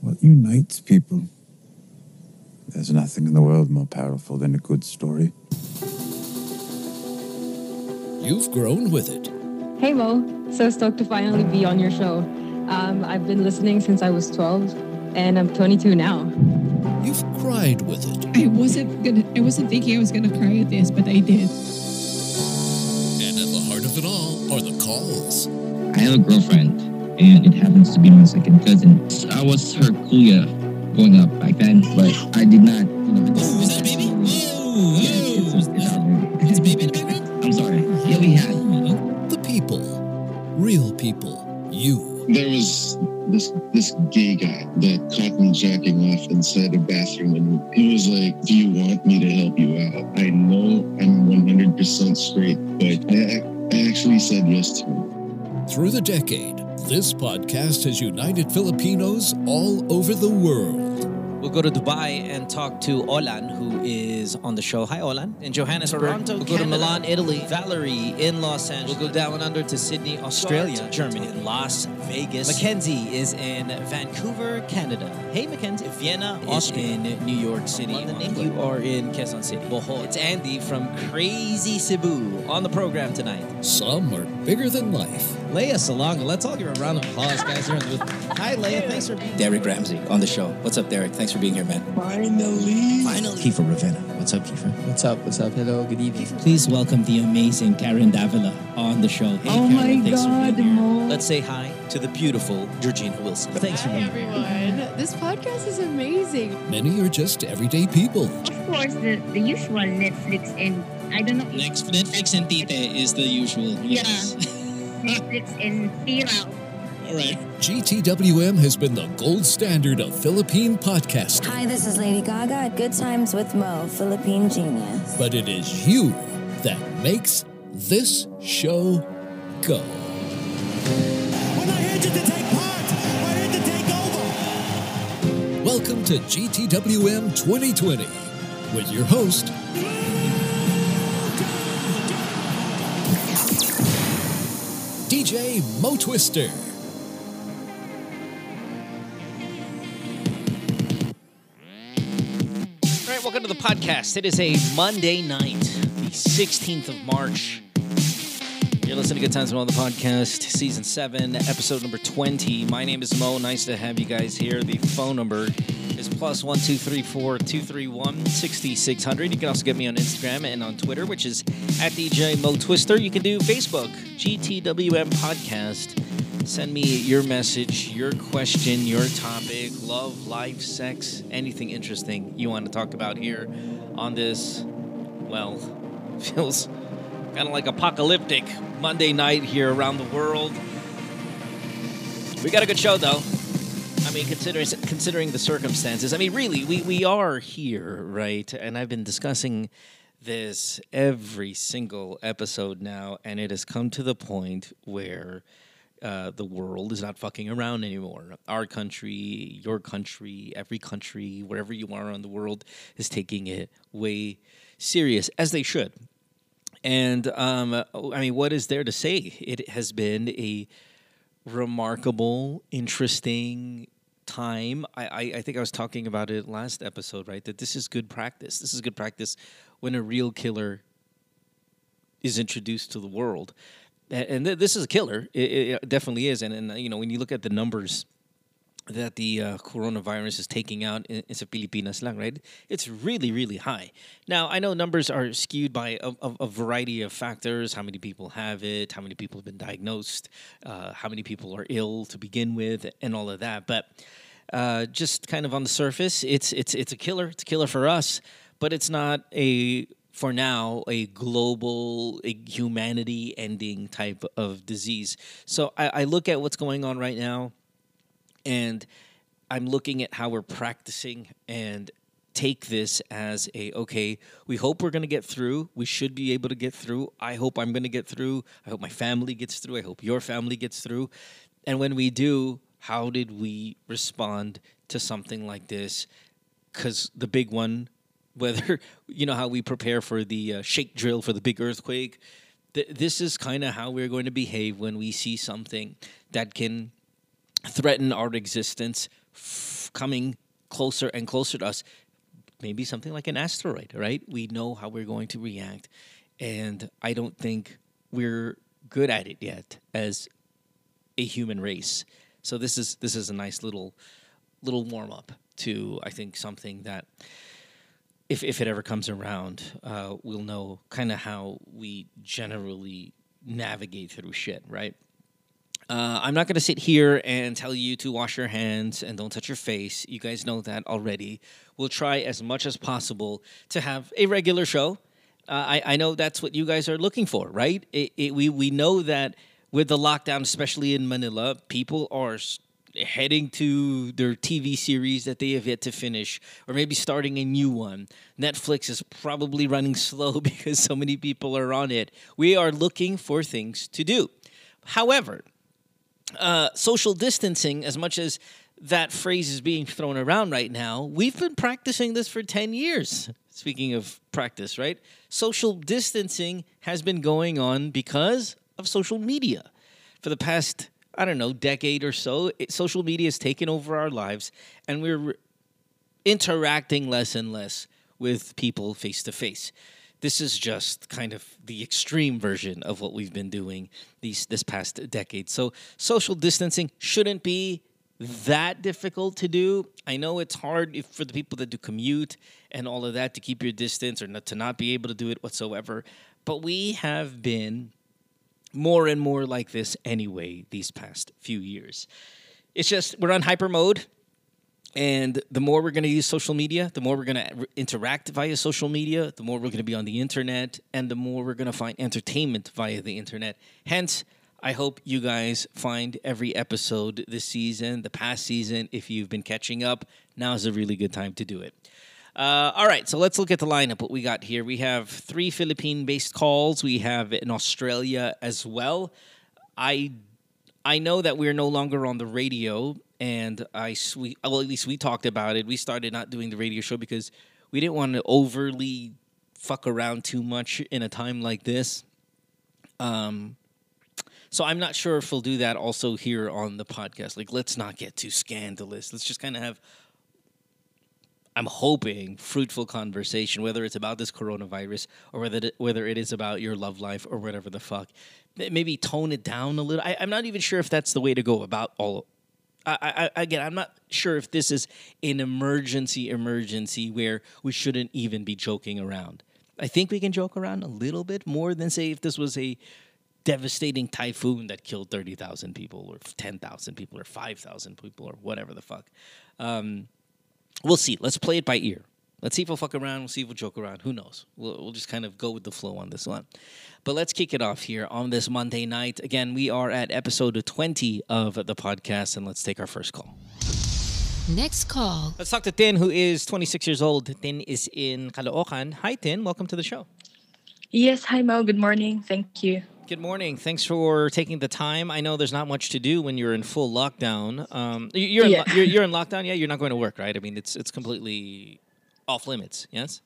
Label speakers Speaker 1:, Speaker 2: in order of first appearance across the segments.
Speaker 1: what unites people. There's nothing in the world more powerful than a good story.
Speaker 2: You've grown with it.
Speaker 3: Hey Mo, so stoked to finally be on your show. Um, I've been listening since I was 12, and I'm 22 now.
Speaker 2: You've cried with it.
Speaker 4: I wasn't gonna. I wasn't thinking I was gonna cry at this, but I did.
Speaker 2: And at the heart of it all are the calls.
Speaker 5: I have a girlfriend, and it happens to be my second cousin. I was her kuya growing up back then, but I did not, you know.
Speaker 2: Ooh, is that a baby? Whoa,
Speaker 5: Yeah, it's, it's, it's out there.
Speaker 2: It's a baby in the background?
Speaker 5: I'm sorry. Yeah, we had.
Speaker 2: The people. Real people. You.
Speaker 6: there was this this gay guy that caught me jacking off inside a bathroom and he was like do you want me to help you out i know i'm 100% straight but i, I actually said yes to him
Speaker 2: Through the decade, this podcast has united Filipinos all over the world.
Speaker 7: We'll go to Dubai and talk to Olan, who is on the show. Hi, Olan. In Johannesburg.
Speaker 8: Toronto,
Speaker 7: we'll go to Milan, Italy. Valerie in Los Angeles. We'll go down under to Sydney, Australia. Germany. Las Vegas. Mackenzie is in Vancouver, Canada. Hey, Mackenzie. Vienna, Austria. in New York City. London, You are in Quezon City. Bohol. It's Andy from Crazy Cebu on the program tonight.
Speaker 2: Some are bigger than life.
Speaker 7: Lea Salonga. Let's all give her a round of applause, guys. Here in the booth. Hi, Leia. Thanks for being Derek Ramsey on the show. What's up, Derek? Thanks for being here, man.
Speaker 6: finally
Speaker 7: Finally. Kiefer Ravena. What's up, Kiefer?
Speaker 8: What's up? What's up? Hello, good evening.
Speaker 7: Please welcome the amazing Karen Davila on the show. Hey,
Speaker 4: Oh
Speaker 7: Karen,
Speaker 4: my
Speaker 7: thanks for
Speaker 4: God,
Speaker 7: being here.
Speaker 4: Mo.
Speaker 7: Let's say hi to the beautiful Georgina Wilson. Thanks for
Speaker 9: Hi
Speaker 7: being here.
Speaker 9: everyone. This podcast is amazing.
Speaker 2: Many are just everyday people.
Speaker 10: Of course, the, the usual Netflix and I don't know if
Speaker 7: Next, Netflix and Tite is the usual.
Speaker 10: Yeah. Netflix and Tira.
Speaker 7: All right.
Speaker 2: GTWM has been the gold standard of Philippine podcasting.
Speaker 11: Hi, this is Lady Gaga at Good Times with Mo, Philippine genius.
Speaker 2: But it is you that makes this show go. Welcome to GTWM 2020 with your host, DJ Mo Twister.
Speaker 7: Welcome to the podcast. It is a Monday night, the 16th of March. You're listening to Good Times on the podcast, season 7, episode number 20. My name is Mo. Nice to have you guys here. The phone number is plus 1234 231 6600. You can also get me on Instagram and on Twitter, which is at DJ Mo Twister. You can do Facebook, GTWM Podcast. Send me your message, your question, your topic, love, life, sex, anything interesting you want to talk about here on this, well, feels kind of like apocalyptic Monday night here around the world. We got a good show though. I mean, considering considering the circumstances, I mean, really, we, we are here, right? And I've been discussing this every single episode now, and it has come to the point where uh, the world is not fucking around anymore. Our country, your country, every country, wherever you are in the world, is taking it way serious, as they should. And um, I mean, what is there to say? It has been a remarkable, interesting time. I, I, I think I was talking about it last episode, right? That this is good practice. This is good practice when a real killer is introduced to the world. And th- this is a killer. It, it definitely is. And, and, you know, when you look at the numbers that the uh, coronavirus is taking out in, in sa Pilipinas lang, right? It's really, really high. Now, I know numbers are skewed by a, a, a variety of factors how many people have it, how many people have been diagnosed, uh, how many people are ill to begin with, and all of that. But uh, just kind of on the surface, it's, it's, it's a killer. It's a killer for us, but it's not a for now a global a humanity ending type of disease so I, I look at what's going on right now and I'm looking at how we're practicing and take this as a okay, we hope we're going to get through. We should be able to get through. I hope I'm going to get through. I hope my family gets through. I hope your family gets through. And when we do, how did we respond to something like this? Cuz the big one whether you know how we prepare for the uh, shake drill for the big earthquake, th- this is kind of how we're going to behave when we see something that can threaten our existence f- coming closer and closer to us. Maybe something like an asteroid, right? We know how we're going to react, and I don't think we're good at it yet as a human race. So this is this is a nice little little warm up to I think something that if if it ever comes around, uh, we'll know kind of how we generally navigate through shit, right? Uh, I'm not going to sit here and tell you to wash your hands and don't touch your face. You guys know that already. We'll try as much as possible to have a regular show. Uh, I, I know that's what you guys are looking for, right? It, it, we, we know that with the lockdown, especially in Manila, people are heading to their TV series that they have yet to finish, or maybe starting a new one. Netflix is probably running slow because so many people are on it. We are looking for things to do. However, uh, social distancing, as much as that phrase is being thrown around right now, we've been practicing this for 10 years. Speaking of practice, right? Social distancing has been going on because of social media. For the past, I don't know, decade or so, it, social media has taken over our lives and we're re- interacting less and less with people face to face. This is just kind of the extreme version of what we've been doing these this past decade. So social distancing shouldn't be that difficult to do. I know it's hard if, for the people that do commute and all of that to keep your distance or not, to not be able to do it whatsoever. But we have been more and more like this anyway these past few years. It's just we're on hyper mode. And the more we're going to use social media, the more we're going to interact via social media, the more we're going to be on the internet, and the more we're going to find entertainment via the internet. Hence, I hope you guys find every episode this season, the past season. If you've been catching up, now is a really good time to do it. Uh, all right, so let's look at the lineup. What we got here? We have three Philippine-based calls. We have in Australia as well. I I know that we're no longer on the radio, and I we well at least we talked about it. We started not doing the radio show because we didn't want to overly fuck around too much in a time like this. Um, so I'm not sure if we'll do that also here on the podcast. Like, let's not get too scandalous. Let's just kind of have. I'm hoping fruitful conversation, whether it's about this coronavirus or whether it, whether it is about your love life or whatever the fuck. Maybe tone it down a little. I, I'm not even sure if that's the way to go about all. I, I, again, I'm not sure if this is an emergency emergency where we shouldn't even be joking around. I think we can joke around a little bit more than say if this was a devastating typhoon that killed 30,000 people or 10,000 people or 5,000 people or whatever the fuck. Um, we'll see. Let's play it by ear. Let's see if we'll fuck around. We'll see if we'll joke around. Who knows? We'll, we'll just kind of go with the flow on this one. But let's kick it off here on this Monday night. Again, we are at episode 20 of the podcast, and let's take our first call.
Speaker 12: Next call.
Speaker 7: Let's talk to Tin, who is 26 years old. Tin is in Caloocan. Hi, Tin. Welcome to the show.
Speaker 13: Yes, hi Mo. Good morning. Thank you.
Speaker 7: Good morning. Thanks for taking the time. I know there's not much to do when you're in full lockdown. Um, you- you're, in
Speaker 13: Yeah.
Speaker 7: you're you're in lockdown. Yeah, you're not going to work, right? I mean, it's it's completely off limits. Yes.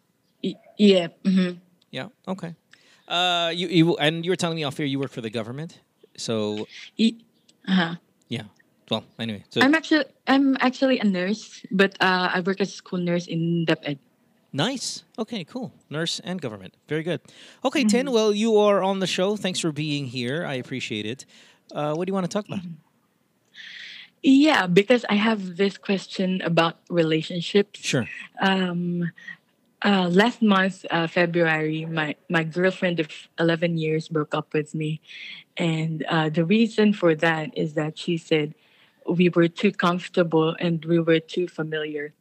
Speaker 13: Yeah. hmm
Speaker 7: Yeah. Okay. Uh, you you and you were telling me off here you work for the government. So
Speaker 13: Uh-huh.
Speaker 7: yeah. Well, anyway. So
Speaker 13: I'm actually I'm actually a nurse, but uh, I work as a school nurse in DepEd.
Speaker 7: Nice. Okay, cool. Nurse and government. Very good. Okay, Tin, well, you are on the show. Thanks for being here. I appreciate it. Uh, what do you want to talk about?
Speaker 13: Yeah, because I have this question about relationships.
Speaker 7: Sure.
Speaker 13: Um, uh, last month, uh, February, my, my girlfriend of 11 years broke up with me. And uh, the reason for that is that she said we were too comfortable and we were too familiar.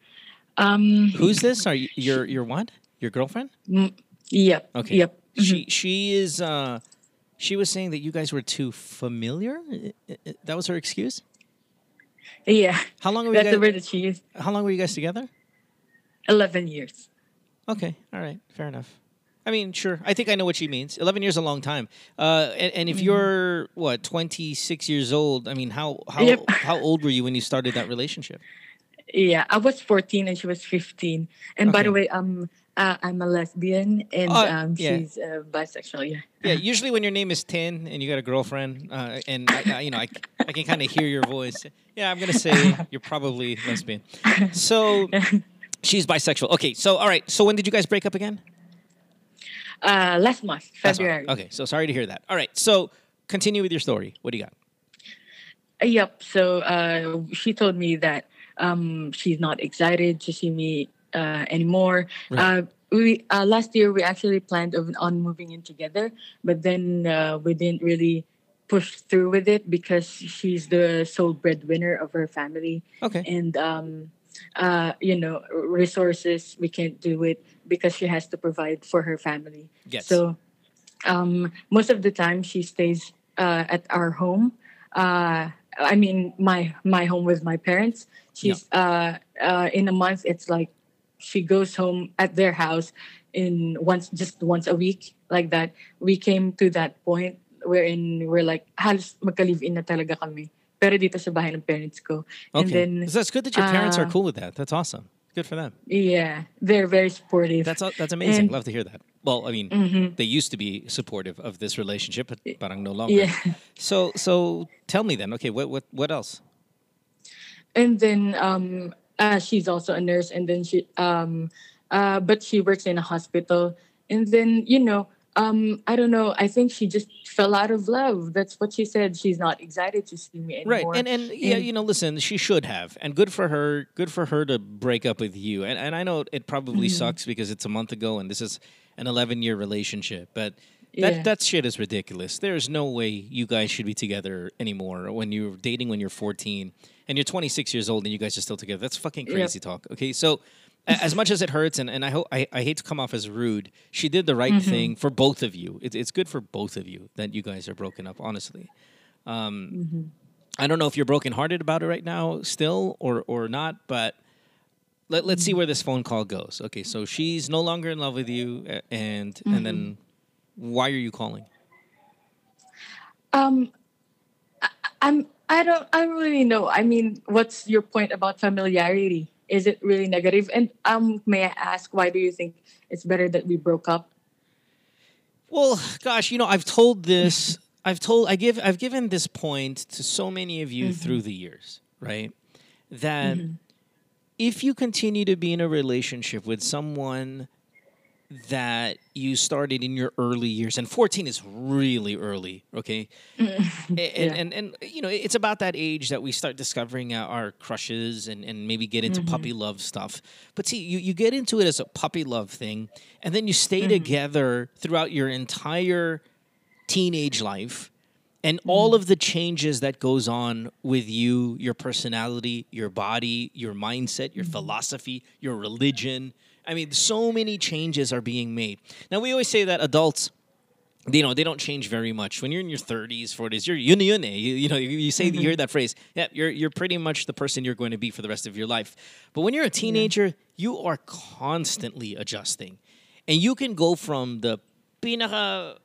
Speaker 13: Um,
Speaker 7: Who's this? Are you your your what? Your girlfriend?
Speaker 13: Mm, yep.
Speaker 7: Okay.
Speaker 13: Yep.
Speaker 7: She she is uh she was saying that you guys were too familiar. That was her excuse.
Speaker 13: Yeah.
Speaker 7: How long were
Speaker 13: That's
Speaker 7: you
Speaker 13: the
Speaker 7: guys?
Speaker 13: word that she used.
Speaker 7: How long were you guys together?
Speaker 13: 11 years.
Speaker 7: Okay. All right. Fair enough. I mean, sure. I think I know what she means. Eleven years is a long time. Uh, and, and if
Speaker 13: Mm-hmm.
Speaker 7: you're what twenty six years old, I mean, how how
Speaker 13: Yep.
Speaker 7: how old were you when you started that relationship?
Speaker 13: Yeah, I was 14 and she was 15. And by the way, um, uh, I'm a lesbian and
Speaker 7: Oh,
Speaker 13: um,
Speaker 7: yeah.
Speaker 13: she's uh, bisexual. Yeah.
Speaker 7: Yeah, usually when your name is Tin and you got a girlfriend, uh, and I, I, you know, I, I can kind of hear your voice. Yeah, I'm gonna say you're probably lesbian. So she's bisexual. Okay, so all right. So when did you guys break up again?
Speaker 13: Uh, last month,
Speaker 7: Last month.
Speaker 13: February.
Speaker 7: Okay, so sorry to hear that. All right, so continue with your story. What do you got?
Speaker 13: Uh, Yep. So uh, she told me that um, she's not excited to see me uh, anymore.
Speaker 7: Right.
Speaker 13: Uh, we uh, last year we actually planned on moving in together, but then uh, we didn't really push through with it because she's the sole breadwinner of her family.
Speaker 7: Okay.
Speaker 13: And um, uh, you know, resources we can't do it because she has to provide for her family.
Speaker 7: Yes.
Speaker 13: So um, most of the time she stays uh, at our home. Uh, I mean, my my home with my parents. She's uh, uh, in a month. It's like she goes home at their house in once just once a week like that. We came to that point wherein we're like halos magka-live-in na talaga kami. Pero dito sa bahay ng parents ko. And
Speaker 7: Okay,
Speaker 13: then
Speaker 7: so that's good that your parents are
Speaker 13: uh,
Speaker 7: cool with that. That's awesome. Good for them.
Speaker 13: Yeah, they're very supportive.
Speaker 7: That's that's amazing.
Speaker 13: And-
Speaker 7: Love to hear that. Well, I mean,
Speaker 13: Mhm.
Speaker 7: they used to be supportive of this relationship, but parang no longer.
Speaker 13: Yeah.
Speaker 7: So so tell me then. Okay, what what what else?
Speaker 13: and then um uh, she's also a nurse and then she um uh but she works in a hospital and then you know um i don't know i think she just fell out of love that's what she said she's not excited to see me anymore
Speaker 7: Right,
Speaker 13: anymore
Speaker 7: and and yeah, you know, listen, she should have, and good for her. Good for her to break up with you. And and I know it probably
Speaker 13: Mhm.
Speaker 7: sucks because it's a month ago, and this is an 11 year relationship. But that
Speaker 13: Yeah.
Speaker 7: that shit is ridiculous. There's no way you guys should be together anymore. When you're dating when you're 14 and you're 26 years old and you guys are still together, that's fucking
Speaker 13: Yep.
Speaker 7: crazy talk. Okay, so. As much as it hurts, and, and I hope I, I hate to come off as rude, she did the right
Speaker 13: Mhm.
Speaker 7: thing for both of you. It, it's good for both of you that you guys are broken up. Honestly, um,
Speaker 13: Mhm.
Speaker 7: I don't know if you're brokenhearted about it right now still or or not, but let, let's see where this phone call goes. Okay, so she's no longer in love with you and and then why are you calling?
Speaker 13: um I, i'm i don't i don't really know i mean what's your point about familiarity is it really negative? and um may i ask why do you think it's better that we broke up
Speaker 7: Well, gosh, you know, I've told this I've told I give I've given this point to so many of you
Speaker 13: Mm-hmm.
Speaker 7: through the years, right? That
Speaker 13: Mhm.
Speaker 7: If you continue to be in a relationship with someone that you started in your early years and 14 is really early okay and,
Speaker 13: Yeah.
Speaker 7: and and you know it's about that age that we start discovering our, crushes and, and maybe get into
Speaker 13: Mhm.
Speaker 7: puppy love stuff but see you, you get into it as a puppy love thing and then you stay
Speaker 13: Mhm.
Speaker 7: together throughout your entire teenage life and all of the changes that goes on with you your personality your body your mindset your philosophy your religion. I mean so many changes are being made. Now we always say that adults you know they don't change very much. When you're in your 30s 40s you're yun yun eh. you, you know you, you say you hear that phrase yeah you're you're pretty much the person you're going to be for the rest of your life. But when you're a teenager you are constantly adjusting. And you can go from the pinaka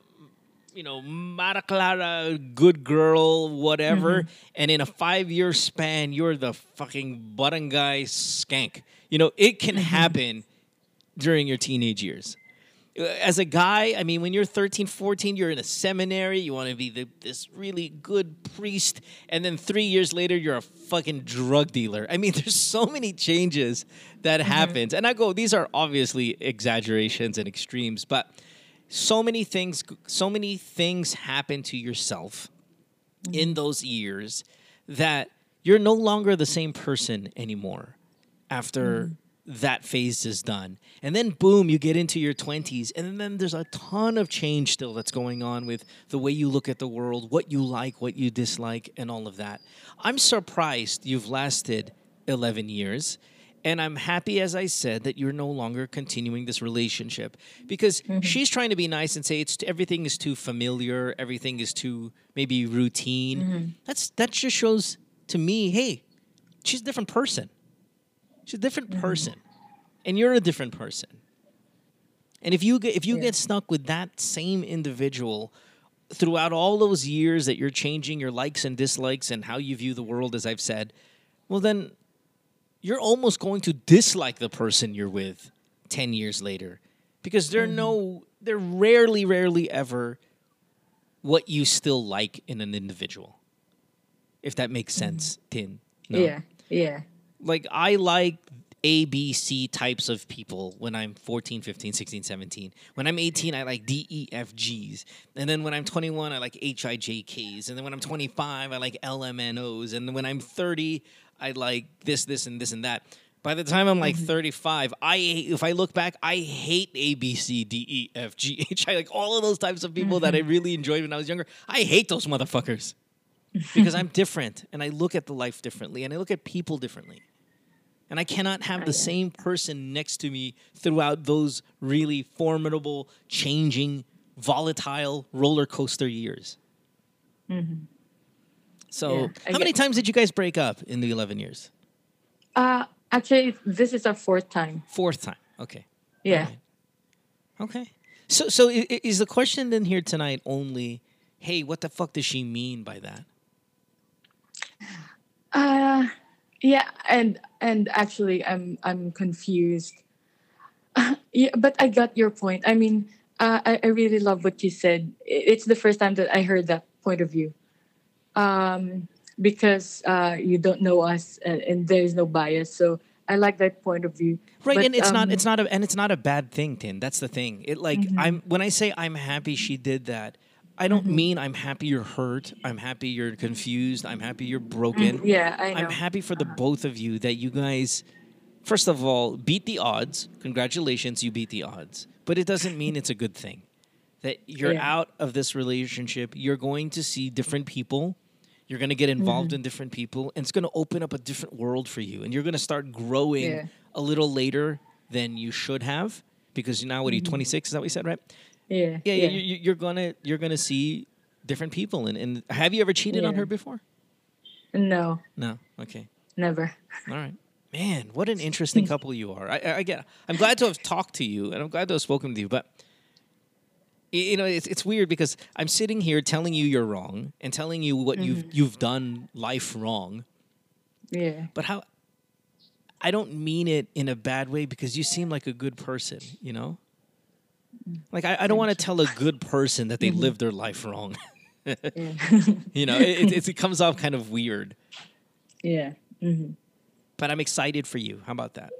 Speaker 7: you know, Mara Clara, good girl, whatever. Mm-hmm. And in a five year span, you're the fucking barangay skank. You know, it can mm-hmm. happen during your teenage years. As a guy, I mean, when you're 13, 14, you're in a seminary, you want to be the, this really good priest. And then three years later, you're a fucking drug dealer. I mean, there's so many changes that mm-hmm. happens. And I go, these are obviously exaggerations and extremes, but so many things so many things happen to yourself in mm-hmm. those years that you're no longer the same person anymore after mm-hmm. that phase is done. And then boom you get into your 20s and then there's a ton of change still that's going on with the way you look at the world what you like what you dislike and all of that. I'm surprised you've lasted 11 years and I'm happy, as I said, that you're no longer continuing this relationship because mm-hmm. she's trying to be nice and say it's everything is too familiar, everything is too maybe routine. Mm-hmm. That's that just shows to me, hey, she's a different person. She's a different mm-hmm. person, and you're a different person. And if you get if you get stuck with that same individual throughout all those years that you're changing your likes and dislikes and how you view the world, as I've said, well then you're almost going to dislike the person you're with 10 years later because they're mm-hmm. no they're rarely rarely ever what you still like in an individual. If that makes mm-hmm. sense, Tin. No.
Speaker 13: Yeah. Yeah.
Speaker 7: Like I like A, B, C types of people when I'm 14, 15, 16, 17. When I'm 18, I like D, E, F, Gs. And then when I'm 21, I like H, I, J, Ks. And then when I'm 25, I like L, M, N, Os. And then when I'm 30, I like this, this, and this and that. By the time I'm like 35, I if I look back, I hate A, B, C, D, E, F, G, H. I like all of those types of people that I really enjoyed when I was younger. I hate those motherfuckers because I'm different and I look at the life differently and I look at people differently. And I cannot have the same person next to me throughout those really formidable, changing, volatile roller coaster years.
Speaker 13: Mhm.
Speaker 7: So,
Speaker 13: Yeah,
Speaker 7: how many times did you guys break up in the 11 years?
Speaker 13: Uh, actually, this is our fourth time.
Speaker 7: Fourth time. Okay.
Speaker 13: Yeah.
Speaker 7: Okay. So, so is the question then here tonight only, hey, what the fuck does she mean by that?
Speaker 13: Uh, yeah, and and actually, I'm I'm confused. yeah, but I got your point. I mean, uh, I I really love what you said. It's the first time that I heard that point of view. Um, because uh, you don't know us, and, and there is no bias. So I like that point of view.
Speaker 7: Right,
Speaker 13: But,
Speaker 7: and it's not
Speaker 13: um,
Speaker 7: it's not a and it's not a bad thing, Tin. That's the thing. It like
Speaker 13: Mhm.
Speaker 7: I'm when I say I'm happy she did that, I don't
Speaker 13: Mm-hmm.
Speaker 7: mean I'm happy you're hurt. I'm happy you're confused. I'm happy you're broken.
Speaker 13: Mm, yeah, I
Speaker 7: I'm happy for the both of you that you guys first of all beat the odds. Congratulations, you beat the odds. But it doesn't mean it's a good thing. That you're
Speaker 13: Yeah.
Speaker 7: out of this relationship, you're going to see different people. You're going to get involved
Speaker 13: Mhm.
Speaker 7: in different people and it's going to open up a different world for you and you're going to start growing
Speaker 13: Yeah.
Speaker 7: a little later than you should have because now what are you
Speaker 13: Mhm.
Speaker 7: 26 is that what you said right
Speaker 13: Yeah,
Speaker 7: yeah, yeah,
Speaker 13: yeah.
Speaker 7: You, you're gonna you're gonna see different people and, and have you ever cheated on her before
Speaker 13: No,
Speaker 7: no okay
Speaker 13: never.
Speaker 7: all right man what an interesting couple you are I, I, I get i'm glad to have talked to you and i'm glad to have spoken to you but you know it's, it's weird because i'm sitting here telling you you're wrong and telling you what you've
Speaker 13: Mhm.
Speaker 7: you've done life wrong
Speaker 13: Yeah.
Speaker 7: but how i don't mean it in a bad way because you seem like a good person you know like i, I don't want to tell a good person that they
Speaker 13: Mhm.
Speaker 7: lived their life wrong you know it, it, it comes off kind of weird
Speaker 13: yeah. hmm
Speaker 7: but i'm excited for you how about that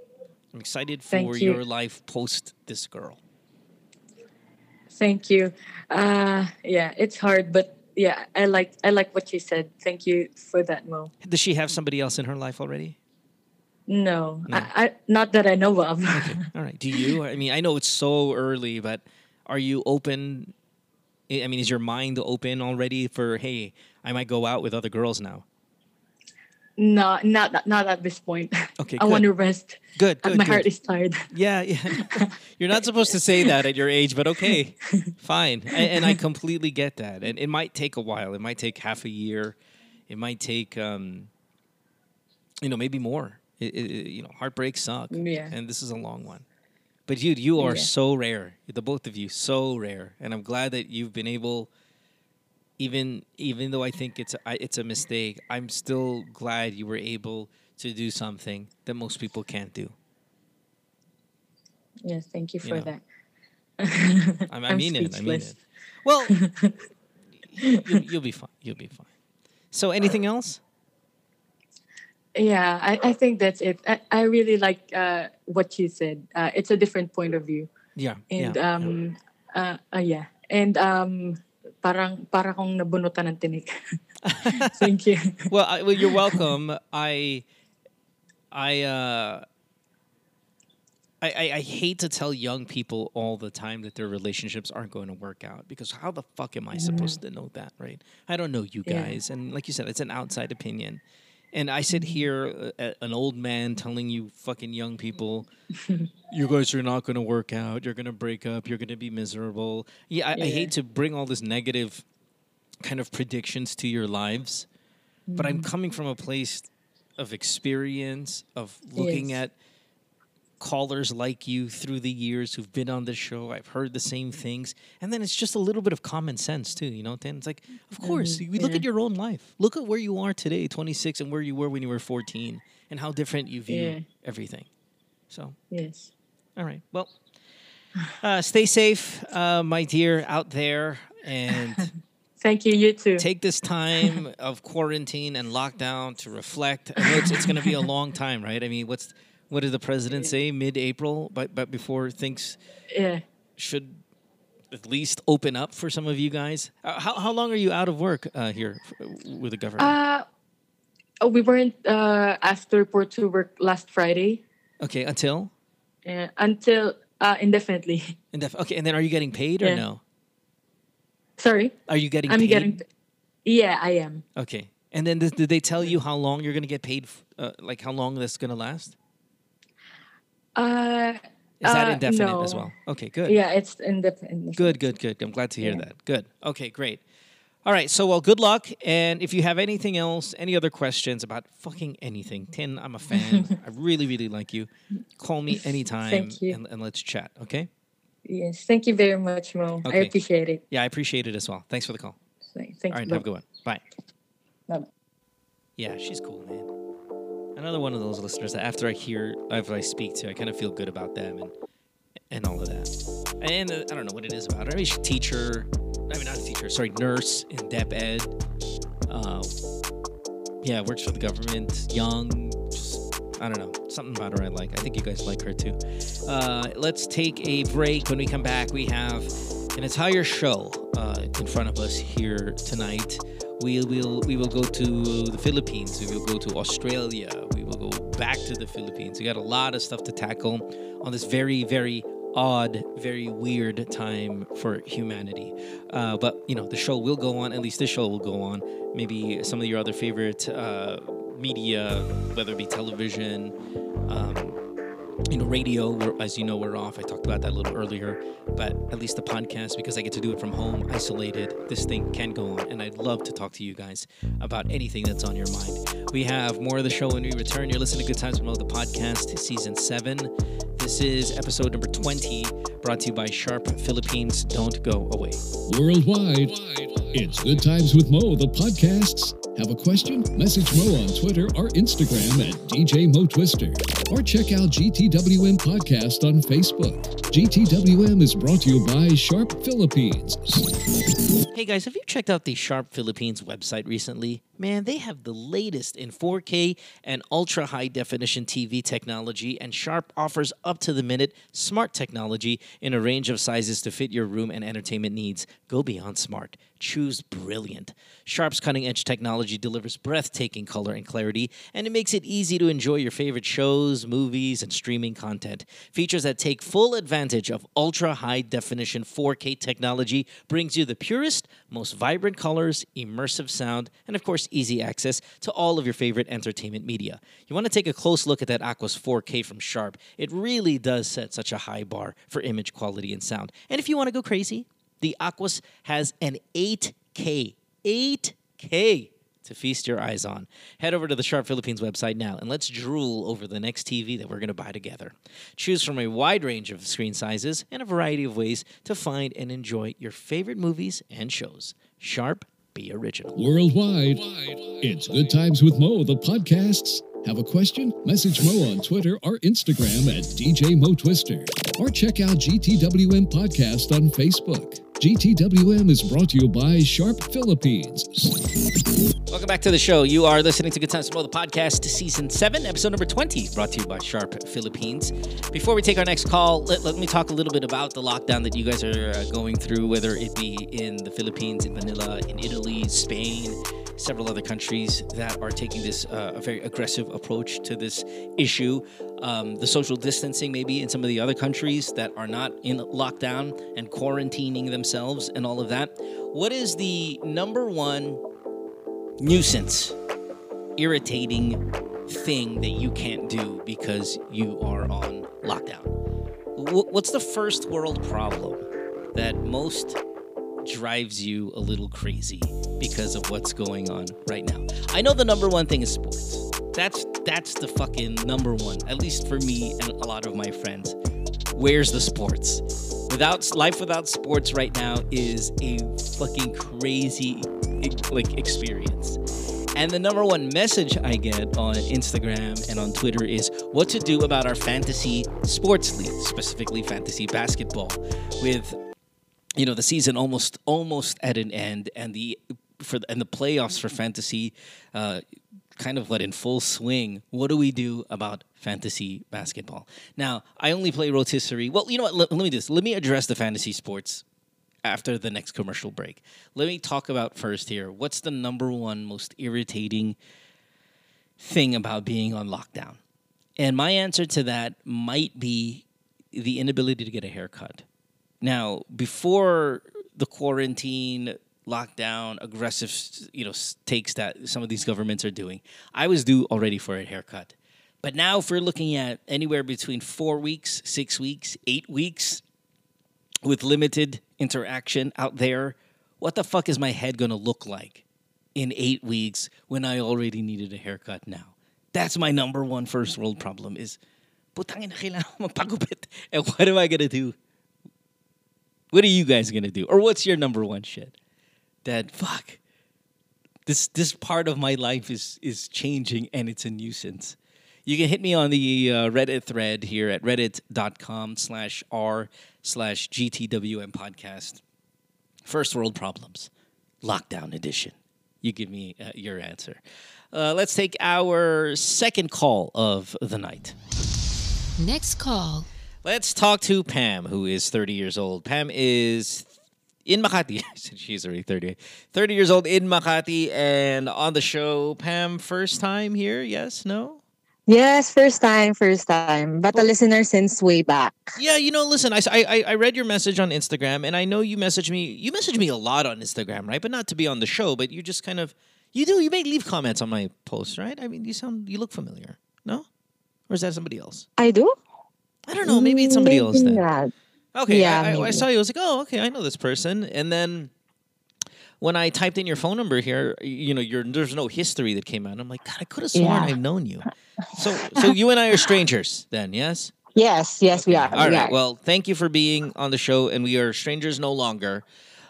Speaker 7: i'm excited for
Speaker 13: you.
Speaker 7: your life post this girl
Speaker 13: Thank you. Uh, yeah, it's hard, but yeah, I like I like what you said. Thank you for that, Mo.
Speaker 7: does she have somebody else in her life already
Speaker 13: No,
Speaker 7: No.
Speaker 13: I, I not that I know of.
Speaker 7: all right do you i mean i know it's so early but are you open I mean is your mind open already for hey i might go out with other girls now
Speaker 13: no, not not at this point.
Speaker 7: Okay,
Speaker 13: I want to rest.
Speaker 7: Good,
Speaker 13: Uh,
Speaker 7: good,
Speaker 13: My
Speaker 7: good.
Speaker 13: heart is tired.
Speaker 7: Yeah, yeah. You're not supposed to say that at your age, but okay, fine. And, and I completely get that. And it might take a while. It might take half a year. It might take, um, you know, maybe more. It, it, it- you know, heartbreaks suck.
Speaker 13: Yeah.
Speaker 7: And this is a long one. But dude, you are
Speaker 13: Yeah.
Speaker 7: so rare. The both of you, so rare. And I'm glad that you've been able. Even even though I think it's a, I- it's a mistake, I'm still glad you were able to do something that most people can't do.
Speaker 13: Yes, thank you
Speaker 7: You
Speaker 13: for
Speaker 7: know.
Speaker 13: that.
Speaker 7: I, I mean it. I mean it. Well, you'll, you'll be fine. You'll be fine. So, anything else?
Speaker 13: Yeah, I, I think that's it. I, I really like uh, what you said. Uh, it's a different point of view.
Speaker 7: Yeah.
Speaker 13: And
Speaker 7: yeah.
Speaker 13: um uh, uh yeah. And um parang para kong nabunutan ng tinik. Thank you.
Speaker 7: well, I, well, you're welcome. I, I, uh, I, I, I hate to tell young people all the time that their relationships aren't going to work out because how the fuck am I supposed to know that, right? I don't know you
Speaker 13: Yeah.
Speaker 7: guys, and like you said, it's an outside opinion. And I sit here, uh, an old man, telling you fucking young people, you guys are not going to work out. You're going to break up. You're going to be miserable. Yeah, I, I hate to bring all this negative kind of predictions to your lives, but I'm coming from a place of experience, of looking
Speaker 13: Yes.
Speaker 7: at callers like you through the years who've been on the show. I've heard the same things. And then it's just a little bit of common sense, too. You know, then it's like, of course,
Speaker 13: Mhm,
Speaker 7: you look at your own life. Look at where you are today, 26, and where you were when you were 14, and how different you view
Speaker 13: Yeah.
Speaker 7: everything. So,
Speaker 13: Yes.
Speaker 7: all right. Well, Uh, stay safe, uh, my dear, out there, and
Speaker 13: Thank you. You too.
Speaker 7: take this time of quarantine and lockdown to reflect. It's, it's going to be a long time, right? I mean, what's what did the president say? Mid-April, but but before things
Speaker 13: Yeah.
Speaker 7: should at least open up for some of you guys. Uh, how how long are you out of work uh, here with the government?
Speaker 13: Uh, oh, we weren't uh, asked to report to work last Friday
Speaker 7: okay, until
Speaker 13: uh, until uh, indefinitely.
Speaker 7: indef- okay, and then are you getting paid or
Speaker 13: Yeah.
Speaker 7: no?
Speaker 13: Sorry.
Speaker 7: Are you getting
Speaker 13: I'm
Speaker 7: paid?
Speaker 13: getting. Yeah, I am.
Speaker 7: Okay. And then th- did they tell you how long you're going to get paid? F- uh, like how long this is going to last?
Speaker 13: Uh,
Speaker 7: Is that
Speaker 13: uh,
Speaker 7: indefinite as well? Okay, good.
Speaker 13: Yeah, it's indefinite.
Speaker 7: Good, good, good. I'm glad to hear
Speaker 13: Yeah.
Speaker 7: that. Good. Okay, great. All right. So, well, good luck. And if you have anything else, any other questions about fucking anything, Tin, I'm a fan. I really, really like you. Call me anytime
Speaker 13: Thank you.
Speaker 7: And, and let's chat. Okay.
Speaker 13: Yes, thank you very much, Mo. I appreciate it.
Speaker 7: Yeah, I appreciate it as well. Thanks for the call.
Speaker 13: Thank
Speaker 7: All right.
Speaker 13: you.
Speaker 7: Have a good one. Bye.
Speaker 13: Bye.
Speaker 7: Yeah, she's cool, man. Another one of those listeners that after I hear, after I speak to, I kind of feel good about them and and all of that. And uh, I don't know what it is about her. Mean, she's a teacher. I mean, not a teacher. Sorry, nurse in Dep Ed. Uh, yeah, works for the government. Young. Just, I don't know. Something about her I like. I think you guys like her too. Uh, let's take a break. When we come back, we have an entire show uh, in front of us here tonight. We will we will go to the Philippines. We will go to Australia. We will go back to the Philippines. We got a lot of stuff to tackle on this very very odd, very weird time for humanity. Uh, but you know the show will go on. At least this show will go on. Maybe some of your other favorite uh, media, whether it be television. Um, you know, radio, as you know, we're off. I talked about that a little earlier, but at least the podcast, because I get to do it from home, isolated, this thing can go on. And I'd love to talk to you guys about anything that's on your mind. We have more of the show when we return. You're listening to Good Times from Below the podcast, season seven. This is episode number 20, brought to you by Sharp Philippines. Don't go away.
Speaker 2: Worldwide, it's Good Times with Mo, the podcasts. Have a question? Message Mo on Twitter or Instagram at DJ Mo Twister. Or check out GTWM Podcast on Facebook. GTWM is brought to you by Sharp Philippines.
Speaker 7: Hey guys, have you checked out the Sharp Philippines website recently? Man, they have the latest in 4K and ultra high definition TV technology, and Sharp offers up to the minute smart technology in a range of sizes to fit your room and entertainment needs. Go beyond smart. Choose brilliant. Sharp's cutting edge technology delivers breathtaking color and clarity, and it makes it easy to enjoy your favorite shows, movies, and streaming content. Features that take full advantage of ultra high definition 4K technology brings you the purest, most vibrant colors, immersive sound, and of course, easy access to all of your favorite entertainment media. You want to take a close look at that Aquos 4K from Sharp. It really does set such a high bar for image quality and sound. And if you want to go crazy, the Aquos has an 8K, 8K to feast your eyes on. Head over to the Sharp Philippines website now and let's drool over the next TV that we're going to buy together. Choose from a wide range of screen sizes and a variety of ways to find and enjoy your favorite movies and shows. Sharp, be original.
Speaker 2: Worldwide, it's Good Times with Mo, the podcasts. Have a question? Message Mo on Twitter or Instagram at DJ Mo Twister. Or check out GTWM Podcast on Facebook. GTWM is brought to you by Sharp Philippines.
Speaker 7: Welcome back to the show. You are listening to Good Times Below the podcast, season seven, episode number 20, brought to you by Sharp Philippines. Before we take our next call, let, let me talk a little bit about the lockdown that you guys are uh, going through, whether it be in the Philippines, in Manila, in Italy, Spain, several other countries that are taking this uh, a very aggressive approach to this issue. Um, the social distancing, maybe in some of the other countries that are not in lockdown and quarantining themselves and all of that. What is the number one nuisance, irritating thing that you can't do because you are on lockdown? What's the first world problem that most drives you a little crazy because of what's going on right now? I know the number one thing is sports. That's that's the fucking number one, at least for me and a lot of my friends. Where's the sports? Without life without sports right now is a fucking crazy like experience. And the number one message I get on Instagram and on Twitter is what to do about our fantasy sports league, specifically fantasy basketball, with you know the season almost almost at an end and the for and the playoffs for fantasy uh, kind of what in full swing. What do we do about fantasy basketball? Now, I only play rotisserie. Well, you know what? Let, let me do this. Let me address the fantasy sports after the next commercial break. Let me talk about first here. What's the number one most irritating thing about being on lockdown? And my answer to that might be the inability to get a haircut. Now, before the quarantine, lockdown, aggressive, you know, takes that some of these governments are doing, I was due already for a haircut. But now, if we're looking at anywhere between four weeks, six weeks, eight weeks, with limited interaction out there, what the fuck is my head gonna look like in eight weeks when I already needed a haircut now? That's my number one first world problem is, putangin na kailangan. And what am I gonna do? What are you guys gonna do? Or what's your number one shit? That fuck. This this part of my life is is changing and it's a nuisance. You can hit me on the uh, Reddit thread here at reddit.com slash r slash GTWM podcast. First world problems, lockdown edition. You give me uh, your answer. Uh, let's take our second call of the night.
Speaker 12: Next call.
Speaker 7: Let's talk to Pam, who is 30 years old. Pam is in Makati. She's already 30. 30 years old in Makati and on the show. Pam, first time here? Yes? No?
Speaker 14: Yes, first time, first time, but a oh. listener since way back.
Speaker 7: Yeah, you know, listen, I, I, I read your message on Instagram, and I know you message me. You message me a lot on Instagram, right? But not to be on the show, but you just kind of, you do, you may leave comments on my posts, right? I mean, you sound, you look familiar, no? Or is that somebody else?
Speaker 14: I do.
Speaker 7: I don't know. Maybe it's somebody else then.
Speaker 14: Not.
Speaker 7: Okay,
Speaker 14: Yeah,
Speaker 7: I, I, I saw you. I was like, oh, okay, I know this person. And then when I typed in your phone number here, you know, your there's no history that came out. I'm like, God, I could have sworn
Speaker 14: Yeah.
Speaker 7: I've known you. So, so you and I are strangers then, yes?
Speaker 14: Yes, yes, we are.
Speaker 7: All
Speaker 14: we
Speaker 7: right.
Speaker 14: are.
Speaker 7: Well, thank you for being on the show, and we are strangers no longer.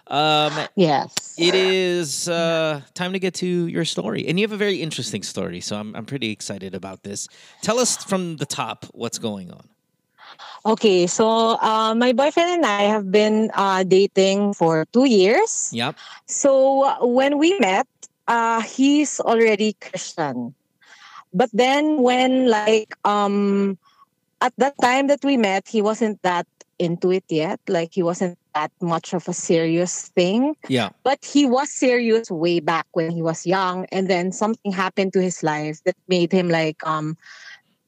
Speaker 7: Um,
Speaker 14: yes.
Speaker 7: It is uh, time to get to your story, and you have a very interesting story. So I'm I'm pretty excited about this. Tell us from the top what's going on.
Speaker 14: Okay, so uh, my boyfriend and I have been uh, dating for two years.
Speaker 7: Yep.
Speaker 14: So uh, when we met, uh, he's already Christian. But then when like um at that time that we met, he wasn't that into it yet. Like he wasn't that much of a serious thing.
Speaker 7: Yeah.
Speaker 14: But he was serious way back when he was young. And then something happened to his life that made him like um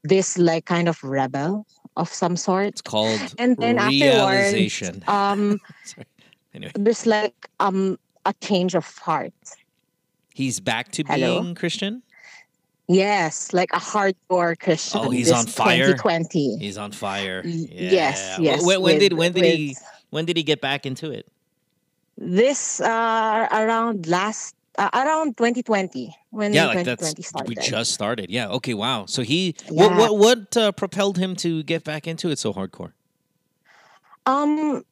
Speaker 14: this like kind of rebel of some sort.
Speaker 7: It's called
Speaker 14: And then
Speaker 7: realization.
Speaker 14: afterwards, um
Speaker 7: Anyway,
Speaker 14: there's like um a change of heart.
Speaker 7: he's back to
Speaker 14: Hello?
Speaker 7: being Christian.
Speaker 14: Yes, like a hardcore Christian.
Speaker 7: Oh, he's on fire.
Speaker 14: 2020.
Speaker 7: He's on fire.
Speaker 14: yes,
Speaker 7: Yeah.
Speaker 14: yes,
Speaker 7: When, when did when did he when did he get back into it?
Speaker 14: This uh around last uh, around 2020 when
Speaker 7: yeah, like that's
Speaker 14: started.
Speaker 7: we just started. Yeah. Okay. Wow. So he
Speaker 14: Yeah.
Speaker 7: what what what uh, propelled him to get back into it so hardcore?
Speaker 14: Um,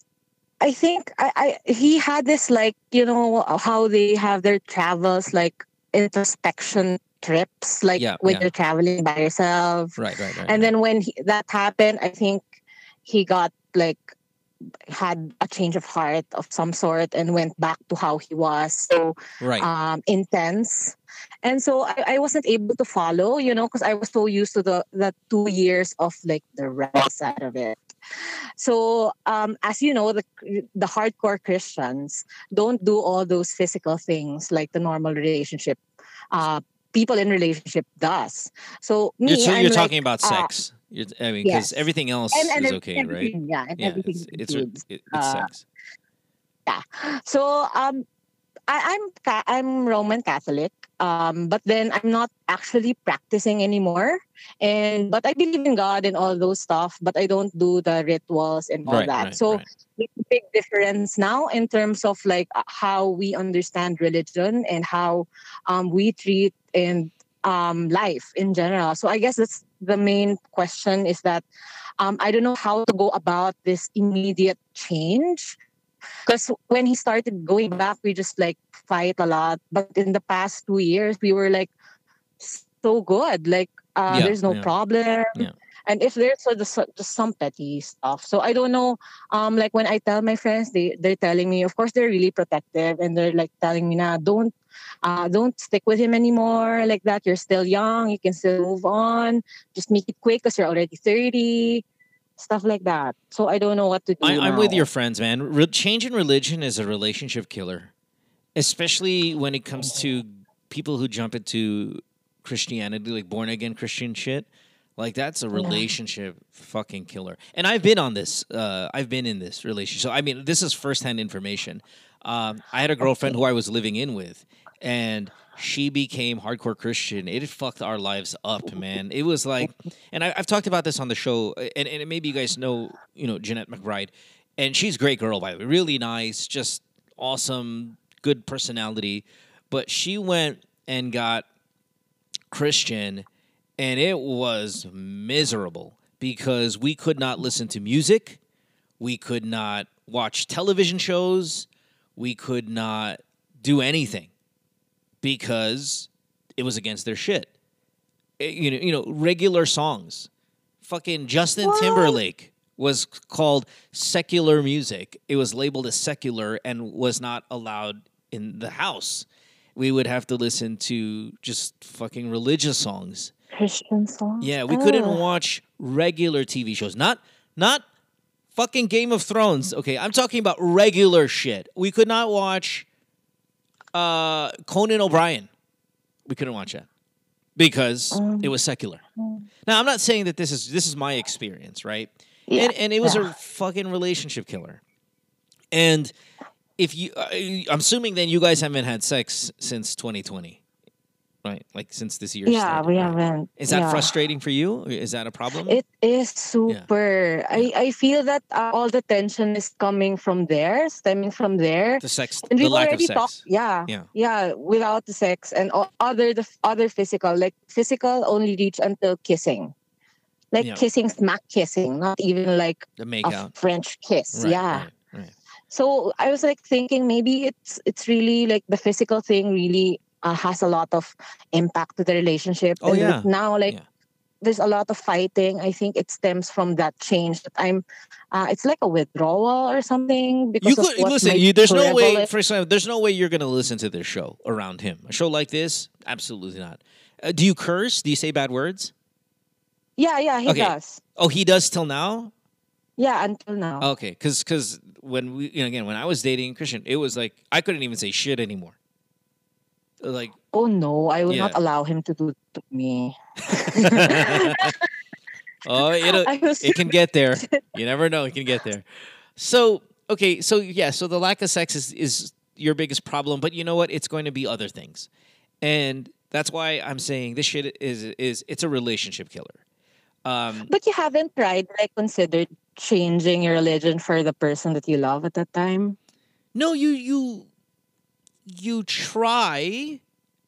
Speaker 14: I think I, I he had this like you know how they have their travels like introspection trips like
Speaker 7: Yeah,
Speaker 14: when
Speaker 7: yeah.
Speaker 14: you're traveling by yourself.
Speaker 7: Right. Right. Right.
Speaker 14: and then when he, that happened, I think he got like had a change of heart of some sort and went back to how he was so
Speaker 7: Right.
Speaker 14: um intense and so I, I wasn't able to follow you know because i was so used to the the two years of like the rebel side of it so um as you know the the hardcore christians don't do all those physical things like the normal relationship uh people in relationship does so me
Speaker 7: you're, so you're
Speaker 14: like,
Speaker 7: talking about
Speaker 14: uh,
Speaker 7: sex. You're, I mean, because
Speaker 14: yes.
Speaker 7: everything else
Speaker 14: And- and
Speaker 7: is okay, right?
Speaker 14: yeah, and everything
Speaker 7: it's it's, it's
Speaker 14: uh,
Speaker 7: sex.
Speaker 14: yeah so um I, i'm i'm roman catholic um but then i'm not actually practicing anymore and but i believe in god and all those stuff but i don't do the rituals and all
Speaker 7: Right,
Speaker 14: that
Speaker 7: right,
Speaker 14: so
Speaker 7: right.
Speaker 14: it's a big difference now in terms of like uh, how we understand religion and how um we treat and um life in general so i guess that's the main question is that um, I don't know how to go about this immediate change. Because when he started going back, we just like fight a lot. But in the past two years, we were like so good. Like uh,
Speaker 7: Yeah,
Speaker 14: there's no
Speaker 7: yeah.
Speaker 14: problem.
Speaker 7: Yeah.
Speaker 14: And if there's so just, just some petty stuff, so I don't know. Um, like when I tell my friends, they they're telling me, of course, they're really protective, and they're like telling me, "Nah, don't, uh, don't stick with him anymore. Like that, you're still young. You can still move on. Just make it quick because you're already thirty, stuff like that." So I don't know what to do.
Speaker 7: I, I'm with your friends, man. Re- change in religion is a relationship killer, especially when it comes to people who jump into Christianity, like born again Christian shit. Like that's a relationship fucking killer. And I've been on this. Uh, I've been in this relationship. So I mean, this is firsthand information. Um, I had a girlfriend who I was living in with, and she became hardcore Christian. It fucked our lives up, man. It was like, and I, I've talked about this on the show, and, and maybe you guys know, you know, Jeanette McBride, and she's a great girl by the way, really nice, just awesome, good personality. But she went and got Christian, and it was miserable because we could not listen to music, we could not watch television shows, we could not do anything because it was against their shit. Eh, You know, you know, regular songs. Fucking Justin Timberlake was called secular music. It was labeled as secular and was not allowed in the house. We would have to listen to just fucking religious songs.
Speaker 14: Christian songs.
Speaker 7: Yeah, we couldn't watch regular TV shows. Not not fucking Game of Thrones. Okay, I'm talking about regular shit. We could not watch uh Conan O'Brien. We couldn't watch that because
Speaker 14: Um,
Speaker 7: it was secular. Now, I'm not saying that this is this is my experience, right?
Speaker 14: Yeah,
Speaker 7: and and it was
Speaker 14: yeah.
Speaker 7: a fucking relationship killer. And if you I'm assuming then you guys haven't had sex since 2020. Right? Like since this year
Speaker 14: Yeah,
Speaker 7: started,
Speaker 14: we
Speaker 7: right?
Speaker 14: haven't.
Speaker 7: Is that
Speaker 14: yeah.
Speaker 7: frustrating for you? Is that a problem?
Speaker 14: It is super. I, I feel that uh, all the tension is coming from there, stemming from there.
Speaker 7: the sex,
Speaker 14: And
Speaker 7: the lack of sex.
Speaker 14: talked. Yeah,
Speaker 7: Yeah.
Speaker 14: yeah. Without the sex and other the other physical, like physical, only reach until kissing, like
Speaker 7: Yeah.
Speaker 14: kissing, smack kissing, not even like a. French kiss.
Speaker 7: Right,
Speaker 14: yeah.
Speaker 7: right, right.
Speaker 14: So I was like thinking maybe it's it's really like the physical thing really uh, has a lot of impact to the relationship.
Speaker 7: Oh,
Speaker 14: and
Speaker 7: yeah.
Speaker 14: now like there's a lot of fighting. I think it stems from that change that I'm. Uh, it's like a withdrawal or something because
Speaker 7: You could listen. You, there's no way. For example, there's no way you're going to listen to this show around him. A show like this, absolutely not. Uh, do you curse? Do you say bad words?
Speaker 14: Yeah, yeah, he
Speaker 7: Okay.
Speaker 14: does.
Speaker 7: Oh, he does till now.
Speaker 14: Yeah, until now.
Speaker 7: Okay, because because when we you know again when I was dating Christian, it was like I couldn't even say shit anymore. Like
Speaker 14: Oh no, I will
Speaker 7: Yeah.
Speaker 14: not allow him to do to me.
Speaker 7: oh, it'll,
Speaker 14: uh, was-
Speaker 7: it can get there. You never know. It can get there. So okay, so yeah, so the lack of sex is is your biggest problem, but you know what? It's going to be other things, and that's why I'm saying this shit is is it's a relationship killer. Um,
Speaker 14: But you haven't tried, like, considered changing your religion for the person that you love at that time.
Speaker 7: No, you you you try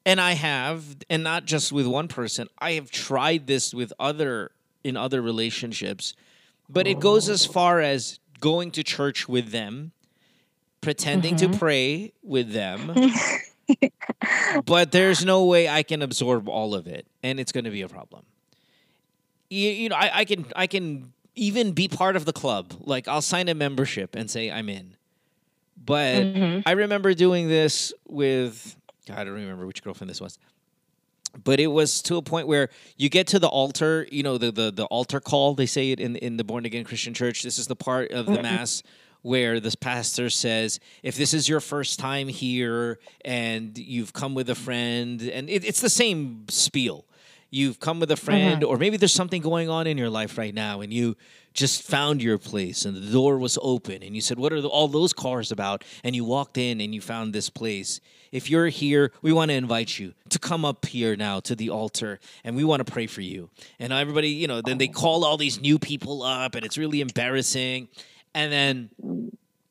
Speaker 7: and I have and not just with one person. I have tried this with other in other relationships. But it goes as far as going to church with them, pretending to
Speaker 14: Mhm.
Speaker 7: pray with them. but there's no way I can absorb all of it and it's going to be a problem. You, you know, I, I can I can even be part of the club. Like I'll sign a membership and say I'm in. But
Speaker 14: Mhm.
Speaker 7: I remember doing this with God, I don't remember which girlfriend this was. But it was to a point where you get to the altar, you know, the the, the altar call, they say it in in the born again Christian church. This is the part of the
Speaker 14: Mhm.
Speaker 7: mass where this pastor says, if this is your first time here and you've come with a friend, and it, it's the same spiel. You've come with a friend,
Speaker 14: Mhm.
Speaker 7: or maybe there's something going on in your life right now, and you just found your place, and the door was open, and you said, "What are the, all those cars about?" And you walked in, and you found this place. If you're here, we want to invite you to come up here now to the altar, and we want to pray for you. And everybody, you know, then they call all these new people up, and it's really embarrassing. And then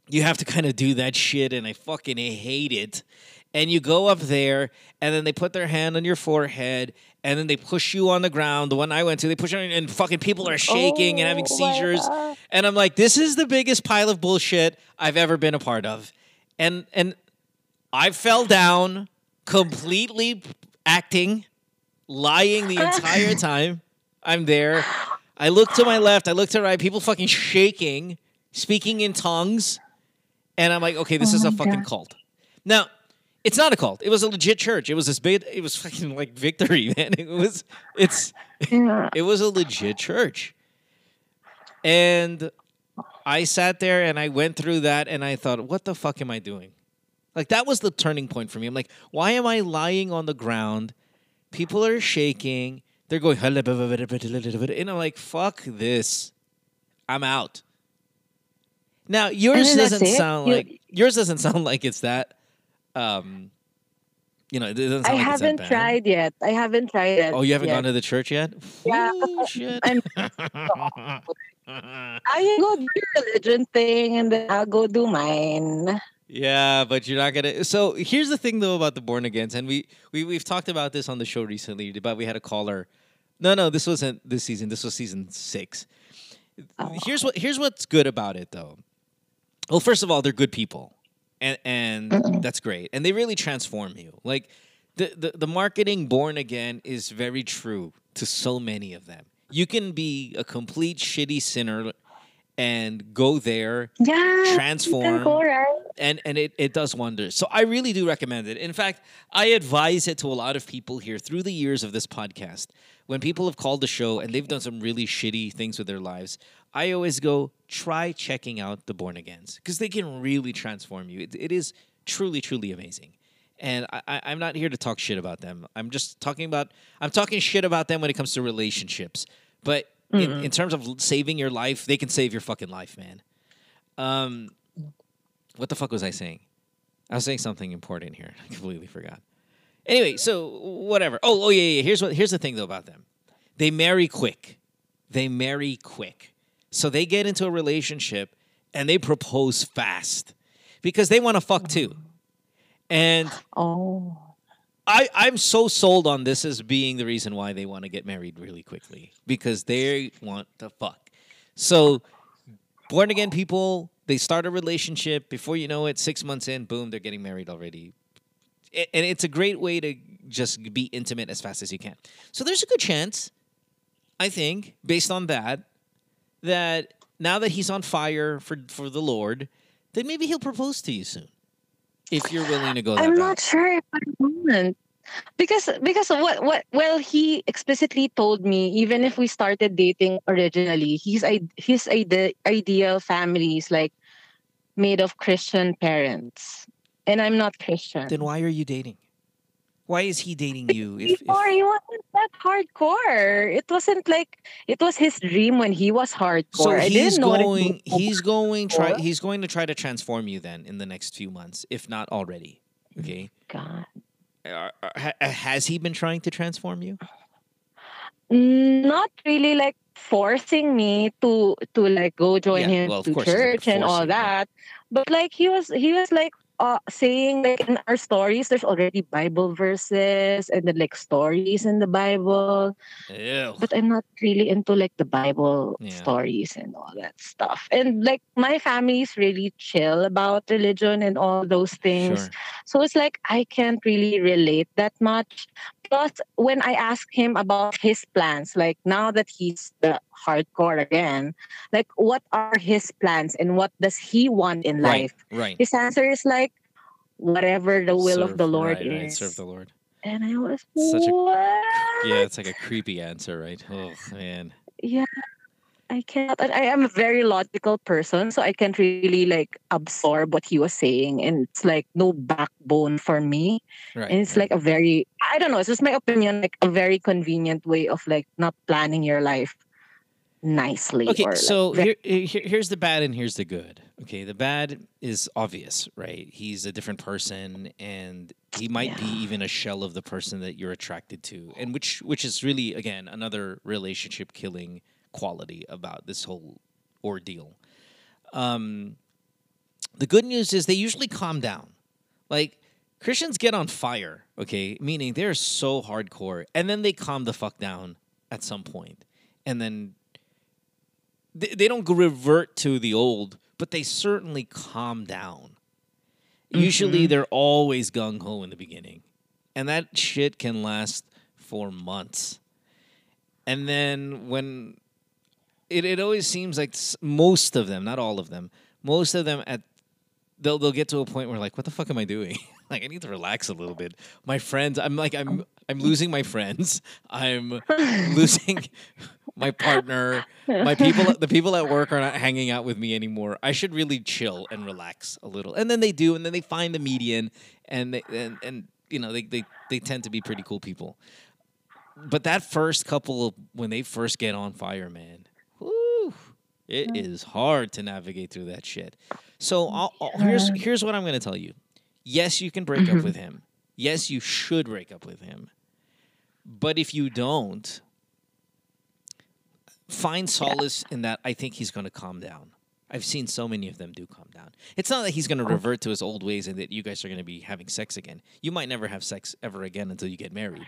Speaker 7: you have to kind of do that shit, and I fucking hate it. And you go up there, and then they put their hand on your forehead, and then they push you on the ground. The one I went to, they push you, on, and fucking people are shaking and having
Speaker 14: Oh
Speaker 7: seizures. And I'm like, this is the biggest pile of bullshit I've ever been a part of. And and I fell down, completely acting, lying the entire time. I'm there. I look to my left, I look to the right, people fucking shaking, speaking in tongues. And I'm like, okay, this
Speaker 14: Oh
Speaker 7: is a fucking
Speaker 14: God.
Speaker 7: cult. Now, it's not a cult. It was a legit church. It was this big it was fucking like victory, man. It was it's it was a legit church. And I sat there and I went through that and I thought, what the fuck am I doing? Like that was the turning point for me. I'm like, why am I lying on the ground? People are shaking. They're going, and I'm like, fuck this. I'm out. Now yours doesn't sound like yours doesn't sound like it's that. Um, you know, it doesn't
Speaker 14: I
Speaker 7: like
Speaker 14: haven't tried yet. I haven't tried it.
Speaker 7: Oh, you haven't
Speaker 14: yet.
Speaker 7: gone to the church yet?
Speaker 14: Yeah,
Speaker 7: Ooh, shit.
Speaker 14: I'm. I go do your religion thing, and then I'll go do mine.
Speaker 7: Yeah, but you're not gonna. So here's the thing, though, about the born agains, and we we we've talked about this on the show recently. But we had a caller. No, no, this wasn't this season. This was season six. Here's what here's what's good about it, though. Well, first of all, they're good people, and and that's great, and they really transform you. Like the, the the marketing born again is very true to so many of them. You can be a complete shitty sinner and go there,
Speaker 14: Yeah,
Speaker 7: transform,
Speaker 14: go, right?
Speaker 7: and and it, it does wonders. So I really do recommend it. In fact, I advise it to a lot of people here through the years of this podcast. When people have called the show and they've done some really shitty things with their lives, I always go try checking out the Born Agains because they can really transform you. It, it is truly, truly amazing. And I, I, I'm not here to talk shit about them. I'm just talking about I'm talking shit about them when it comes to relationships. But in,
Speaker 14: Mm-mm.
Speaker 7: in terms of saving your life, they can save your fucking life, man. Um, what the fuck was I saying? I was saying something important here. I completely forgot. Anyway, so whatever. Oh, oh yeah, yeah. Here's what. Here's the thing though about them. They marry quick. They marry quick. So they get into a relationship and they propose fast because they want to fuck too. And
Speaker 14: oh,
Speaker 7: I I'm so sold on this as being the reason why they want to get married really quickly because they want to fuck. So born again people, they start a relationship before you know it, six months in, boom, they're getting married already. And it's a great way to just be intimate as fast as you can. So there's a good chance, I think, based on that, that now that he's on fire for for the Lord, then maybe he'll propose to you soon. If you're willing to go
Speaker 14: I'm
Speaker 7: route.
Speaker 14: not sure if I want because because what what well he explicitly told me even if we started dating originally his his ide- ideal family is like made of Christian parents and I'm not Christian.
Speaker 7: Then why are you dating? Why is he dating you? If, if
Speaker 14: Before he wasn't that hardcore. It wasn't like it was his dream when he was hardcore.
Speaker 7: so
Speaker 14: I
Speaker 7: he's
Speaker 14: didn't know what
Speaker 7: going, he's going try, he's going to try to transform you then in the next few months, if not already. Oh okay.
Speaker 14: God.
Speaker 7: Uh, uh, are- are- uh, has he been trying to transform you?
Speaker 14: not really like forcing me to to like go join
Speaker 7: Yeah,
Speaker 14: him
Speaker 7: well,
Speaker 14: to
Speaker 7: course, it's not
Speaker 14: church and all that but like he was he was like uh saying like in our stories there's already bible verses and then like stories in the bible
Speaker 7: Ew.
Speaker 14: but i'm not really into like the bible
Speaker 7: Yeah.
Speaker 14: stories and all that stuff and like my family is really chill about religion and all those things
Speaker 7: Sure.
Speaker 14: so it's like I can't really relate that much. Plus, when I ask him about his plans, like now that he's the hardcore again, like what are his plans and what does he want in life?
Speaker 7: right. right.
Speaker 14: His answer is like whatever the will of the Lord
Speaker 7: right, right,
Speaker 14: is.
Speaker 7: serve the Lord.
Speaker 14: And I was
Speaker 7: Such a-
Speaker 14: what?
Speaker 7: Yeah, it's like a creepy answer, right? Oh man.
Speaker 14: yeah i cannot and i am a very logical person so i can't really like absorb what he was saying and it's like no backbone for me
Speaker 7: Right.
Speaker 14: and it's like a very i don't know it's just my opinion like a very convenient way of like not planning your life nicely
Speaker 7: Okay,
Speaker 14: or, like,
Speaker 7: so
Speaker 14: ve-
Speaker 7: here, here, here's the bad and here's the good. Okay, the bad is obvious, right? He's a different person, and he might be even a shell of the person that you're attracted to, and which which is really again another relationship killing quality about this whole ordeal. Um, the good news is they usually calm down. Like Christians get on fire, okay, meaning they're so hardcore, and then they calm the fuck down at some point, and then they, they don't revert to the old, but they certainly calm down. Usually
Speaker 14: Mhm.
Speaker 7: they're always gung ho in the beginning. And that shit can last for months. And then when it, it always seems like most of them, not all of them, most of them at they'll they'll get to a point where like, what the fuck am I doing? like I need to relax a little bit. My friends, I'm like I'm I'm losing my friends. I'm losing my partner. My people the people at work are not hanging out with me anymore. I should really chill and relax a little. And then they do, and then they find the median and they and, and you know, they, they they tend to be pretty cool people. But that first couple of when they first get on fire, man, it is hard to navigate through that shit. So I'll, I'll- here's here's what I'm going to tell you. Yes, you can break up
Speaker 14: Mhm.
Speaker 7: with him. Yes, you should break up with him. But if you don't, find solace in that I think he's going to calm down. I've seen so many of them do calm down. It's not that he's going to revert to his old ways and that you guys are going to be having sex again. You might never have sex ever again until you get married.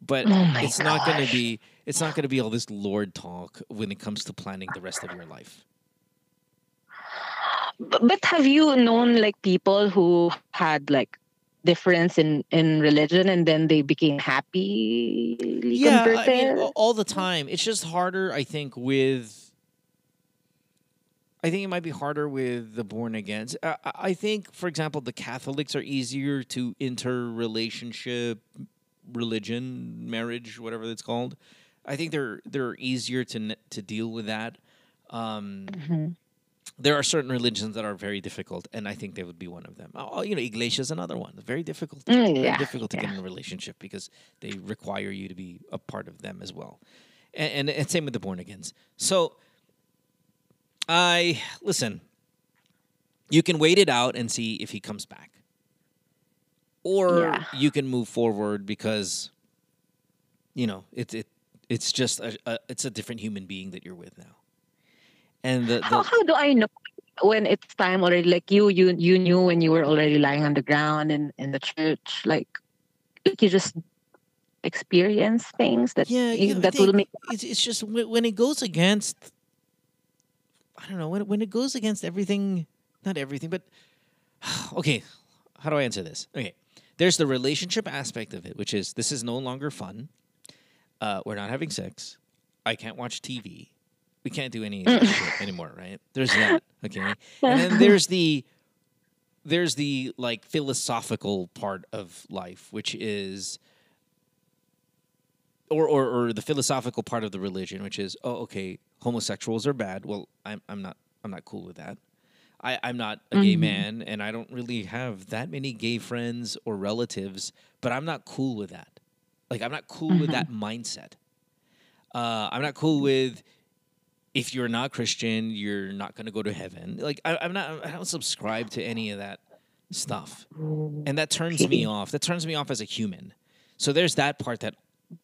Speaker 7: But
Speaker 14: Oh
Speaker 7: it's not going to be it's not going to be all this lord talk when it comes to planning the rest of your life.
Speaker 14: But, have you known like people who had like difference in in religion and then they became happy
Speaker 7: yeah, I mean, all the time. It's just harder, I think, with. I think it might be harder with the born again. I, I- I think, for example, the Catholics are easier to interrelationship, religion, marriage, whatever it's called. I think they're they're easier to to deal with that. Um,
Speaker 14: Mhm.
Speaker 7: there are certain religions that are very difficult, and I think they would be one of them. Oh, you know, Iglesia is another one. Very difficult.
Speaker 14: Mm,
Speaker 7: very difficult to get in a relationship because they require you to be a part of them as well. And, and, and same with the born agains. So I listen. You can wait it out and see if he comes back, or
Speaker 14: Yeah.
Speaker 7: you can move forward because you know it it it's just a, a it's a different human being that you're with now. And the,
Speaker 14: how,
Speaker 7: the
Speaker 14: how do I know when it's time already? Like you, you, you knew when you were already lying on the ground in in the church. Like, like you just experience things that
Speaker 7: Yeah,
Speaker 14: you, that will make.
Speaker 7: it's, it's just when, when it goes against i don't know when, when it goes against everything not everything but okay how do i answer this okay there's the relationship aspect of it which is this is no longer fun. Uh, we're not having sex. I can't watch tv we can't do any of that shit anymore right? There's that okay? And then there's the there's the like philosophical part of life which is or, or or the philosophical part of the religion, which is, oh, okay, homosexuals are bad. Well, I'm I'm not I'm not cool with that. I, I'm not a gay
Speaker 14: Mhm.
Speaker 7: man, and I don't really have that many gay friends or relatives, but I'm not cool with that. Like, I'm not cool with that mindset. Uh, I'm not cool with if you're not Christian, you're not going to go to heaven. Like, I, I'm not. I don't subscribe to any of that stuff, and that turns me off. That turns me off as a human. So there's that part that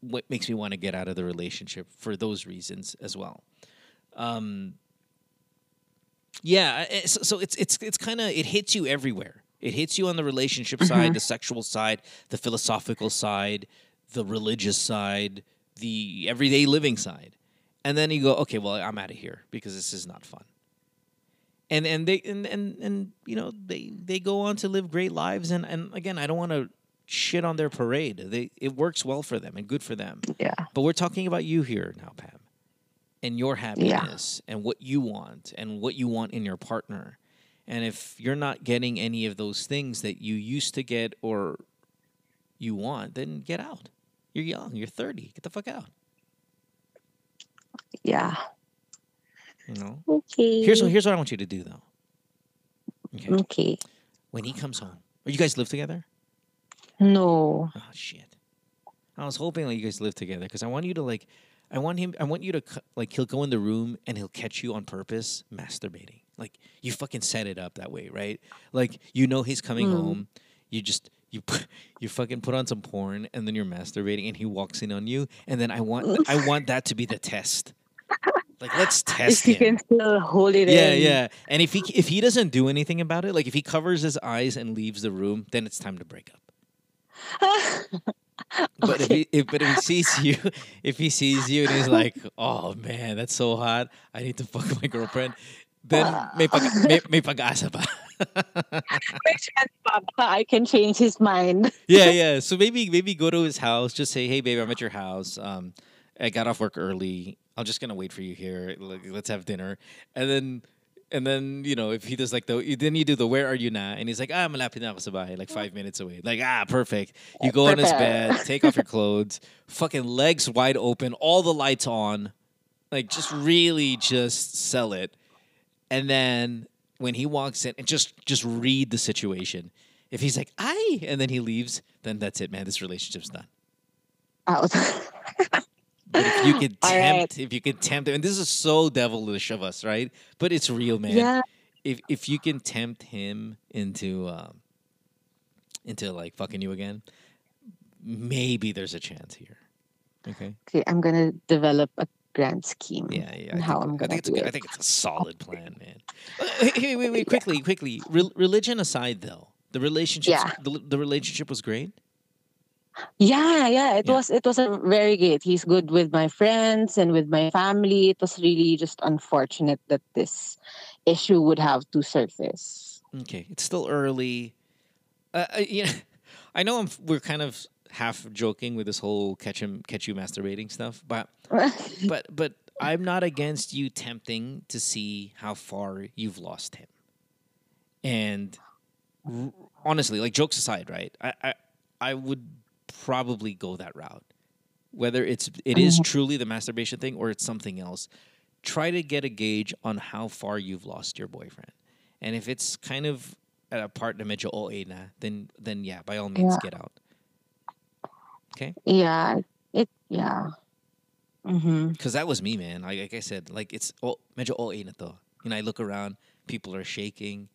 Speaker 7: what makes me want to get out of the relationship for those reasons as well. Um, yeah, I- so, it's it's it's kind of it hits you everywhere. It hits you on the relationship side,
Speaker 14: Mhm.
Speaker 7: the sexual side, the philosophical side, the religious side, the everyday living side, and then you go, okay, well, I'm out of here because this is not fun. And and they and and and you know they they go on to live great lives, and and again, I don't want to shit on their parade. They it works well for them and good for them.
Speaker 14: Yeah.
Speaker 7: But we're talking about you here now, Pam, and your happiness and what you want and what you want in your partner. And if you're not getting any of those things that you used to get or you want, then get out. You're young. You're 30. Get the fuck out.
Speaker 14: Yeah.
Speaker 7: You know.
Speaker 14: Okay.
Speaker 7: Here's what here's what I want you to do though. Okay.
Speaker 14: Okay.
Speaker 7: When he comes home, or you guys live together?
Speaker 14: No.
Speaker 7: Oh shit! I was hoping that you guys live together because I want you to like, I want him, I want you to like, he'll go in the room and he'll catch you on purpose masturbating. Like you fucking set it up that way, right? Like you know he's coming
Speaker 14: Mm.
Speaker 7: home, you just you you fucking put on some porn and then you're masturbating and he walks in on you and then I want I want that to be the test. Like let's test
Speaker 14: if you
Speaker 7: him.
Speaker 14: can still hold it
Speaker 7: Yeah,
Speaker 14: in.
Speaker 7: yeah. And if he if he doesn't do anything about it, like if he covers his eyes and leaves the room, then it's time to break up. But if he if, but if he sees you, if he sees you and he's like, "Oh man, that's so hot. I need to fuck my girlfriend," then may, pag, may, may pag-asa pa.
Speaker 14: May chance pa I can change his mind.
Speaker 7: yeah, yeah. So maybe maybe go to his house. Just say, "Hey, babe, I'm at your house. Um, I got off work early. I'm just gonna wait for you here. Let's have dinner." And then, and then you know, if he does like the, then you do the "Where are you now?" And he's like, "Ah, malapit na ako sa bahay, like five minutes away." Like, ah, perfect. You go on his bed, take off your clothes, fucking legs wide open, all the lights on, like just really just sell it. And then when he walks in and just just read the situation. If he's like, "I," and then he leaves, then that's it, man. This relationship's done.
Speaker 14: Out.
Speaker 7: But if you could tempt,
Speaker 14: right.
Speaker 7: if you could tempt him, and this is so devilish of us, right? But it's real, man.
Speaker 14: Yeah.
Speaker 7: If if you can tempt him into um into like fucking you again, maybe there's a chance here. Okay.
Speaker 14: Okay, I'm gonna develop a grand scheme.
Speaker 7: Yeah, yeah. I
Speaker 14: how
Speaker 7: think,
Speaker 14: I'm gonna
Speaker 7: think it's
Speaker 14: do
Speaker 7: good.
Speaker 14: it.
Speaker 7: I think it's a solid plan, man. Uh, hey, hey, wait, wait, quickly, quickly. Re- religion aside, though, the relationship,
Speaker 14: Yeah.
Speaker 7: the, the relationship was great.
Speaker 14: Yeah, yeah. It was it was a very great. He's good with my friends and with my family. It was really just unfortunate that this issue would have to surface.
Speaker 7: Okay, it's still early. Uh, uh, you know, I know I'm, we're kind of half joking with this whole catch him, catch you masturbating stuff, but but but I'm not against you tempting to see how far you've lost him. And r- honestly, like jokes aside, right? I I, I would probably go that route. Whether it's it is truly the masturbation thing or it's something else, try to get a gauge on how far you've lost your boyfriend. And if it's kind of at a part na medyo OA na, then then yeah, by all means
Speaker 14: Yeah.
Speaker 7: get out. Okay?
Speaker 14: Yeah. It yeah. Mm-hmm.
Speaker 7: Because that was me, man. Like, like I said, like it's oh, medyo OA na to. You know, I look around, people are shaking.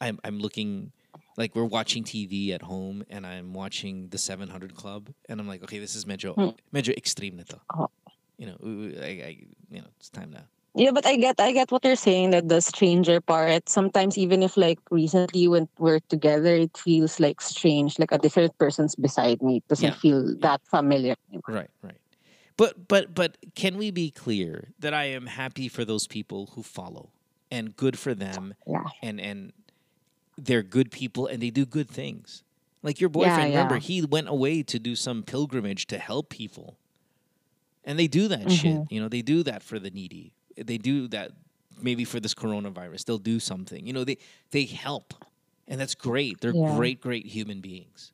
Speaker 7: I'm I'm looking like we're watching TV at home, and I'm watching the 700 Club, and I'm like, okay, this is medyo
Speaker 14: Hmm.
Speaker 7: medyo extreme na to.
Speaker 14: Oh.
Speaker 7: You know, I, I you know, it's time now.
Speaker 14: Yeah, but I get I get what you're saying that the stranger part. Sometimes even if like recently when we're together, it feels like strange, like a different person's beside me. It doesn't
Speaker 7: Yeah.
Speaker 14: feel that familiar.
Speaker 7: Right, right. But but but can we be clear that I am happy for those people who follow and good for them
Speaker 14: Yeah.
Speaker 7: and and they're good people and they do good things. Like your
Speaker 14: Yeah,
Speaker 7: boyfriend, remember,
Speaker 14: yeah.
Speaker 7: he went away to do some pilgrimage to help people. And they do that shit.
Speaker 14: Mhm.
Speaker 7: You know, they do that for the needy. They do that maybe for this coronavirus. They'll do something. You know, they they help. And that's great. They're
Speaker 14: Yeah.
Speaker 7: great, great human beings.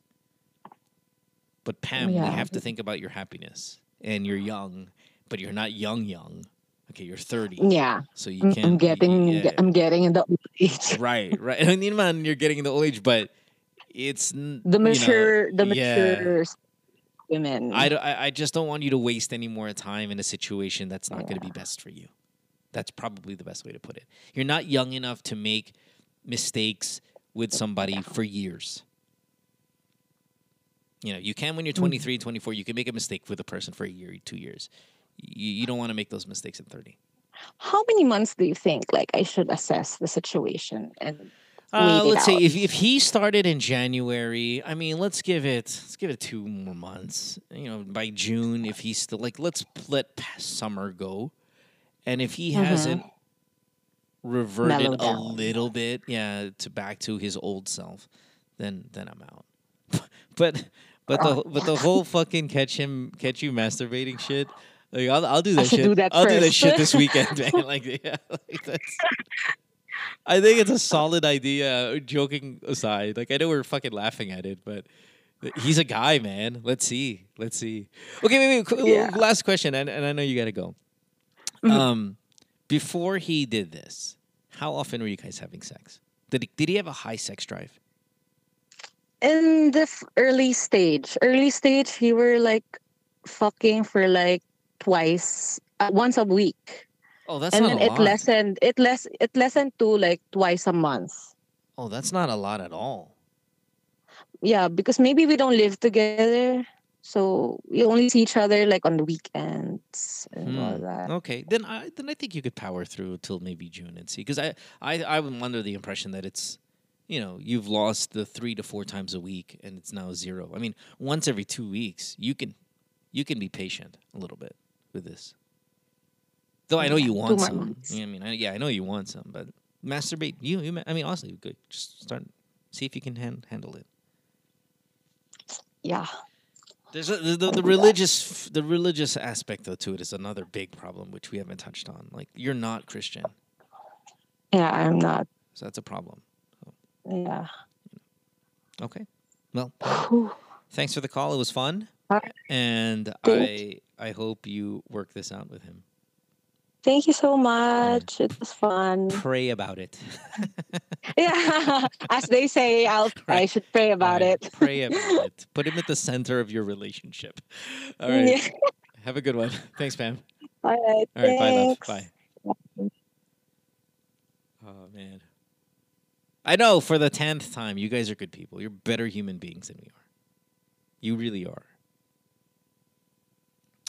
Speaker 7: But Pam, we have to think about your happiness. And you're young, but you're not young young. Okay, you're 30.
Speaker 14: Yeah.
Speaker 7: So you can't
Speaker 14: I'm getting
Speaker 7: yeah.
Speaker 14: I'm getting in the old age.
Speaker 7: Right, right. I mean, man, you're getting in the old age, but it's
Speaker 14: The
Speaker 7: you know,
Speaker 14: mature the
Speaker 7: yeah.
Speaker 14: mature women.
Speaker 7: I, don't- I I just don't want you to waste any more time in a situation that's not going to be best for you. That's probably the best way to put it. You're not young enough to make mistakes with somebody for years. You know, you can when you're
Speaker 14: Mm.
Speaker 7: 23, 24, you can make a mistake with a person for a year, two years. You, you don't want to make those mistakes at 30.
Speaker 14: How many months do you think like I should assess the situation and
Speaker 7: Uh, let's say if, if he started in January, I mean, let's give it let's give it two more months. You know, by June, if he's still like, let's let summer go, and if he
Speaker 14: Mhm.
Speaker 7: hasn't reverted a
Speaker 14: down.
Speaker 7: little bit, yeah, to back to his old self, then then I'm out. but but the but the whole fucking catch him catch you masturbating shit. Like I'll I'll do that shit.
Speaker 14: do that
Speaker 7: I'll do that shit this weekend, man. Like yeah, like that's. I think it's a solid idea. Joking aside, like I know we're fucking laughing at it, but he's a guy, man. Let's see. Let's see. Okay, wait, wait.
Speaker 14: Yeah.
Speaker 7: Last question, and, and I know you got to go.
Speaker 14: Mhm.
Speaker 7: Um, before he did this, how often were you guys having sex? Did he, did he have a high sex drive?
Speaker 14: in the early stage early stage we were like fucking for like twice uh, once a week
Speaker 7: Oh, that's
Speaker 14: and
Speaker 7: not
Speaker 14: then
Speaker 7: a
Speaker 14: it
Speaker 7: lot.
Speaker 14: lessened it less it lessened to like twice a month
Speaker 7: Oh, that's not a lot at all.
Speaker 14: yeah because maybe we don't live together so we only see each other like on the weekends and all
Speaker 7: Hmm.
Speaker 14: that
Speaker 7: Okay, then I then I think you could power through till maybe June and see. Because I I I'm under the impression that it's, you know, you've lost the three to four times a week and it's now zero. I mean, once every two weeks, you can, you can be patient a little bit with this. Though I know you want some.
Speaker 14: months.
Speaker 7: I mean, I, yeah, I know you want some, but masturbate. You, you. I mean, honestly, good. Just start. See if you can han- handle it.
Speaker 14: Yeah.
Speaker 7: There's a, the, the, the religious the religious aspect though to it is another big problem which we haven't touched on. Like you're not Christian,
Speaker 14: Yeah, I'm not.
Speaker 7: so that's a problem.
Speaker 14: Yeah.
Speaker 7: Okay. Well, thanks for the call. It was fun,
Speaker 14: Alright.
Speaker 7: and I I hope you work this out with him.
Speaker 14: Thank you so much. It was fun.
Speaker 7: Pray about it.
Speaker 14: Yeah. As they say, I'll I should pray about it.
Speaker 7: Pray about it. Put him at the center of your relationship. All right.
Speaker 14: Yeah.
Speaker 7: Have a good one. Thanks, Pam.
Speaker 14: All right.
Speaker 7: All right. Bye, love.
Speaker 14: thanks.
Speaker 7: Bye. Oh man. I know for the tenth time, you guys are good people. You're better human beings than we are. You really are.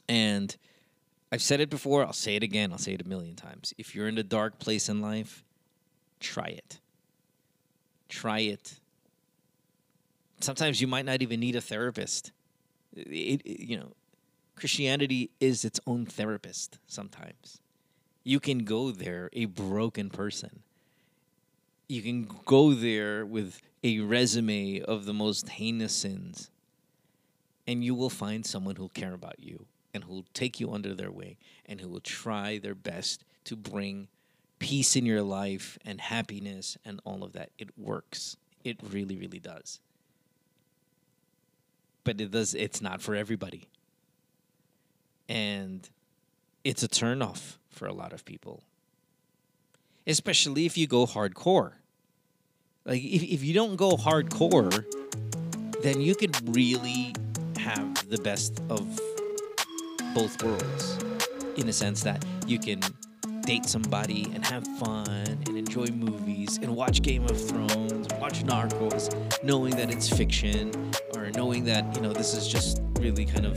Speaker 7: And I've said it before, I'll say it again, I'll say it a million times. If you're in a dark place in life, try it. Try it. Sometimes you might not even need a therapist. It, it- you know, Christianity is its own therapist sometimes. You can go there a broken person. You can go there with a resume of the most heinous sins, and you will find someone who'll care about you and who'll take you under their wing and who will try their best to bring peace in your life and happiness and all of that. It works. It really, really does. But it does it's not for everybody. And it's a turnoff for a lot of people. Especially if you go hardcore. Like if, if you don't go hardcore, then you could really have the best of both worlds in a sense that you can date somebody and have fun and enjoy movies and watch Game of Thrones watch Narcos knowing that it's fiction or knowing that you know this is just really kind of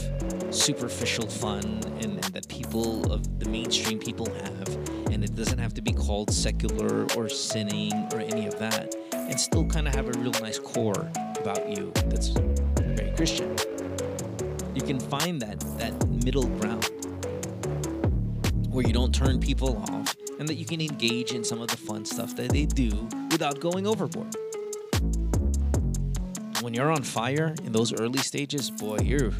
Speaker 7: superficial fun and, and that people of the mainstream people have and it doesn't have to be called secular or sinning or any of that and still kind of have a real nice core about you that's very Christian you can find that that middle ground where you don't turn people off and that you can engage in some of the fun stuff that they do without going overboard. When you're on fire in those early stages, boy, you're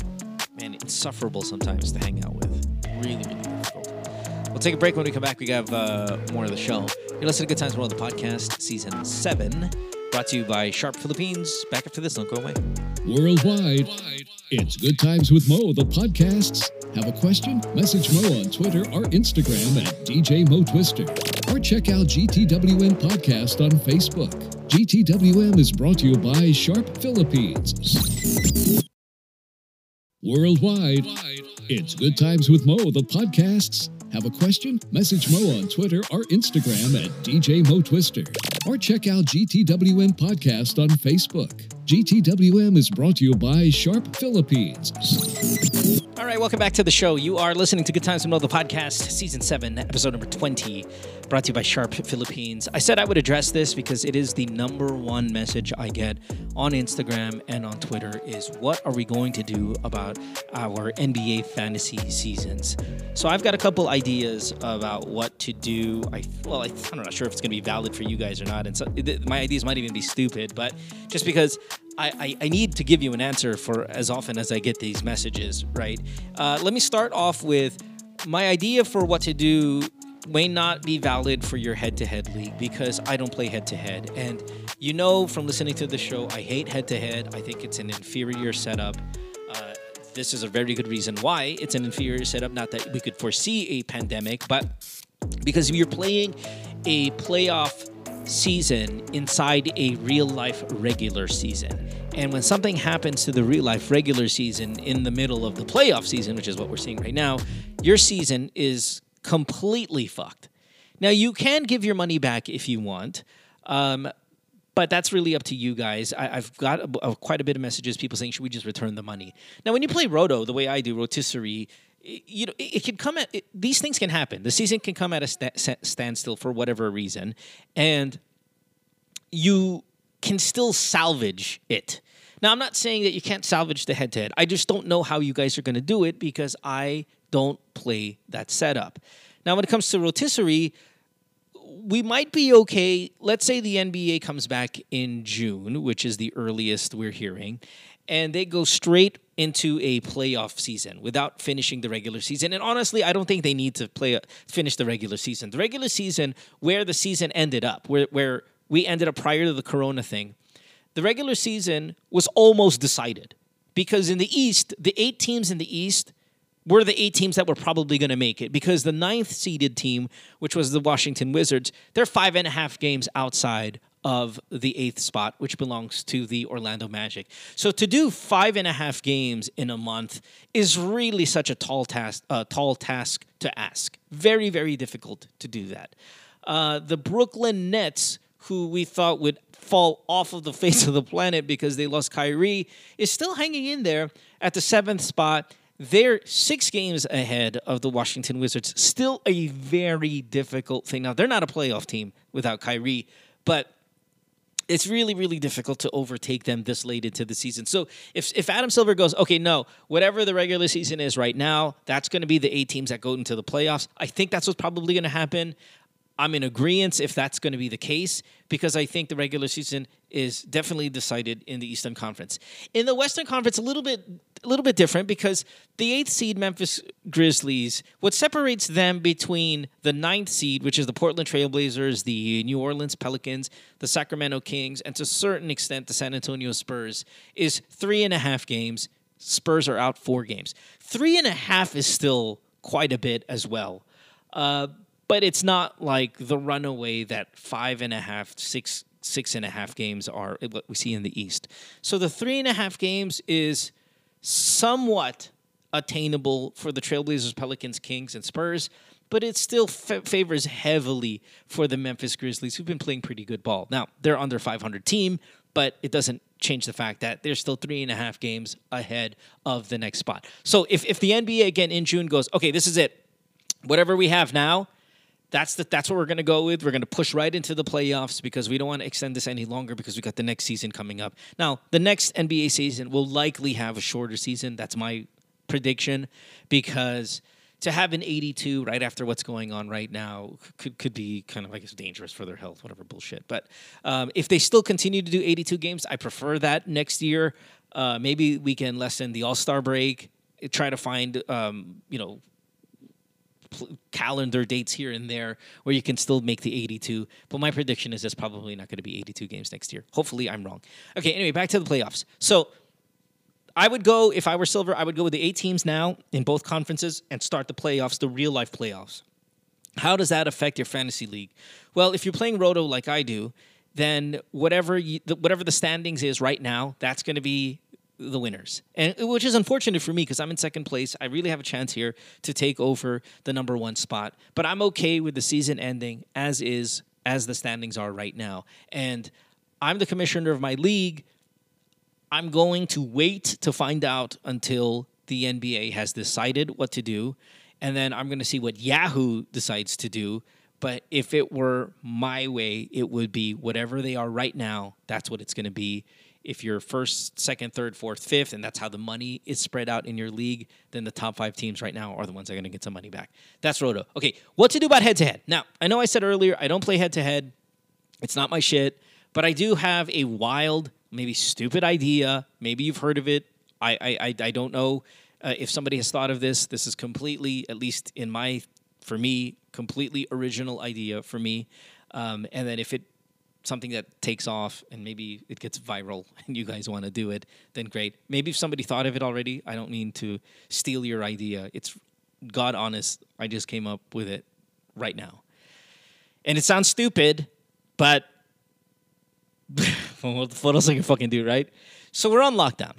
Speaker 7: man insufferable sometimes to hang out with. Really, really difficult. We'll take a break when we come back. We have uh, more of the show. You're listening to Good Times World, the podcast, season seven, brought to you by Sharp Philippines. Back after this, don't go away.
Speaker 2: Worldwide, it's Good Times with Mo, the podcasts. Have a question? Message Mo on Twitter or Instagram at DJ Mo Twister. Or check out GTWM Podcast on Facebook. GTWM is brought to you by Sharp Philippines. Worldwide, it's Good Times with Mo, the podcasts. Have a question? Message Mo on Twitter or Instagram at DJ Mo Twister. Or check out GTWM Podcast on Facebook. GTWM is brought to you by Sharp Philippines.
Speaker 7: All right, welcome back to the show. You are listening to Good Times Mo, the podcast, season seven, episode number 20, brought to you by Sharp Philippines. I said I would address this because it is the number one message I get on Instagram and on Twitter is what are we going to do about our NBA fantasy seasons? So I've got a couple ideas about what to do. I well, I, I'm not sure if it's going to be valid for you guys or not, and so my ideas might even be stupid, but just because I, I, need to give you an answer for as often as I get these messages, right? Uh, let me start off with my idea for what to do may not be valid for your head to head league because I don't play head to head. And you know from listening to the show, I hate head to head. I think it's an inferior setup. Uh, this is a very good reason why it's an inferior setup. Not that we could foresee a pandemic, but because you're playing a playoff season inside a real life regular season. And when something happens to the real life regular season in the middle of the playoff season, which is what we're seeing right now, your season is completely fucked. Now, you can give your money back if you want. Um, but that's really up to you guys. I, I've got a, a- quite a bit of messages, people saying, should we just return the money? Now, when you play Roto the way I do, rotisserie, you know, it, it can come at, it, these things can happen. The season can come at a sta- standstill for whatever reason. And you can still salvage it. Now, I'm not saying that you can't salvage the head to head. I just don't know how you guys are going to do it because I don't play that setup. Now, when it comes to rotisserie, we might be okay. Let's say the NBA comes back in June, which is the earliest we're hearing, and they go straight into a playoff season without finishing the regular season. And honestly, I don't think they need to play finish the regular season. The regular season, where the season ended up, where where we ended up prior to the Corona thing, the regular season was almost decided because in the East, the eight teams in the East were the eight teams that were probably going to make it because the ninth seeded team, which was the Washington Wizards, they're five and a half games outside of the eighth spot, which belongs to the Orlando Magic. So to do five and a half games in a month is really such a tall task, uh, tall task to ask. Very, very difficult to do that. Uh, the Brooklyn Nets, who we thought would fall off of the face of the planet because they lost Kyrie, is still hanging in there at the seventh spot they're six games ahead of the Washington Wizards. Still a very difficult thing. Now, they're not a playoff team without Kyrie, but it's really, really difficult to overtake them this late into the season. So if, if Adam Silver goes, okay, no, whatever the regular season is right now, that's going to be the eight teams that go into the playoffs. I think that's what's probably going to happen. I'm in agreement if that's going to be the case because I think the regular season is definitely decided in the Eastern Conference. In the Western Conference, a little bit a little bit different because the eighth seed Memphis Grizzlies, what separates them between the ninth seed, which is the Portland Trailblazers, the New Orleans Pelicans, the Sacramento Kings, and to a certain extent the San Antonio Spurs, is three and a half games. Spurs are out four games. Three and a half is still quite a bit as well. Uh, but it's not like the runaway that five and a half, six, six and a half games are eh, what we see in the East. So the three and a half games is somewhat attainable for the Trailblazers, Pelicans, Kings, and Spurs, but it still f- favors heavily for the Memphis Grizzlies, who've been playing pretty good ball. Now, they're under 500 team, but it doesn't change the fact that they're still three and a half games ahead of the next spot. So if, if the NBA again in June goes, okay, this is it, whatever we have now, that's the, that's what we're going to go with. We're going to push right into the playoffs because we don't want to extend this any longer because we got the next season coming up. Now, the next NBA season will likely have a shorter season. That's my prediction because to have an 82 right after what's going on right now could could be kind of I guess dangerous for their health, whatever bullshit. But um, if they still continue to do 82 games, I prefer that next year. Uh, maybe we can lessen the All Star break. Try to find um, you know calendar dates here and there where you can still make the 82. But my prediction is it's probably not going to be 82 games next year. Hopefully, I'm wrong. Okay, anyway, back to the playoffs. So I would go, if I were Silver, I would go with the eight teams now in both conferences and start the playoffs, the real life playoffs. How does that affect your fantasy league? Well, if you're playing Roto like I do, then whatever you, whatever the standings is right now, that's going to be the winners, and uh, which is unfortunate for me because I'm in second place. I really have a chance here to take over the number one spot, but I'm okay with the season ending as is, as the standings are right now. And I'm the commissioner of my league. I'm going to wait to find out until the NBA has decided what to do, and then I'm going to see what Yahoo decides to do. But if it were my way, it would be whatever they are right now. That's what it's going to be if you're first, second, third, fourth, fifth, and that's how the money is spread out in your league, then the top five teams right now are the ones that are going to get some money back. That's Roto. Okay, what to do about head to head? Now, I know I said earlier I don't play head to head, it's not my shit, but I do have a wild, maybe stupid idea. Maybe you've heard of it. I, I, I, don't know uh, if somebody has thought of this. This is completely, at least in my, for me, completely original idea for me. Um, and then if it something that takes off and maybe it gets viral and you guys want to do it, then great. Maybe if somebody thought of it already, I don't mean to steal your idea. It's God honest, I just came up with it right now. And it sounds stupid, but what else I can fucking do, right? So we're on lockdown.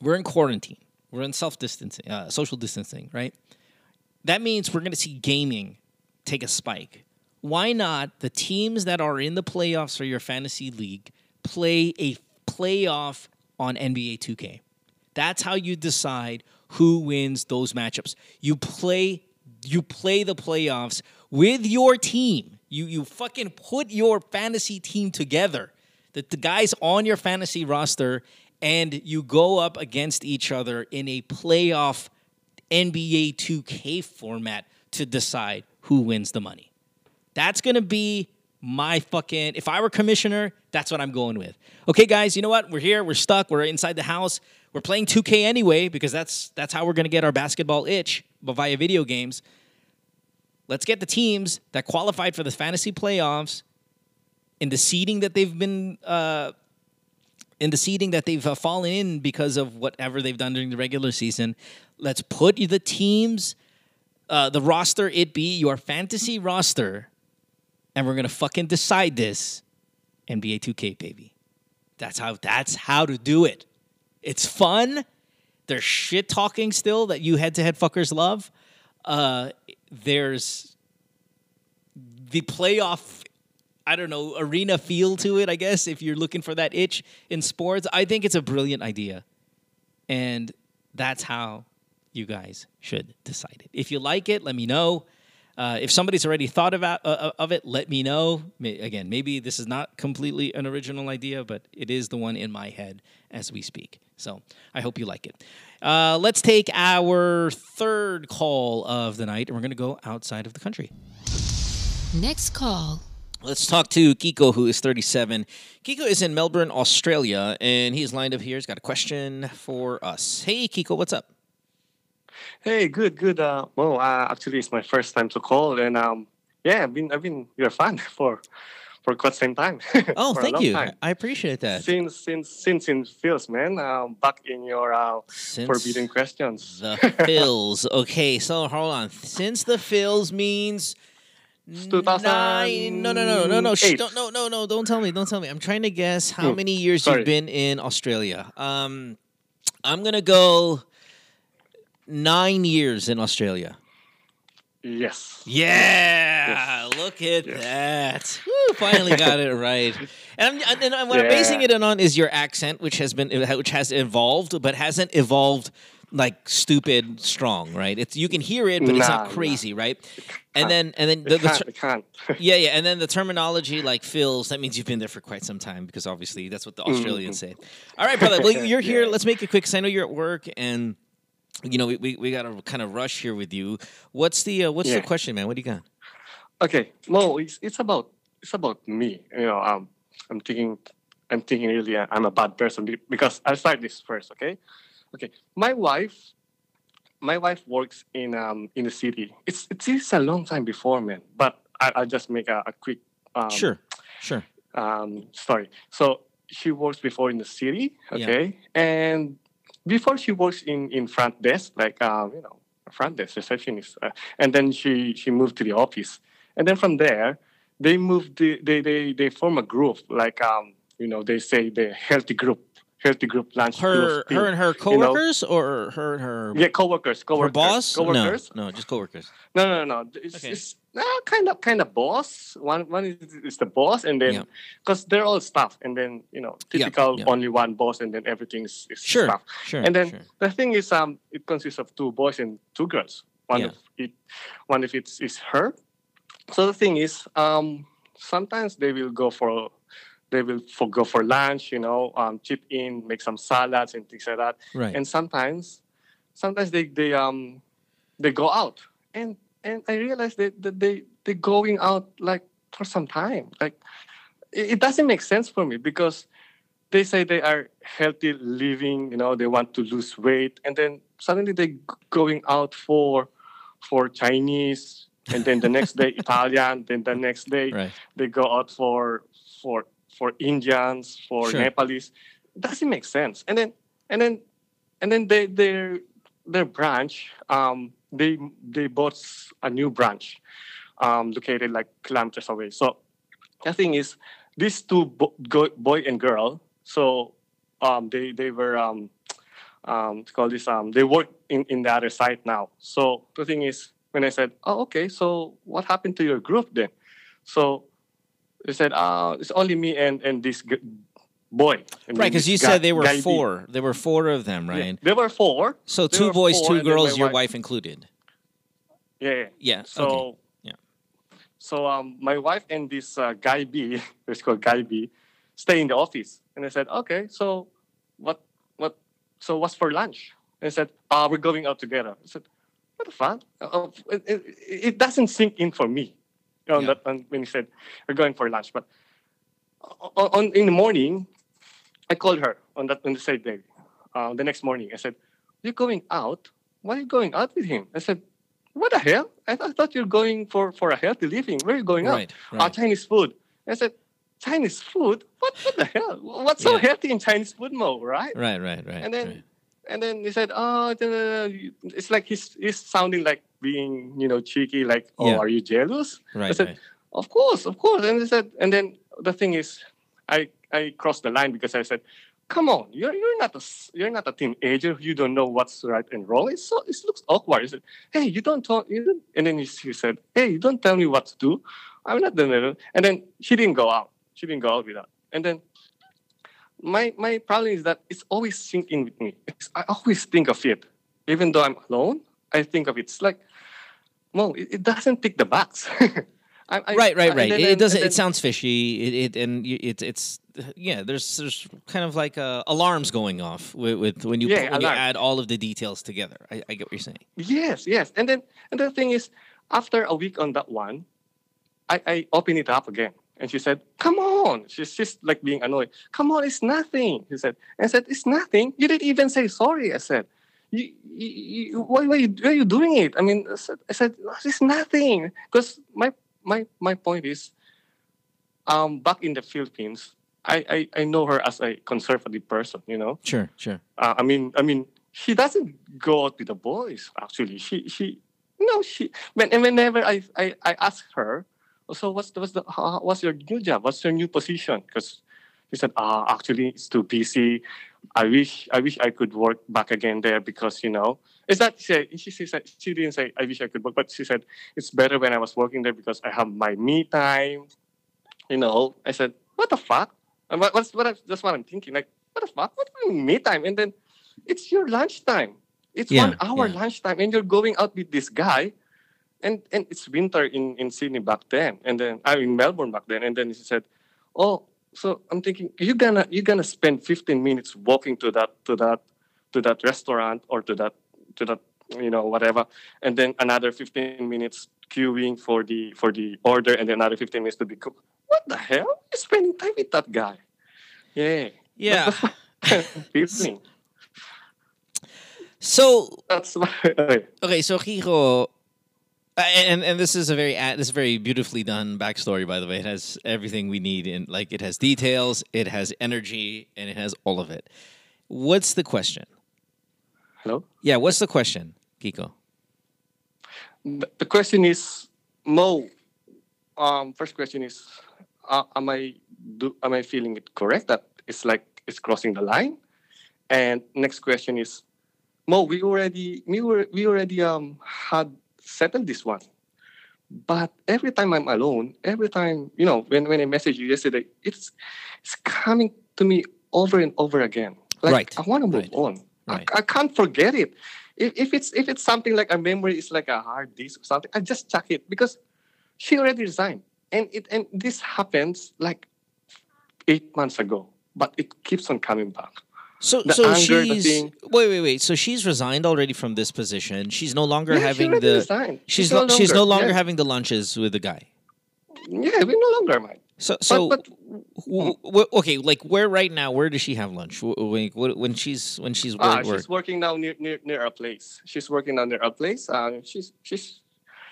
Speaker 7: We're in quarantine. We're in self distancing, uh, social distancing, right? That means we're going to see gaming take a spike why not the teams that are in the playoffs for your fantasy league play a playoff on NBA 2K? That's how you decide who wins those matchups. You play you play the playoffs with your team. You you fucking put your fantasy team together. The, the guys on your fantasy roster and you go up against each other in a playoff NBA 2K format to decide who wins the money. That's going to be my fucking if I were commissioner, that's what I'm going with. Okay guys, you know what? We're here, we're stuck, we're inside the house. We're playing 2K anyway because that's that's how we're going to get our basketball itch, via video games. Let's get the teams that qualified for the fantasy playoffs in the seeding that they've been uh, in the seeding that they've uh, fallen in because of whatever they've done during the regular season. Let's put the teams, uh, the roster, it be your fantasy roster, and we're gonna fucking decide this. NBA 2K, baby. That's how. That's how to do it. It's fun. There's shit talking still that you head to head fuckers love. Uh, there's the playoff I don't know, arena feel to it, I guess, if you're looking for that itch in sports. I think it's a brilliant idea. And that's how you guys should decide it. If you like it, let me know. Uh, if somebody's already thought about uh, of it, let me know. May, again, maybe this is not completely an original idea, but it is the one in my head as we speak. So I hope you like it. Uh, let's take our third call of the night, and we're going to go outside of the country.
Speaker 12: Next call.
Speaker 7: Let's talk to Kiko, who is 37. Kiko is in Melbourne, Australia, and he's lined up here. He's got a question for us. Hey, Kiko, what's up?
Speaker 15: Hey, good, good. Uh, well, uh, actually, it's my first time to call, and um, yeah, I've been, I've been your fan for, for quite some time.
Speaker 7: Oh, thank you.
Speaker 15: time.
Speaker 7: I appreciate that.
Speaker 15: Since, since, since in Fields, man. Um, back in your uh, forbidden questions.
Speaker 7: The Phils. Okay, so hold on. Since the Phils means nine. No, no, no, no, no. Shh, don't, no, no, no. Don't tell me. Don't tell me. I'm trying to guess how
Speaker 15: Hmm,
Speaker 7: many years
Speaker 15: sorry.
Speaker 7: you've been in Australia. Um, I'm gonna go nine years in Australia.
Speaker 15: Yes.
Speaker 7: Yeah, look at that. Woo, finally got it right. And, I'm, and I'm- what I'm basing
Speaker 15: Yeah.
Speaker 7: it on is your accent, which has been which has evolved, but hasn't evolved like stupid strong, right? It's you can hear it, but it's
Speaker 15: Nah,
Speaker 7: not
Speaker 15: nah.
Speaker 7: crazy, right? And then and then the, the ter- yeah, yeah, and then the terminology like fills that means you've been there for quite some time because obviously that's what the Australians say. All right, brother. Well, you're here. Let's make it quick because I know you're at work and. You know, we, we, we got to kind of rush here with you. What's the uh, what's the question, man? What do you got?
Speaker 15: Okay, no, it's it's about it's about me. You know, um, I'm thinking, I'm thinking really, uh, I'm a bad person because I'll start this first. Okay, okay. My wife, my wife works in um in the city. It's it's, it's a long time before, man. But I, I'll just make a, a quick um,
Speaker 7: Sure, sure.
Speaker 15: um story. So she works before in the city.
Speaker 7: Yeah.
Speaker 15: Okay, and before she works in in front desk, like um you know front desk receptionist, uh, and then she she moved to the office, and then from there they moved the, they they they form a group like um you know they say the healthy group healthy group lunch
Speaker 7: Her her and her
Speaker 15: you know.
Speaker 7: coworkers or her and her
Speaker 15: yeah coworkers coworkers
Speaker 7: her boss?
Speaker 15: coworkers
Speaker 7: No, no, just coworkers.
Speaker 15: no no no, no. it's,
Speaker 7: Okay.
Speaker 15: it's uh, kind of kind of boss one one is, is the boss and then
Speaker 7: Yeah.
Speaker 15: because they're all staff and then you know typical
Speaker 7: yeah.
Speaker 15: only one boss and then everything is, is
Speaker 7: Sure,
Speaker 15: staff
Speaker 7: sure,
Speaker 15: and then
Speaker 7: sure.
Speaker 15: the thing is um it consists of two boys and two girls one
Speaker 7: Yeah.
Speaker 15: of it one of it is her so the thing is um sometimes they will go for they will for, go for lunch you know um chip in make some salads and things like that
Speaker 7: Right.
Speaker 15: and sometimes sometimes they they um they go out and and i realized that, that they they going out like for some time like it, it doesn't make sense for me because they say they are healthy living you know they want to lose weight and then suddenly they going out for for chinese and then the next day italian then the next day
Speaker 7: Right.
Speaker 15: they go out for for for indians for
Speaker 7: Sure.
Speaker 15: nepalese doesn't make sense. And then and then and then they their their branch um they they bought a new branch um located like kilometers away. So the thing is these two bo- go- boy and girl so um they they were um um called this um they work in in the other side now. So the thing is when i said oh okay so what happened to your group then? So they said uh it's only me and and this g- boy And
Speaker 7: Right, because you
Speaker 15: guy-
Speaker 7: said they were four. There were four of them, right?
Speaker 15: Yeah, there were four
Speaker 7: So
Speaker 15: There
Speaker 7: two boys,
Speaker 15: four,
Speaker 7: two girls, your
Speaker 15: wife-
Speaker 7: wife included.
Speaker 15: yeah yeah
Speaker 7: Yeah.
Speaker 15: so
Speaker 7: okay. Yeah.
Speaker 15: So um, my wife and this uh, guy B, it's called Guy B, stay in the office. And I said, okay, so what, what, so what's for lunch? And I said, uh, we're going out together. I said, what the fuck? Uh, it, it, it doesn't sink in for me. You know,
Speaker 7: Yeah.
Speaker 15: that, um, when he said we're going for lunch, but on, on in the morning, I called her on that on the same day. Uh, the next morning, I said, "You're going out? Why are you going out with him?" I said, "What the hell? I, th- I thought you're going for for a healthy living. Where are you going
Speaker 7: Right,
Speaker 15: out? Uh, Chinese food." I said, "Chinese food? What? What the hell? What's so
Speaker 7: Yeah.
Speaker 15: healthy in Chinese food, Mo? Right?"
Speaker 7: Right, right, right.
Speaker 15: and then
Speaker 7: right.
Speaker 15: And then he said, "Oh, da- da- da," it's like he's he's sounding like being you know cheeky, like, oh,
Speaker 7: Yeah.
Speaker 15: are you jealous?"
Speaker 7: Right, I
Speaker 15: said,
Speaker 7: right.
Speaker 15: "Of course, of course." And he said, and then the thing is, I I crossed the line because I said, "Come on, you're you're not a you're not a teenager. You don't know what's right and wrong. It's so it looks awkward." He said, "Hey, you don't talk." You don't, and then he, he said, "Hey, you don't tell me what to do. I'm not the And then she didn't go out. She didn't go out with that. And then my my problem is that it's always sinking with me. It's, I always think of it, even though I'm alone. I think of it. It's like, well, it, it doesn't tick the box. I, I,
Speaker 7: right, right, right.
Speaker 15: then-
Speaker 7: it doesn't.
Speaker 15: then-
Speaker 7: It sounds fishy. It, it and it, it's yeah. There's there's kind of like uh, alarms going off with, with when you
Speaker 15: Yeah,
Speaker 7: when you add all of the details together. I, I get what you're saying.
Speaker 15: Yes, yes. And then and the thing is, after a week on that one, I, I open it up again. And she said, Come on. She's just like being annoyed. Come on, it's nothing. She said, I said, It's nothing. You didn't even say sorry. I said, you, you, you, why, why, you, why are you doing it? I mean, I said, I said it's nothing. Because my, my, my point is, um, back in the Philippines, I, I, I know her as a conservative person, you know?
Speaker 7: Sure, sure.
Speaker 15: uh, I mean, I mean, she doesn't go out with the boys. Actually, she she no she. When whenever I I, I ask her, "Oh, so what's the, what's the how, what's your new job? What's your new position? Because she said, ah, actually, it's too busy. I wish I wish I could work back again there because you know. It's not she she, she said she didn't say I wish I could work, but she said it's better when I was working there because I have my me time. You know, I said, what the fuck? And what, what's what I, that's what I'm thinking. Like, what the fuck? What do you mean me time? And then it's your lunchtime. It's
Speaker 7: Yeah,
Speaker 15: one hour lunchtime, and you're going out with this guy, and and it's winter in in Sydney back then, and then I'm in Melbourne back then, and then he said, "Oh, so I'm thinking you're gonna you're gonna spend 15 minutes walking to that to that to that restaurant or to that to that you know whatever, and then another 15 minutes queuing for the for the order, and then another 15 minutes to be cooked. What the hell? You're spending time with that guy? Yeah,
Speaker 7: Yeah. So
Speaker 15: that's my okay.
Speaker 7: Okay, so uh, and and this is a very uh, this is very beautifully done backstory. By the way, it has everything we need in like it has details, it has energy, and it has all of it. What's the question?
Speaker 15: Hello.
Speaker 7: Yeah, what's the question, Kiko?
Speaker 15: The the question is, Mo. Um, first question is, uh, am I do am I feeling it correct that it's like it's crossing the line? And next question is, Mo, we already we were we already um had settled this one, but every time I'm alone, every time you know when when I messaged you yesterday, it's it's coming to me over and over again. Like
Speaker 7: Right,
Speaker 15: I want to move on. I, I can't forget it. If, if it's if it's something like a memory, it's like a hard disk or something. I just chuck it because she already resigned, and it and this happens like eight months ago, but it keeps on coming back.
Speaker 7: So
Speaker 15: The
Speaker 7: so
Speaker 15: anger,
Speaker 7: she's
Speaker 15: thing-
Speaker 7: wait wait wait. So she's resigned already from this position. She's no longer
Speaker 15: Yeah,
Speaker 7: having the
Speaker 15: resigned.
Speaker 7: she's
Speaker 15: no
Speaker 7: no, she's no
Speaker 15: longer-
Speaker 7: longer
Speaker 15: yeah.
Speaker 7: having the lunches with the guy.
Speaker 15: Yeah, we no longer mind.
Speaker 7: So so
Speaker 15: but,
Speaker 7: w- w- okay, like where right now? Where does she have lunch? W- When, she's when she's
Speaker 15: Ah,
Speaker 7: work,
Speaker 15: she's working now near near near our place. She's working now near our place. Uh, she's she's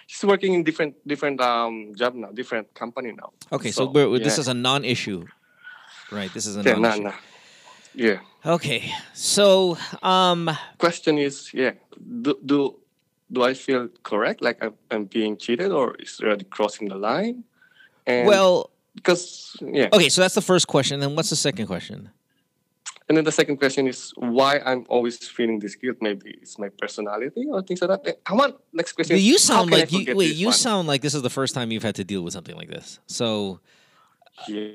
Speaker 15: she's working in different different um job now, different company now.
Speaker 7: Okay, so, we're, this is a non-issue, right? This is a
Speaker 15: Yeah,
Speaker 7: non-issue.
Speaker 15: nah. Yeah.
Speaker 7: Okay, so um,
Speaker 15: Question is, yeah, do do do I feel correct? Like I'm, I'm being cheated, or is already crossing the line? And
Speaker 7: well,
Speaker 15: because yeah.
Speaker 7: okay, so that's the first question. Then what's the second question?
Speaker 15: And then the second question is why I'm always feeling this guilt. Maybe it's my personality or things like that. Eh, Come on, next question.
Speaker 7: you sound like you wait. You
Speaker 15: one?
Speaker 7: sound like this is the first time you've had to deal with something like this. So
Speaker 15: Yeah.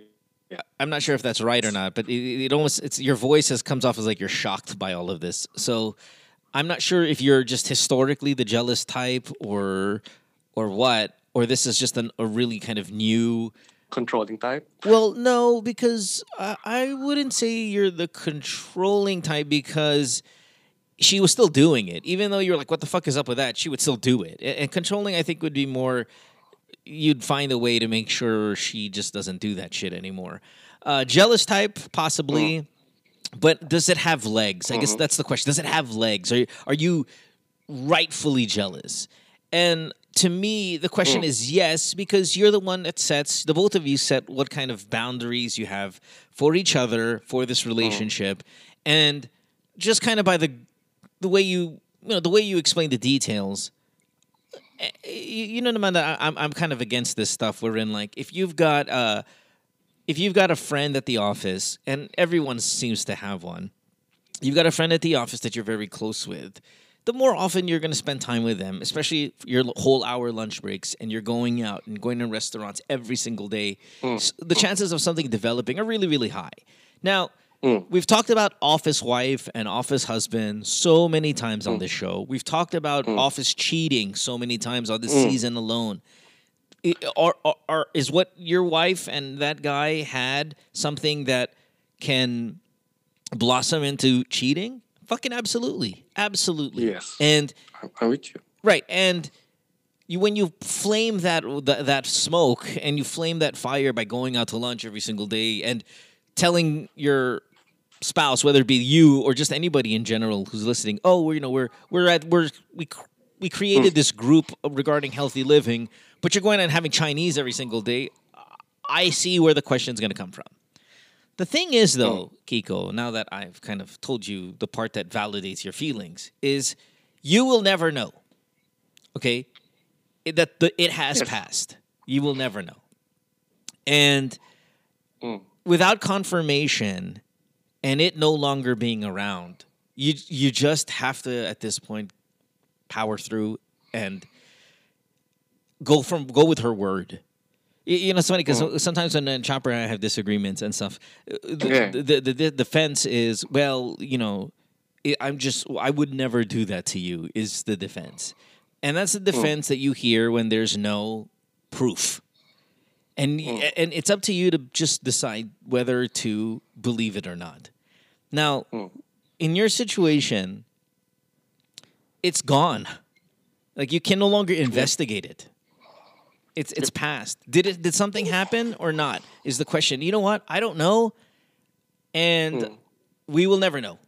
Speaker 7: I'm not sure if that's right or not, but it, it almost it's your voice has comes off as like you're shocked by all of this. So I'm not sure if you're just historically the jealous type or or what, or this is just an, a really kind of new
Speaker 15: controlling type.
Speaker 7: Well, no, because I, I wouldn't say you're the controlling type because she was still doing it, even though you're like, "What the fuck is up with that?" She would still do it. And, and controlling, I think, would be more. You'd find a way to make sure she just doesn't do that shit anymore. Uh, jealous type, possibly. But does it have legs? I guess
Speaker 15: Mhm.
Speaker 7: that's the question. Does it have legs? Are are you rightfully jealous? And to me, the question
Speaker 15: Mm.
Speaker 7: is yes, because you're the one that sets the both of you set what kind of boundaries you have for each other for this relationship, and just kind of by the the way you you know the way you explain the details. Eh, You know, naman that I- I'm I'm kind of against this stuff. Wherein like if you've got uh if you've got a friend at the office, and everyone seems to have one, you've got a friend at the office that you're very close with, the more often you're going to spend time with them, especially your whole hour lunch breaks, and you're going out and going to restaurants every single day, s- the chances of something developing are really, really high. Now, Mm. we've talked about office wife and office husband so many times on mm. this show. We've talked about mm. office cheating so many times on this
Speaker 15: Mm.
Speaker 7: season alone. I- Are, are, are, is what your wife and that guy had something that can blossom into cheating? Fucking absolutely, absolutely.
Speaker 15: Yes.
Speaker 7: And
Speaker 15: I'm, I'm with you.
Speaker 7: right, and you when you flame that, that that smoke and you flame that fire by going out to lunch every single day and telling your spouse, whether it be you or just anybody in general who's listening, oh, we're you know we're we're at we're we we created mm. this group regarding healthy living, but you're going and having Chinese every single day. I see where the question's going to come from. The thing is, though, mm. Kiko, now that I've kind of told you the part that validates your feelings, is you will never know. Okay, It- that the, it has passed. You will never know, and mm. Without confirmation, and it no longer being around, you you just have to at this point power through and go from go with her word. You know, it's funny because sometimes when uh, Chopper and I have disagreements and stuff, uh, the, the, the, the defense is, well, you know, I- I'm just, I would never do that to you, is the defense. And that's the defense that you hear when there's no proof. And, hmm. y- and it's up to you to just decide whether to believe it or not. Now, hmm. in your situation, it's gone. Like you can no longer hmm. investigate it. It's it's past. Did it did something happen or not? Is the question. You know what? I don't know. And we will never know.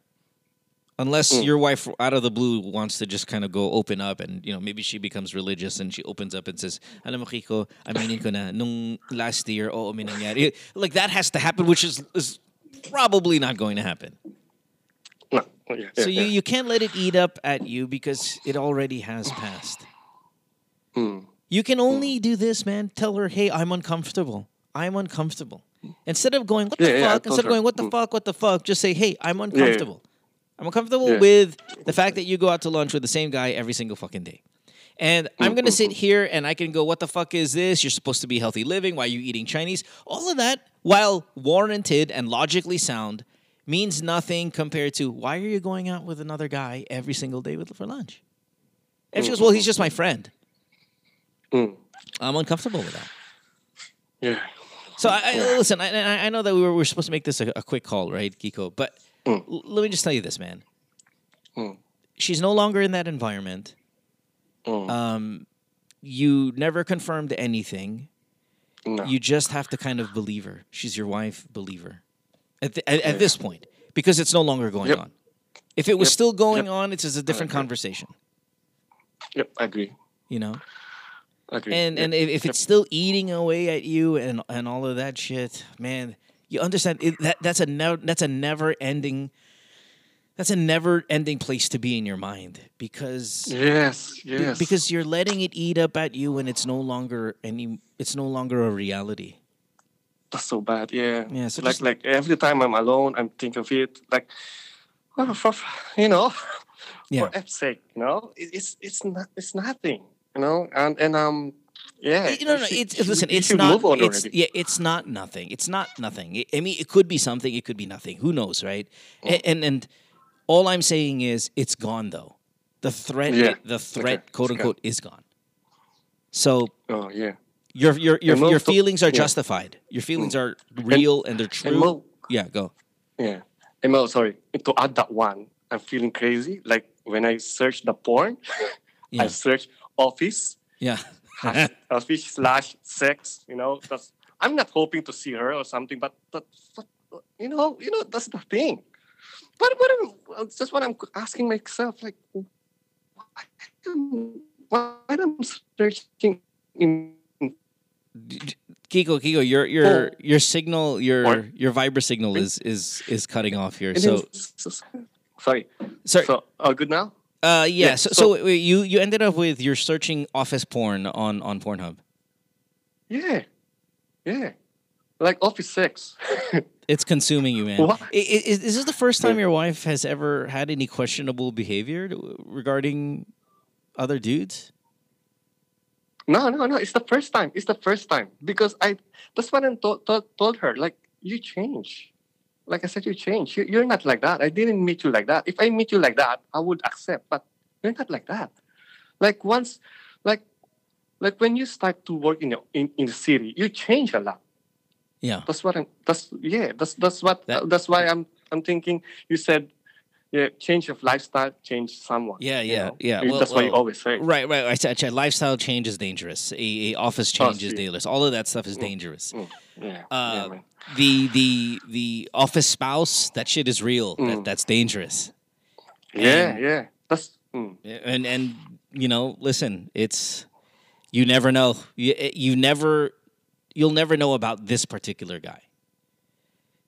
Speaker 7: Unless
Speaker 15: Mm.
Speaker 7: your wife out of the blue wants to just kind of go open up and you know maybe she becomes religious and she opens up and says, "Alam mo Kiko, aminin ko na nung last year oo may nangyari." Like that has to happen which is is probably not going to happen.
Speaker 15: No. Yeah,
Speaker 7: So
Speaker 15: yeah,
Speaker 7: you,
Speaker 15: yeah.
Speaker 7: you can't let it eat up at you because it already has passed.
Speaker 15: Mm.
Speaker 7: You can only do this, man. Tell her, hey, I'm uncomfortable. I'm uncomfortable. Instead of going, what the fuck? Instead of going, what the fuck? What the fuck? Just say, hey, I'm uncomfortable. I'm uncomfortable
Speaker 15: Yeah.
Speaker 7: with the fact that you go out to lunch with the same guy every single fucking day. And I'm gonna sit here and I can go, what the fuck is this? You're supposed to be healthy living. Why are you eating Chinese? All of that, while warranted and logically sound, means nothing compared to why are you going out with another guy every single day with for lunch? And she mm, goes, well, mm, he's just my mm. friend.
Speaker 15: Mm.
Speaker 7: I'm uncomfortable with that.
Speaker 15: Yeah.
Speaker 7: So I, I, listen. I, I I know that we were, we were supposed to make this a, a quick call, right, Kiko? But l- let me just tell you this, man.
Speaker 15: Mm.
Speaker 7: She's no longer in that environment. Um, you never confirmed anything.
Speaker 15: No.
Speaker 7: You just have to kind of believe her. She's your wife. Believe her. At, the, at, at this point, because it's no longer going
Speaker 15: Yep.
Speaker 7: on. If it was
Speaker 15: Yep.
Speaker 7: still going
Speaker 15: Yep.
Speaker 7: on, it's just a different conversation.
Speaker 15: Yep, I agree.
Speaker 7: You know.
Speaker 15: I agree.
Speaker 7: And and if, if it's still eating away at you and and all of that shit, man, you understand it, that that's a never that's a never ending that's a never ending place to be in your mind because
Speaker 15: Yes, yes.
Speaker 7: because you're letting it eat up at you and it's no longer any it's no longer a reality.
Speaker 15: That's so bad. Yeah.
Speaker 7: Yeah, so
Speaker 15: like
Speaker 7: just-
Speaker 15: like every time I'm alone, I'm thinking of it. Like, for, you know,
Speaker 7: Yeah.
Speaker 15: for F's sake, you know, it, it's it's not it's nothing, you know, and and um, yeah.
Speaker 7: You know, no,
Speaker 15: she-
Speaker 7: it's listen. It's not. It's yeah. It's not nothing. It's not nothing. I mean, it could be something. It could be nothing. Who knows, right?
Speaker 15: Mm.
Speaker 7: A- And and all I'm saying is, it's gone though. The threat,
Speaker 15: Yeah.
Speaker 7: the threat,
Speaker 15: Okay.
Speaker 7: quote unquote, is gone. So
Speaker 15: Oh yeah.
Speaker 7: your your your, your feelings are
Speaker 15: yeah.
Speaker 7: justified. Your feelings are real and they're true.
Speaker 15: Mo-
Speaker 7: yeah, go.
Speaker 15: Yeah. And Mo, sorry, to add that one, I'm feeling crazy. Like when I search the porn,
Speaker 7: Yeah.
Speaker 15: I search office,
Speaker 7: Yeah.
Speaker 15: Hash- uh, office slash sex. You know, that's I'm not hoping to see her or something, but but, but you know, you know, that's the thing. But what I'm, that's just what I'm asking myself. Like, why am, why am I searching in
Speaker 7: Kiko, Kiko, your your
Speaker 15: Oh.
Speaker 7: your signal, your
Speaker 15: Or-
Speaker 7: your Viber signal is is is cutting off here. So
Speaker 15: so- sorry.
Speaker 7: Sorry.
Speaker 15: So, oh, good now.
Speaker 7: Uh yeah,
Speaker 15: Yeah,
Speaker 7: so, so,
Speaker 15: so-
Speaker 7: wait, you you ended up with you're searching office porn on on Pornhub.
Speaker 15: Yeah, yeah, like Office Six.
Speaker 7: It's consuming you, man.
Speaker 15: What?
Speaker 7: Is, is this the first time your wife has ever had any questionable behavior regarding other dudes?
Speaker 15: no, no, no. It's the first time. It's the first time because I. That's what I told, told, told her. Like you change. Like I said, you change. You, you're not like that. I didn't meet you like that. If I meet you like that, I would accept. But you're not like that. Like once, like, like when you start to work in your, in, in the city, you change a lot.
Speaker 7: Yeah.
Speaker 15: That's what I'm. That's yeah. That's that's what. that's why I'm. I'm thinking. You said, yeah, change of lifestyle, change someone.
Speaker 7: Yeah,
Speaker 15: you
Speaker 7: yeah,
Speaker 15: know?
Speaker 7: yeah. Well-
Speaker 15: that's what you always say.
Speaker 7: Right, right. I said, lifestyle change is dangerous. A, a office
Speaker 15: Oh,
Speaker 7: change is dangerous. All of that stuff
Speaker 15: Mm.
Speaker 7: is dangerous.
Speaker 15: Yeah.
Speaker 7: Uh, the the the office spouse, that shit is real. That
Speaker 15: Mm.
Speaker 7: that's dangerous.
Speaker 15: Yeah,
Speaker 7: And-
Speaker 15: yeah. That's mm.
Speaker 7: and and you know listen it's you never know you, you never you'll never know about this particular guy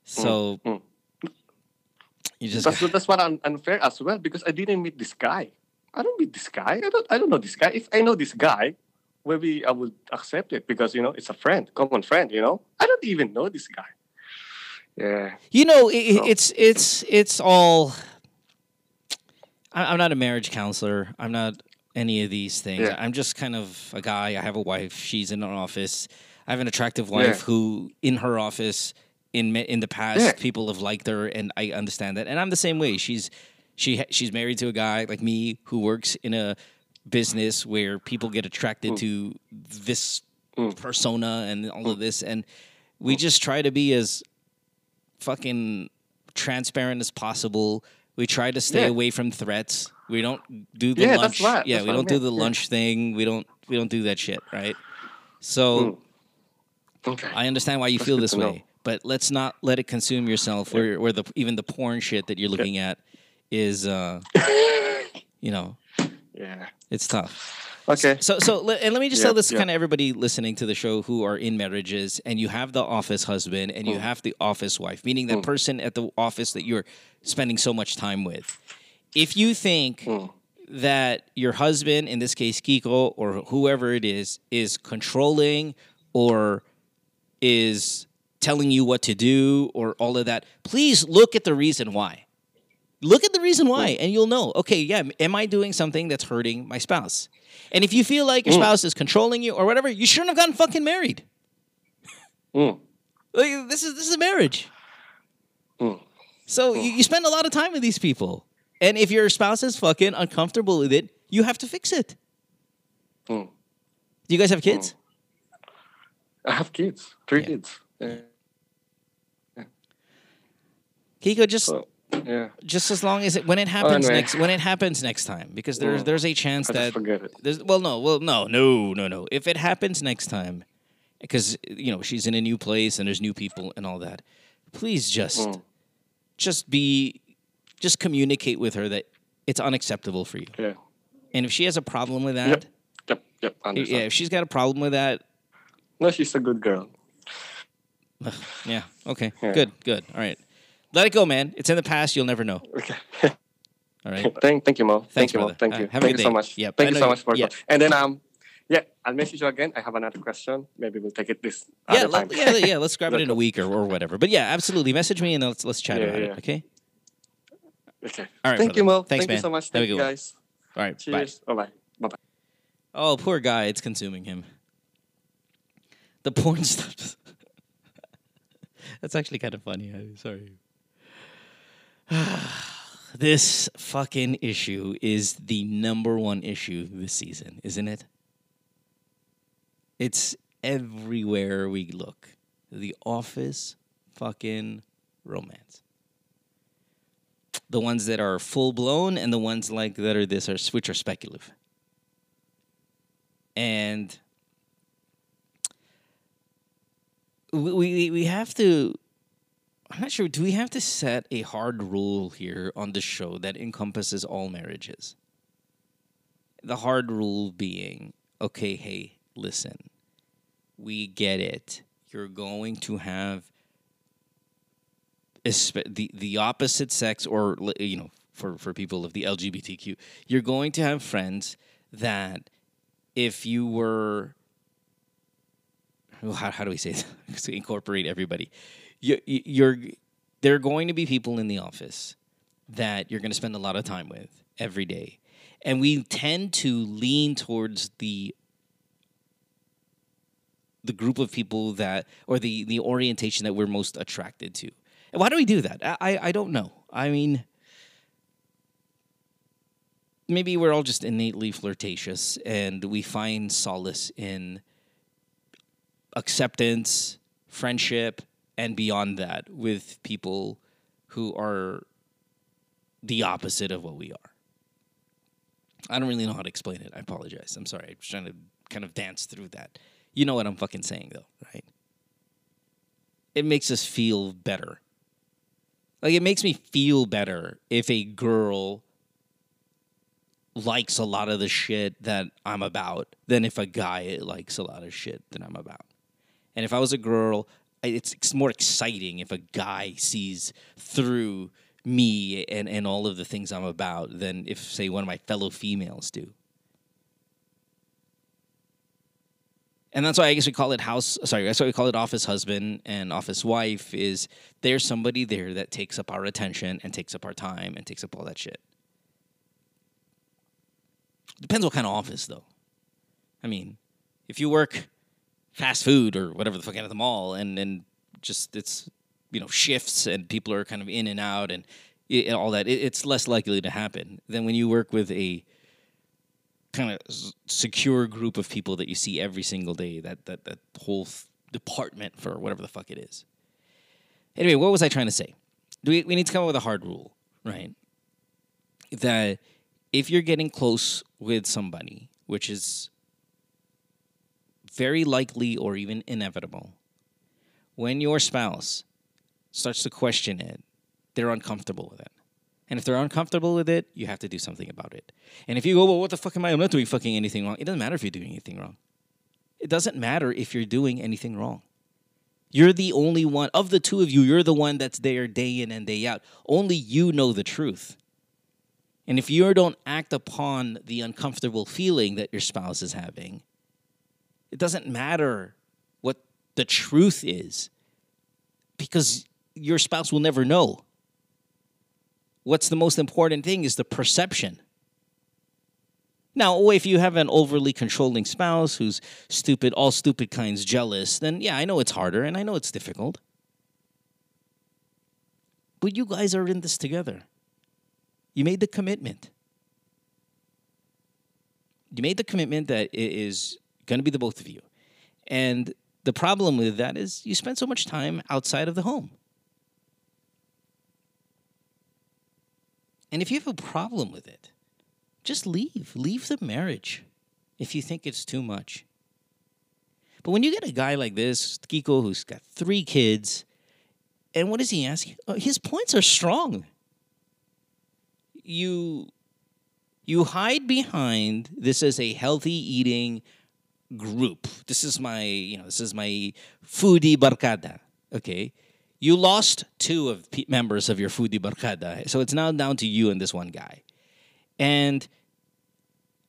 Speaker 7: so
Speaker 15: Mm,
Speaker 7: you just
Speaker 15: that's that's what I'm unfair as well because I didn't meet this guy. I don't meet this guy. I don't I don't know this guy. If I know this guy, maybe I would accept it because you know it's a friend, common friend. You know, I don't even know this guy. Yeah.
Speaker 7: you know i i- it's it's it's all i'm not a marriage counselor i'm not any of these things
Speaker 15: Yeah.
Speaker 7: i'm just kind of a guy i have a wife she's in an office i have an attractive wife
Speaker 15: Yeah.
Speaker 7: who in her office in in the past
Speaker 15: Yeah.
Speaker 7: people have liked her and i understand that and i'm the same way she's she she's married to a guy like me who works in a business where people get attracted
Speaker 15: Mm.
Speaker 7: to this persona and all of this and we just try to be as fucking transparent as possible. We try to stay
Speaker 15: Yeah.
Speaker 7: away from threats. We don't do the
Speaker 15: Yeah,
Speaker 7: lunch.
Speaker 15: that's right.
Speaker 7: Yeah,
Speaker 15: That's
Speaker 7: we
Speaker 15: what I
Speaker 7: don't do the lunch thing. We don't we don't do that shit, right? So
Speaker 15: Okay.
Speaker 7: I understand why you
Speaker 15: That's
Speaker 7: feel this
Speaker 15: way. know.
Speaker 7: But let's not let it consume yourself. Where where the even the porn shit that you're looking at is, uh, you know,
Speaker 15: Yeah.
Speaker 7: it's tough.
Speaker 15: Okay.
Speaker 7: So so and let me just
Speaker 15: Yeah,
Speaker 7: tell this
Speaker 15: yeah.
Speaker 7: kind of everybody listening to the show who are in marriages and you have the office husband and you
Speaker 15: Mm.
Speaker 7: have the office wife, meaning that person at the office that you're spending so much time with. If you think
Speaker 15: Mm.
Speaker 7: that your husband, in this case Kiko or whoever it is, is controlling or is telling you what to do or all of that, please look at the reason why. Look at the reason why, and you'll know. Okay, yeah, am I doing something that's hurting my spouse? And if you feel like your
Speaker 15: Mm.
Speaker 7: spouse is controlling you or whatever, you shouldn't have gotten fucking married.
Speaker 15: Mm.
Speaker 7: Like, this is this is a marriage.
Speaker 15: Mm.
Speaker 7: So you, you spend a lot of time with these people, and if your spouse is fucking uncomfortable with it, you have to fix it.
Speaker 15: Mm.
Speaker 7: Do you guys have kids?
Speaker 15: I have kids. Three kids. Yeah.
Speaker 7: Kiko, just
Speaker 15: Yeah.
Speaker 7: just as long as it when it happens
Speaker 15: anyway.
Speaker 7: next when it happens next time, because there's
Speaker 15: Mm.
Speaker 7: there's a chance that
Speaker 15: forget it.
Speaker 7: there's well no well no no no no if it happens next time, because you know she's in a new place and there's new people and all that, please just
Speaker 15: Mm.
Speaker 7: just be just communicate with her that it's unacceptable for you.
Speaker 15: Yeah.
Speaker 7: And if she has a problem with that,
Speaker 15: Yep. Yep. Yep.
Speaker 7: yeah, if she's got a problem with that,
Speaker 15: No, she's a good girl.
Speaker 7: yeah, okay,
Speaker 15: Yeah.
Speaker 7: good, good, all right, let it go, man. It's in the past. You'll never know.
Speaker 15: Okay.
Speaker 7: All right.
Speaker 15: Thank, thank you, Mo.
Speaker 7: Thanks,
Speaker 15: thank you, Mo. Thank you.
Speaker 7: have a
Speaker 15: thank
Speaker 7: good
Speaker 15: you so much.
Speaker 7: Yep,
Speaker 15: Thank you so much for
Speaker 7: yeah.
Speaker 15: And then um, yeah, I'll message you again. I have another question. Maybe we'll take it this
Speaker 7: Yeah,
Speaker 15: other
Speaker 7: let,
Speaker 15: time.
Speaker 7: yeah, yeah. Let's grab it in a week or, or whatever. But yeah, absolutely. Message me and let's let's chat
Speaker 15: Yeah,
Speaker 7: about
Speaker 15: yeah.
Speaker 7: it. Okay.
Speaker 15: Okay.
Speaker 7: All right.
Speaker 15: Thank you,
Speaker 7: brother.
Speaker 15: Mo.
Speaker 7: Thanks,
Speaker 15: Thank
Speaker 7: man.
Speaker 15: you so much.
Speaker 7: Have a
Speaker 15: Thank you, guys.
Speaker 7: All right. Bye.
Speaker 15: Cheers. Bye bye. Bye bye.
Speaker 7: Oh, poor guy. It's consuming him. The porn stuff. That's actually kind of funny. I'm sorry. this fucking issue is the number one issue this season, isn't it? It's everywhere we look. The Office fucking romance. the ones that are full blown, and the ones like that are this are which are speculative. And we we, we have to. I'm not sure. Do we have to set a hard rule here on the show that encompasses all marriages? The hard rule being, okay, hey, listen, we get it. You're going to have the the opposite sex, or you know, for for people of the LGBTQ, you're going to have friends that if you were how, how do we say this to incorporate everybody. You- you're there are going to be people in the office that you're going to spend a lot of time with every day. And we tend to lean towards the the group of people that or the the orientation that we're most attracted to. And why do we do that? I i, I don't know. I mean maybe we're all just innately flirtatious and we find solace in acceptance, friendship, and beyond that with people who are the opposite of what we are. I don't really know how to explain it. I apologize. I'm sorry. I was trying to kind of dance through that. You know what I'm fucking saying, though, right? It makes us feel better. Like, it makes me feel better if a girl likes a lot of the shit that I'm about than if a guy likes a lot of shit that I'm about. And if I was a girl, it's, it's more exciting if a guy sees through me and, and all of the things I'm about than if, say, one of my fellow females do. And that's why I guess we call it house. Sorry, that's why we call it office husband and office wife. Is there's somebody there that takes up our attention and takes up our time and takes up all that shit. Depends what kind of office, though. I mean, if you work fast food or whatever the fuck out of the mall, and and just it's you know shifts and people are kind of in and out and, and all that, it, it's less likely to happen than when you work with a kind of secure group of people that you see every single day. That that that whole f- department for whatever the fuck it is. Anyway, what was I trying to say? Do we we need to come up with a hard rule, right? That if you're getting close with somebody, which is very likely or even inevitable, when your spouse starts to question it, they're uncomfortable with it. And if they're uncomfortable with it, you have to do something about it. And if you go, well, what the fuck am I? I'm not doing fucking anything wrong. It doesn't matter if you're doing anything wrong. It doesn't matter if you're doing anything wrong. You're the only one, of the two of you, you're the one that's there day in and day out. Only you know the truth. And if you don't act upon the uncomfortable feeling that your spouse is having, it doesn't matter what the truth is because your spouse will never know. What's the most important thing is the perception. Now, if you have an overly controlling spouse who's stupid, all stupid kinds jealous, then yeah, I know it's harder and I know it's difficult. But you guys are in this together. You made the commitment. You made the commitment that it is going to be the both of you. And the problem with that is you spend so much time outside of the home. And if you have a problem with it, just leave. Leave the marriage if you think it's too much. But when you get a guy like this, Kiko, who's got three kids, and what does he ask? Oh, His points are strong. You you hide behind this is a healthy eating group. This is my, you know, this is my foodie barkada. Okay. You lost two of pe- members of your foodie barkada. So it's now down to you and this one guy. And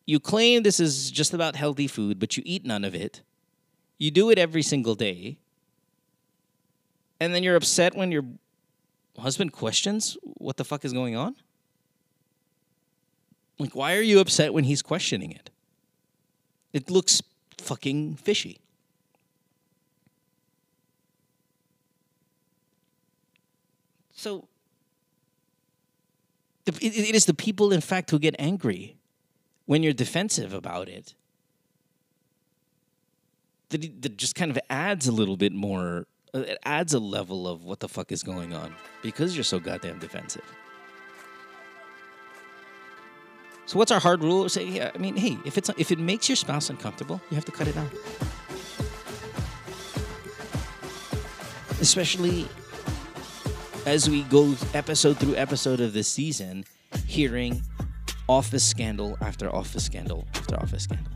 Speaker 7: you claim this is just about healthy food, but you eat none of it. You do it every single day. And then you're upset when your husband questions what the fuck is going on? Like, why are you upset when he's questioning it? It looks fucking fishy. So, it, it is the people, in fact, who get angry when you're defensive about it. That, that just kind of adds a little bit more, uh, it adds a level of what the fuck is going on because you're so goddamn defensive. So what's our hard rule? Say, yeah, I mean, hey, if it's if it makes your spouse uncomfortable, you have to cut it out. Especially as we go episode through episode of this season, hearing office scandal after office scandal after office scandal.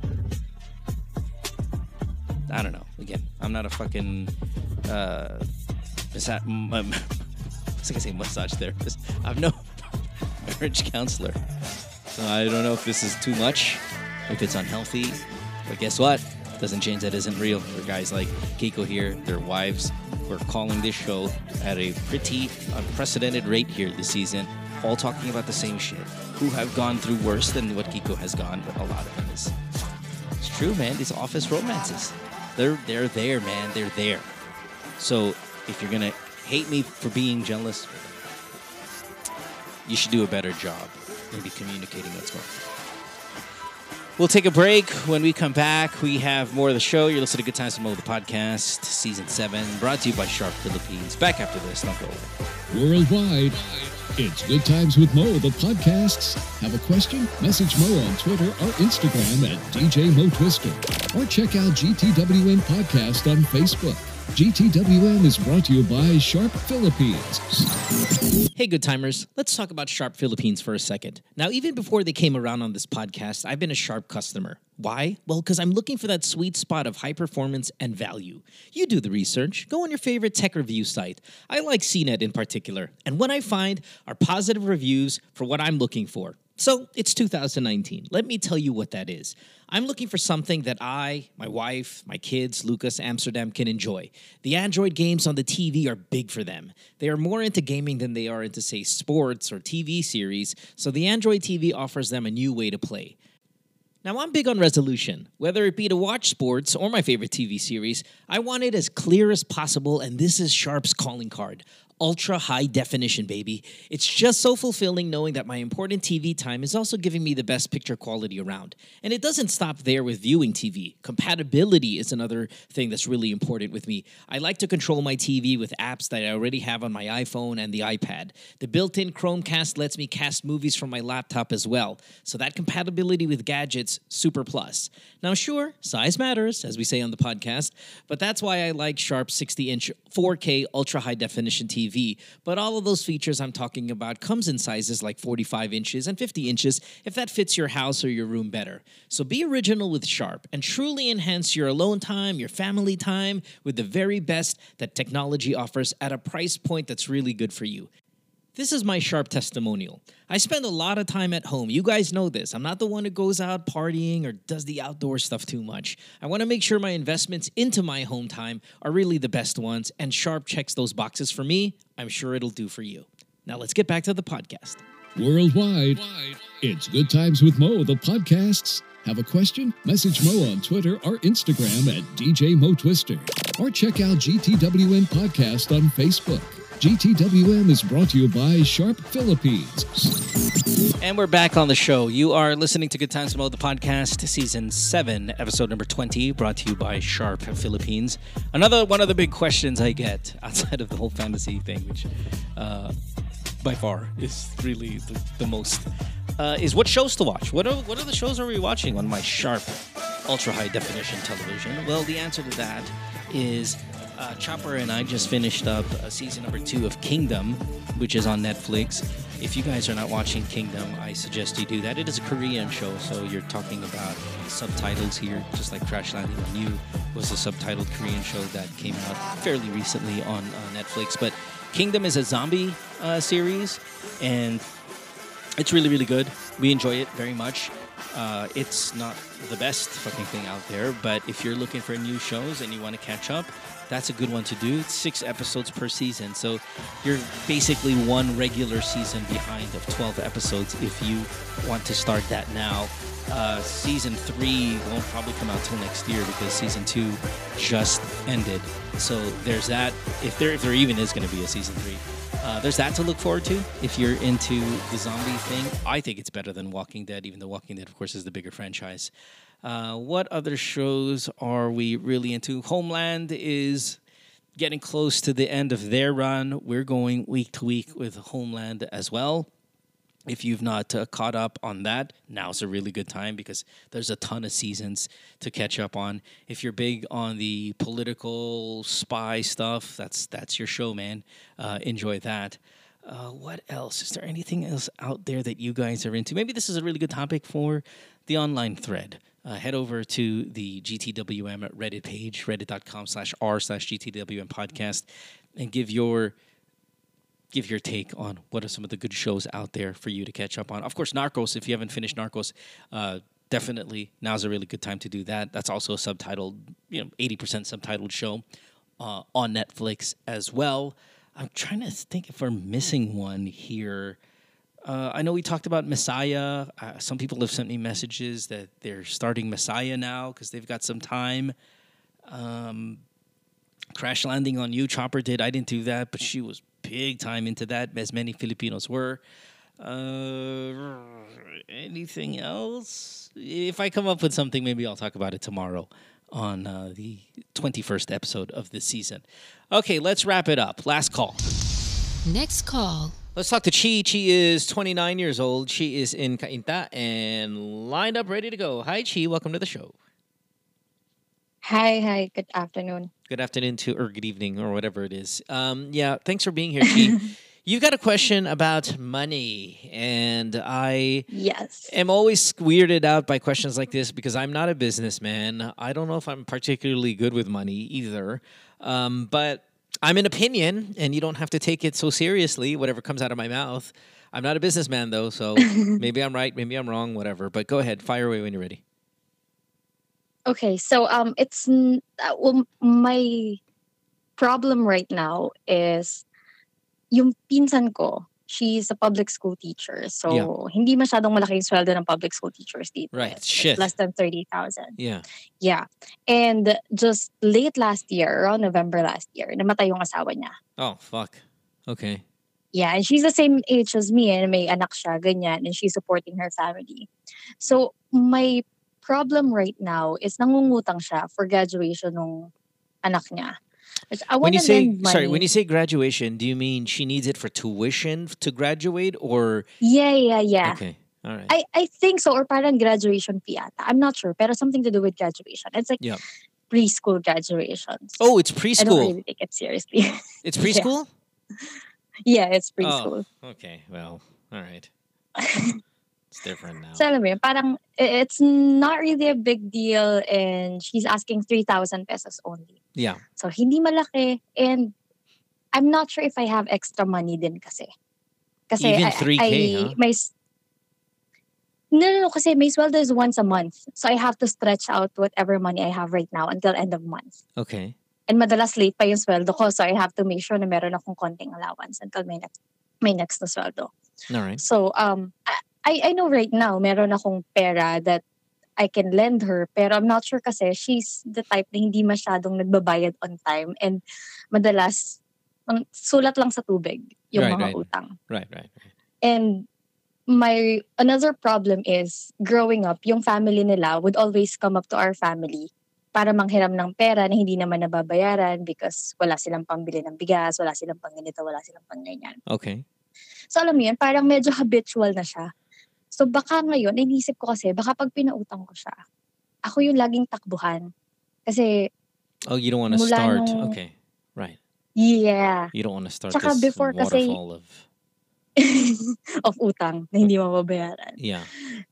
Speaker 7: I don't know. Again, I'm not a fucking uh, massa- m- m- I was gonna say massage therapist. I'm no marriage counselor, I don't know if this is too much, if it's unhealthy. But guess what? Doesn't change that isn't real. For guys like Kiko here, their wives were calling this show at a pretty unprecedented rate here this season, all talking about the same shit. Who have gone through worse than what Kiko has gone, but a lot of them is. It's true, man. These office romances, they're they're there, man. They're there. So if you're gonna hate me for being jealous, you should do a better job, maybe communicating what's going on. We'll take a break. When we come back, we have more of the show. You're listening to Good Times with Mo, the podcast, season seven, brought to you by Sharp Philippines. Back after this, don't go away.
Speaker 2: Worldwide, it's Good Times with Mo, the podcasts. Have a question? Message Mo on Twitter or Instagram at DJ Mo Twister. Or check out GTWM Podcast on Facebook. GTWM is brought to you by Sharp Philippines.
Speaker 7: Hey, good timers. Let's talk about Sharp Philippines for a second. Now, even before they came around on this podcast, I've been a Sharp customer. Why? Well, because I'm looking for that sweet spot of high performance and value. You do the research. Go on your favorite tech review site. I like CNET in particular. And what I find are positive reviews for what I'm looking for. So it's 2019. Let me tell you what that is. I'm looking for something that I, my wife, my kids, Lucas, Amsterdam can enjoy. The Android games on the TV are big for them. They are more into gaming than they are into, say, sports or TV series, so the Android TV offers them a new way to play. Now, I'm big on resolution. Whether it be to watch sports or my favorite TV series, I want it as clear as possible, and this is Sharp's calling card ultra high definition, baby. It's just so fulfilling knowing that my important TV time is also giving me the best picture quality around. And it doesn't stop there with viewing TV. Compatibility is another thing that's really important with me. I like to control my TV with apps that I already have on my iPhone and the iPad. The built in Chromecast lets me cast movies from my laptop as well. So that compatibility with gadgets, super plus. Now, sure, size matters, as we say on the podcast, but that's why I like Sharp 60 inch 4K ultra high definition TV TV. But all of those features I'm talking about comes in sizes like 45 inches and 50 inches if that fits your house or your room better. So be original with Sharp and truly enhance your alone time, your family time with the very best that technology offers at a price point that's really good for you. This is my sharp testimonial. I spend a lot of time at home. You guys know this. I'm not the one who goes out partying or does the outdoor stuff too much. I want to make sure my investments into my home time are really the best ones, and Sharp checks those boxes for me. I'm sure it'll do for you. Now let's get back to the podcast.
Speaker 2: Worldwide, it's Good Times with Mo, the podcasts. Have a question? Message Mo on Twitter or Instagram at DJ Mo Twister. Or check out GTWM Podcast on Facebook. GTWM is brought to you by Sharp Philippines.
Speaker 7: And we're back on the show. You are listening to Good Times Mode, the podcast, season seven, episode number 20, brought to you by Sharp Philippines. Another one of the big questions I get outside of the whole fantasy thing, which uh, by far is really the, the most, uh, is what shows to watch. What are, what are the shows are we watching on my Sharp ultra high definition television? Well, the answer to that is uh, Chopper and I just finished up uh, season number two of Kingdom, which is on Netflix. If you guys are not watching Kingdom, I suggest you do that. It is a Korean show, so you're talking about subtitles here, just like Crash Landing on You was a subtitled Korean show that came out fairly recently on uh, Netflix. But Kingdom is a zombie uh, series, and it's really, really good. We enjoy it very much. Uh, it's not the best fucking thing out there, but if you're looking for new shows and you want to catch up, that's a good one to do. It's six episodes per season, so you're basically one regular season behind of 12 episodes if you want to start that now. Uh, season three won't probably come out till next year because season two just ended. So there's that. If there, if there even is going to be a season three, uh, there's that to look forward to. If you're into the zombie thing, I think it's better than Walking Dead, even though Walking Dead, of course, is the bigger franchise. Uh, what other shows are we really into? Homeland is getting close to the end of their run. We're going week to week with Homeland as well. If you've not uh, caught up on that, now's a really good time because there's a ton of seasons to catch up on. If you're big on the political spy stuff, that's that's your show, man. Uh, enjoy that. Uh, what else? Is there anything else out there that you guys are into? Maybe this is a really good topic for the online thread. Uh, head over to the GTWM Reddit page, reddit.com slash r slash GTWM podcast, and give your give your take on what are some of the good shows out there for you to catch up on. Of course, Narcos, if you haven't finished Narcos, uh, definitely now's a really good time to do that. That's also a subtitled, you know, 80% subtitled show uh, on Netflix as well. I'm trying to think if we're missing one here. Uh, I know we talked about Messiah. Uh, some people have sent me messages that they're starting Messiah now because they've got some time. Um, Crash Landing on You, Chopper did. I didn't do that, but she was big time into that, as many Filipinos were. Uh, anything else? If I come up with something, maybe I'll talk about it tomorrow on uh, the 21st episode of this season. Okay, let's wrap it up. Last call.
Speaker 12: Next call.
Speaker 7: Let's talk to Chi. Chi is 29 years old. She is in Cainta and lined up, ready to go. Hi, Chi. Welcome to the show.
Speaker 16: Hi, hi. Good afternoon.
Speaker 7: Good afternoon to, or good evening, or whatever it is. Um, yeah, thanks for being here, Chi. You've got a question about money, and I
Speaker 16: yes
Speaker 7: am always weirded out by questions like this because I'm not a businessman. I don't know if I'm particularly good with money either, um, but I'm an opinion, and you don't have to take it so seriously. Whatever comes out of my mouth. I'm not a businessman though, so maybe I'm right, maybe I'm wrong, whatever. But go ahead, fire away when you're ready.
Speaker 16: Okay, so um, it's uh, well, my problem right now is yung pinsan ko. She's a public school teacher, so
Speaker 7: Yeah.
Speaker 16: hindi masyadong malaki yung sweldo ng public school teachers dito.
Speaker 7: Right,
Speaker 16: It's
Speaker 7: shit.
Speaker 16: less than thirty thousand.
Speaker 7: Yeah.
Speaker 16: Yeah, and just late last year, around November last year, namatay yung asawa niya.
Speaker 7: Oh fuck. Okay.
Speaker 16: Yeah, and she's the same age as me and may anak siya, ganyan, and she's supporting her family. So, my problem right now is nangungutang siya for graduation ng anak niya. I
Speaker 7: When you
Speaker 16: to
Speaker 7: say sorry, when you say graduation, do you mean she needs it for tuition to graduate or
Speaker 16: Yeah, yeah, yeah.
Speaker 7: Okay. All right.
Speaker 16: I, I think so, or parang graduation fee ata. I'm not sure, pero something to do with graduation. It's like
Speaker 7: Yeah.
Speaker 16: preschool graduations.
Speaker 7: Oh, it's preschool.
Speaker 16: I don't really take it seriously.
Speaker 7: It's
Speaker 16: Yeah.
Speaker 7: preschool?
Speaker 16: yeah, it's oh, preschool.
Speaker 7: Oh, okay. Well, all right. it's different now.
Speaker 16: So alam mo yun, parang i- it's not really a big deal and she's asking 3,000 pesos only.
Speaker 7: Yeah.
Speaker 16: So hindi malaki and I'm not sure if I have extra money din kasi. Kasi
Speaker 7: Even
Speaker 16: I,
Speaker 7: 3K,
Speaker 16: I,
Speaker 7: huh?
Speaker 16: may No, no, no, kasi may sweldo is once a month. So I have to stretch out whatever money I have right now until end of month.
Speaker 7: Okay.
Speaker 16: And madalas late pa yung sweldo ko. So I have to make sure na meron akong konting allowance until may next, may next na sweldo.
Speaker 7: All right.
Speaker 16: So um I I know right now meron akong pera that I can lend her pero I'm not sure kasi she's the type na hindi masyadong nagbabayad on time and madalas ang sulat lang sa tubig yung
Speaker 7: right,
Speaker 16: mga
Speaker 7: right.
Speaker 16: utang.
Speaker 7: Right, right.
Speaker 16: And my another problem is growing up yung family nila would always come up to our family para manghiram ng pera na hindi naman nababayaran because wala silang pambili ng bigas, wala silang pang ganito, wala silang pang ganyan.
Speaker 7: Okay.
Speaker 16: So alam mo yun, parang medyo habitual na siya. So baka ngayon, inisip ko kasi, baka pag pinautang ko siya, ako yung laging takbuhan. Kasi,
Speaker 7: Oh, you don't want to start.
Speaker 16: nung-
Speaker 7: Okay. Right.
Speaker 16: yeah,
Speaker 7: You don't want to start
Speaker 16: Tsaka
Speaker 7: this
Speaker 16: before kasi-
Speaker 7: waterfall of
Speaker 16: of utang na hindi mababayaran.
Speaker 7: yeah.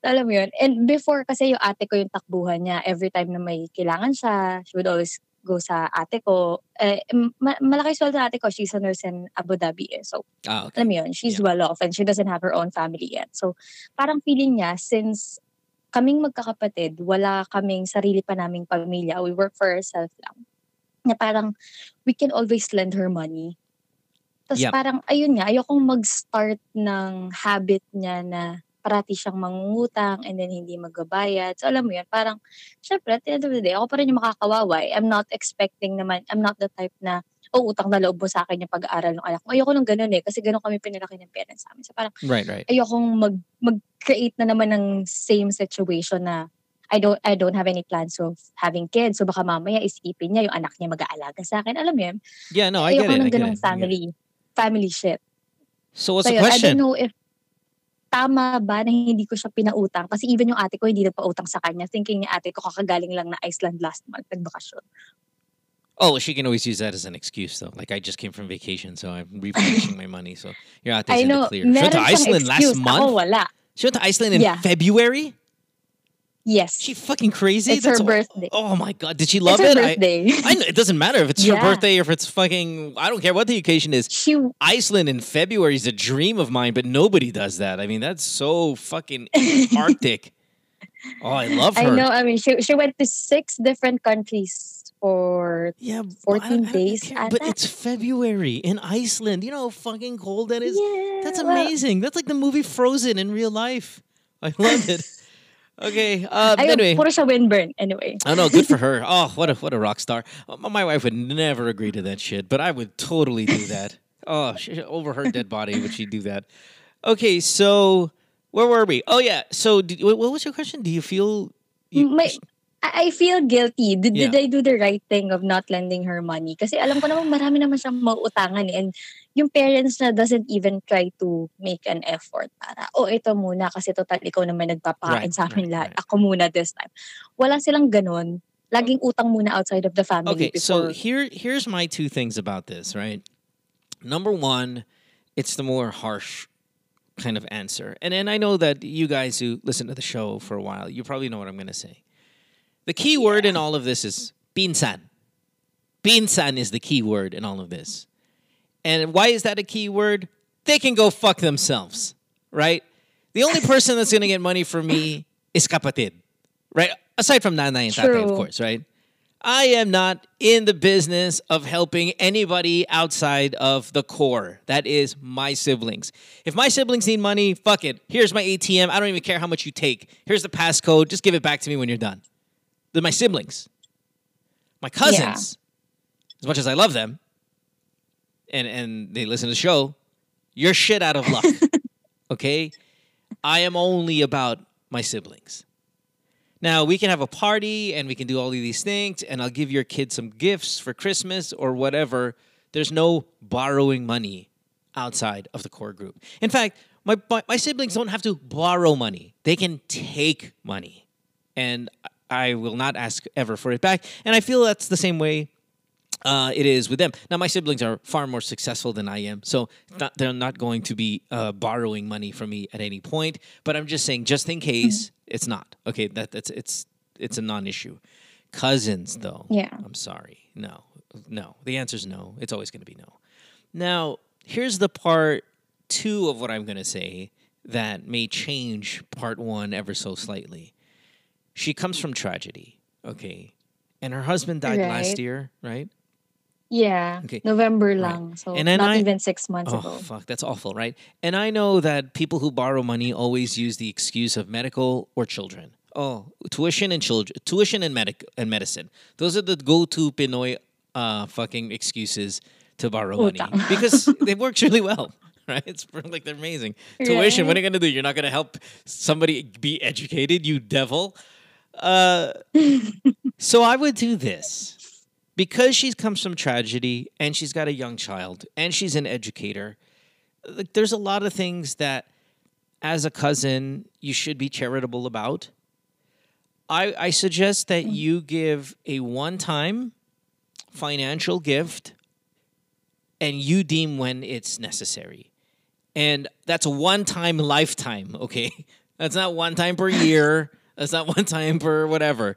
Speaker 16: Alam mo yun? And before kasi yung ate ko yung takbuhan niya, every time na may kailangan siya, she would always go sa ate ko. Eh, ma- malaki sweldo ng ate ko. She's a nurse in Abu Dhabi. Eh. So,
Speaker 7: Ah, okay.
Speaker 16: alam mo yun, she's well off and she doesn't have her own family yet. So, parang feeling niya, since kaming magkakapatid, wala kaming sarili pa naming pamilya, we work for ourselves lang, na parang we can always lend her money. Tapos
Speaker 7: Yep.
Speaker 16: parang, ayun nga, ayokong mag-start ng habit niya na parati siyang mangungutang and then hindi magbabayad. So alam mo yun, parang, syempre, at the end of the day, ako pa rin yung makakawawa. eh. I'm not expecting naman, I'm not the type na, oh, utang na loob mo sa akin yung pag-aaral ng anak mo. Ayoko nung ganun eh, kasi ganun kami pinalaki ng parents namin. So parang,
Speaker 7: Right, right.
Speaker 16: ayokong mag, mag-create na naman ng same situation na I don't I don't have any plans of having kids. So baka mamaya isipin niya yung anak niya mag-aalaga sa akin. Alam mo yun?
Speaker 7: Yeah, no, I
Speaker 16: ayoko
Speaker 7: get it.
Speaker 16: ng
Speaker 7: I get
Speaker 16: ganung.
Speaker 7: I
Speaker 16: family, family shit.
Speaker 7: So what's
Speaker 16: So
Speaker 7: the
Speaker 16: yun, I
Speaker 7: question?
Speaker 16: don't know if tama ba na hindi ko siya pinautang? Kasi even yung ate ko hindi nagpautang sa kanya. Thinking ni ate ko kakagaling lang na Iceland last month, nagbakasyon.
Speaker 7: Oh, she can always use that as an excuse, though. Like I just came from vacation, so I'm replenishing my money. So out there
Speaker 16: I
Speaker 7: in the clear. She went to Iceland last month.
Speaker 16: Ako wala.
Speaker 7: She went to Iceland in
Speaker 16: Yeah.
Speaker 7: February.
Speaker 16: Yes.
Speaker 7: She fucking crazy.
Speaker 16: It's her
Speaker 7: That's-
Speaker 16: birthday.
Speaker 7: Oh my god, did she love
Speaker 16: it's
Speaker 7: it?
Speaker 16: her
Speaker 7: I-
Speaker 16: birthday.
Speaker 7: I, know it doesn't matter if it's her birthday or if it's fucking. I don't care what the occasion is.
Speaker 16: She
Speaker 7: Iceland in February is a dream of mine, but nobody does that. I mean, that's so fucking Arctic. Oh, I love her.
Speaker 16: I know. I mean, she she went to six different countries for
Speaker 7: yeah,
Speaker 16: 14 days.
Speaker 7: But
Speaker 16: ata.
Speaker 7: it's February in Iceland. You know how fucking cold that is? That's
Speaker 16: well-
Speaker 7: amazing. That's like the movie Frozen in real life. I love it. Okay. Uh,
Speaker 16: Ayun,
Speaker 7: anyway.
Speaker 16: puro siya windburn. Anyway.
Speaker 7: I know, good for her. Oh, what a what a rock star. My wife would never agree to that shit, but I would totally do that. Oh, she, over her dead body would she do that? Okay, so where were we? Oh yeah. So did, what was your question? Do you feel
Speaker 16: May, I I feel guilty. Did, did I do the right thing of not lending her money? Kasi alam ko naman marami naman siyang mauutangan eh. And yung parents na doesn't even try to make an effort para, oh, ito muna kasi total ikaw naman nagpapakain
Speaker 7: Right,
Speaker 16: sa amin lahat. Ako muna this time. Wala silang ganun. Laging utang muna outside of the family
Speaker 7: Okay, so here here's my two things about this, right? Number one, it's the more harsh kind of answer. And and I know that you guys who listen to the show for a while, you probably know what I'm gonna say. The key word in all of this is pinsan. Pinsan is the key word in all of this. And why is that a key word? They can go fuck themselves, right? The only person that's gonna get money from me is kapatid, right? Aside from nanay and tatay, of course, right? I am not in the business of helping anybody outside of the core. That is my siblings. If my siblings need money, fuck it. Here's my ATM. I don't even care how much you take. Here's the passcode. Just give it back to me when you're done. They're my siblings. My cousins, as much as I love them, and and they listen to the show, you're shit out of luck. okay? I am only about my siblings. Now, we can have a party and we can do all of these things, and I'll give your kid some gifts for Christmas or whatever. There's no borrowing money outside of the core group. In fact, my, my siblings don't have to borrow money, they can take money. And I will not ask ever for it back. And I feel that's the same way uh, it is with them. Now, my siblings are far more successful than I am, so not, they're not going to be uh, borrowing money from me at any point. But I'm just saying, just in case, it's not okay. That that's it's it's a non-issue. Cousins, though,
Speaker 16: Yeah.
Speaker 7: I'm sorry, no, no. The answer is no. It's always going to be no. Now, here's the part two of what I'm going to say that may change part one ever so slightly. She comes from tragedy, okay, and her husband died last year, right?
Speaker 16: yeah.
Speaker 7: Okay.
Speaker 16: November lang. So
Speaker 7: And
Speaker 16: not
Speaker 7: I-
Speaker 16: even six months
Speaker 7: oh,
Speaker 16: ago.
Speaker 7: fuck, that's awful, right? And I know that people who borrow money always use the excuse of medical or children. Oh, tuition and children, tuition and medic and medicine. Those are the go-to Pinoy uh, fucking excuses to borrow money because it works really well. Right? It's like they're amazing. Tuition, what are you gonna do? You're not gonna help somebody be educated, you devil. Uh, so I would do this because she comes from tragedy and she's got a young child and she's an educator. Like, there's a lot of things that, as a cousin, you should be charitable about. I, I suggest that you give a one time financial gift and you deem when it's necessary. And that's a one time lifetime, okay? That's not one time per year. That's not one time per whatever.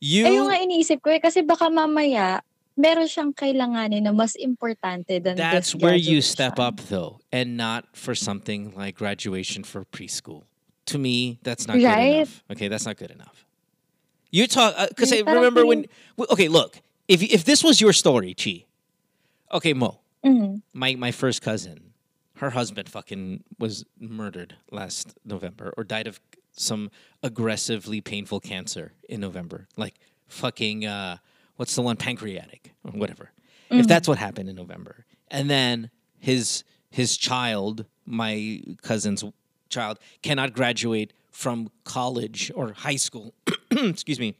Speaker 7: You
Speaker 16: Ayun nga iniisip ko eh, kasi baka mamaya, meron siyang kailanganin na mas importante than
Speaker 7: That's where you step up, though, and not for something like graduation for preschool. To me, that's not good enough. Okay, that's not good enough. You talk because
Speaker 16: Right,
Speaker 7: I remember when. Okay, look. If if this was your story, Chi. Okay, Mo.
Speaker 16: Mhm.
Speaker 7: My my first cousin, her husband fucking was murdered last November or died of some aggressively painful cancer in November. Like fucking uh what's the one pancreatic or whatever. If
Speaker 16: Mhm.
Speaker 7: that's what happened in November. And then his his child, my cousin's child cannot graduate from college or high school. excuse me.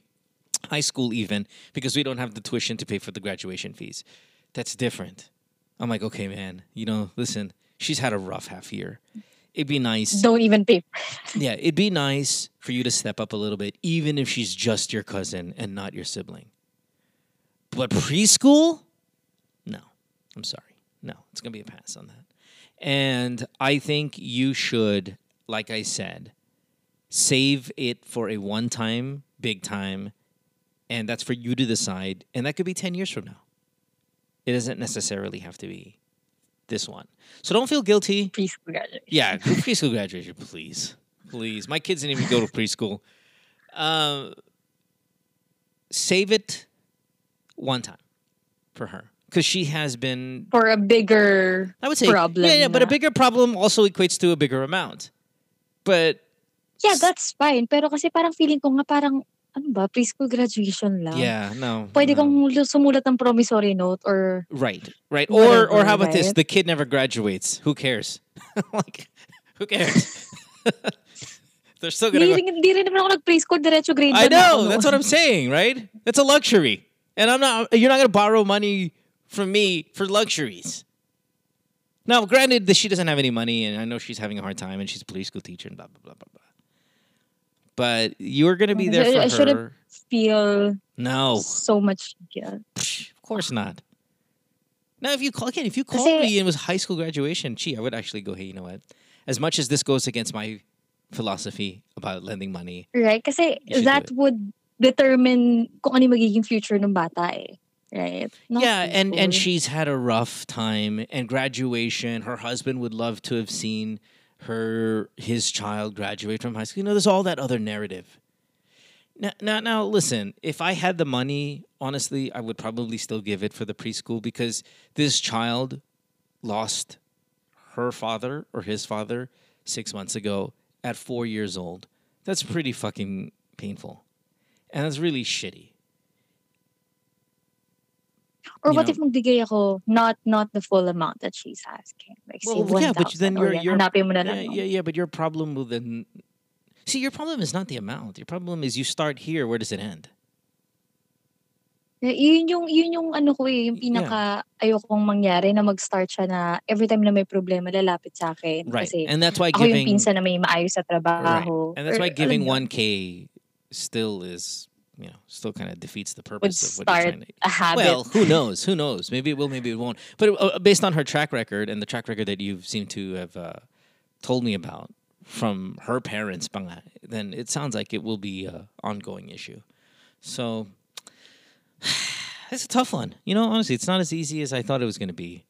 Speaker 7: High school even because we don't have the tuition to pay for the graduation fees. That's different. I'm like, okay, man, you know, listen, she's had a rough half year. It'd be nice.
Speaker 16: Don't even pay.
Speaker 7: Yeah, it'd be nice for you to step up a little bit, even if she's just your cousin and not your sibling. But preschool? No. I'm sorry. No, it's going to be a pass on that. And I think you should, like I said, save it for a one time, big time, and that's for you to decide. And that could be 10 years from now. It doesn't necessarily have to be this one. So don't feel guilty.
Speaker 16: Preschool graduation.
Speaker 7: Yeah, preschool graduation, please. Please. My kids didn't even go to preschool. Um, save it one time for her because she has been
Speaker 16: For a bigger
Speaker 7: I would say
Speaker 16: problem.
Speaker 7: Yeah, yeah, but a bigger problem also equates to a bigger amount. But
Speaker 16: Yeah, that's fine. Pero kasi parang feeling ko nga parang, ano ba, preschool graduation lang.
Speaker 7: yeah, no.
Speaker 16: Pwede kang lu- sumulat ng promissory note or
Speaker 7: Right, right. Or or how about this? The kid never graduates. Who cares? like, who cares? They're still gonna.
Speaker 16: Hindi,
Speaker 7: Go.
Speaker 16: hindi rin naman ako nag-preschool, diretso grade
Speaker 7: I know. That's what. I'm saying, right? That's a luxury, and I'm not. You're not gonna borrow money from me for luxuries. Now, granted, that she doesn't have any money, and I know she's having a hard time, and she's a preschool teacher, and blah blah blah blah blah. But you're gonna be there
Speaker 16: I- I
Speaker 7: for
Speaker 16: shouldn't feel
Speaker 7: No,
Speaker 16: so much guilt.
Speaker 7: of course not. Now, if you call again, if you called
Speaker 16: Kasi-
Speaker 7: me and it was high school graduation, gee, I would actually go, hey, you know what? As much as this goes against my philosophy about lending money,
Speaker 16: Right? Because
Speaker 7: You should do
Speaker 16: that would determine kung ano magiging future ng bata eh. Right? Not
Speaker 7: yeah, and and she's had a rough time and graduation. Her husband would love to have seen her his child graduate from high school. You know, there's all that other narrative. Now, now, now, listen. If I had the money, honestly, I would probably still give it for the preschool because this child lost her father or his father six months ago at four years old. That's pretty fucking painful, and that's really shitty.
Speaker 16: Or
Speaker 7: you
Speaker 16: what if magbigay ako not not the full amount that she's asking? Like say
Speaker 7: Well, yeah, but
Speaker 16: 1,000
Speaker 7: then you're you're
Speaker 16: hanapin mo na
Speaker 7: yeah,
Speaker 16: lang. no?
Speaker 7: yeah, yeah, but your problem will then see your problem is not the amount. Your problem is you start here. Where does it end?
Speaker 16: Yeah, Yun yung, yun yung ano ko eh, yung pinaka ayokong mangyari na mag-start siya na every time na may problema, lalapit sa akin.
Speaker 7: Right,
Speaker 16: Kasi
Speaker 7: and that's why
Speaker 16: ako
Speaker 7: giving
Speaker 16: yung pinsan na may maayos sa
Speaker 7: right,
Speaker 16: trabaho.
Speaker 7: and that's
Speaker 16: Or
Speaker 7: why giving
Speaker 16: alam mo yun,
Speaker 7: one k still is you know still kind of defeats the
Speaker 16: would
Speaker 7: purpose of what you're trying to.
Speaker 16: a habit.
Speaker 7: Well, who knows? Who knows? Maybe it will. Maybe it won't. But uh, based on her track record and the track record that you seem to have uh, told me about from her parents, then it sounds like it will be an ongoing issue. So it's a tough one. You know, honestly, it's not as easy as I thought it was going to be.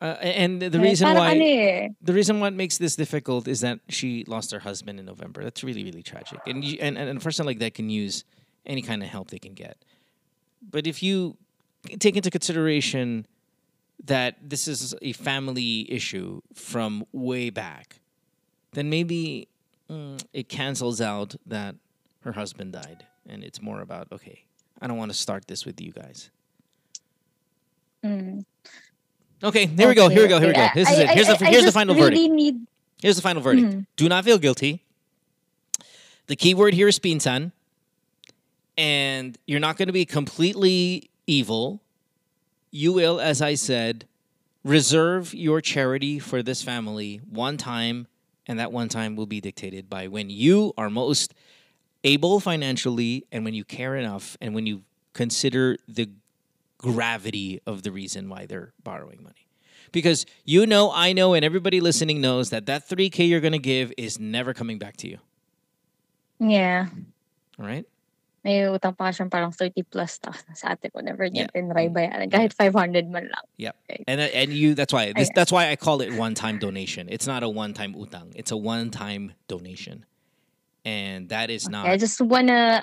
Speaker 7: Uh, and the reason why
Speaker 16: eh.
Speaker 7: the reason what makes this difficult is that she lost her husband in November. That's really really tragic. And you, and, and a person like that can use any kind of help they can get. But if you take into consideration that this is a family issue from way back, then maybe mm, it cancels out that her husband died, and it's more about okay, I don't want to start this with you guys.
Speaker 16: Mm.
Speaker 7: Okay, here we go. Here we go. Here we go.
Speaker 16: okay.
Speaker 7: This is
Speaker 16: I-
Speaker 7: it. Here's
Speaker 16: I-
Speaker 7: the here's the final
Speaker 16: really
Speaker 7: verdict.
Speaker 16: need
Speaker 7: Here's the final verdict.
Speaker 16: Mhm.
Speaker 7: Do not feel guilty. The key word here is pinsan. And you're not going to be completely evil. You will, as I said, reserve your charity for this family one time, and that one time will be dictated by when you are most able financially and when you care enough and when you consider the gravity of the reason why they're borrowing money. Because you know, I know, and everybody listening knows that that 3K you're going to give is never coming back to you.
Speaker 16: Yeah.
Speaker 7: All right?
Speaker 16: May utang pa siyang parang 30 plus thousand sa ate ko. Never niya
Speaker 7: Yeah.
Speaker 16: tinry bayaran. Kahit 500 man lang.
Speaker 7: Yep. And uh, and you that's why this, that's why I call it one-time donation. It's not a one-time utang. It's a one-time donation. And that is not
Speaker 16: I just wanna,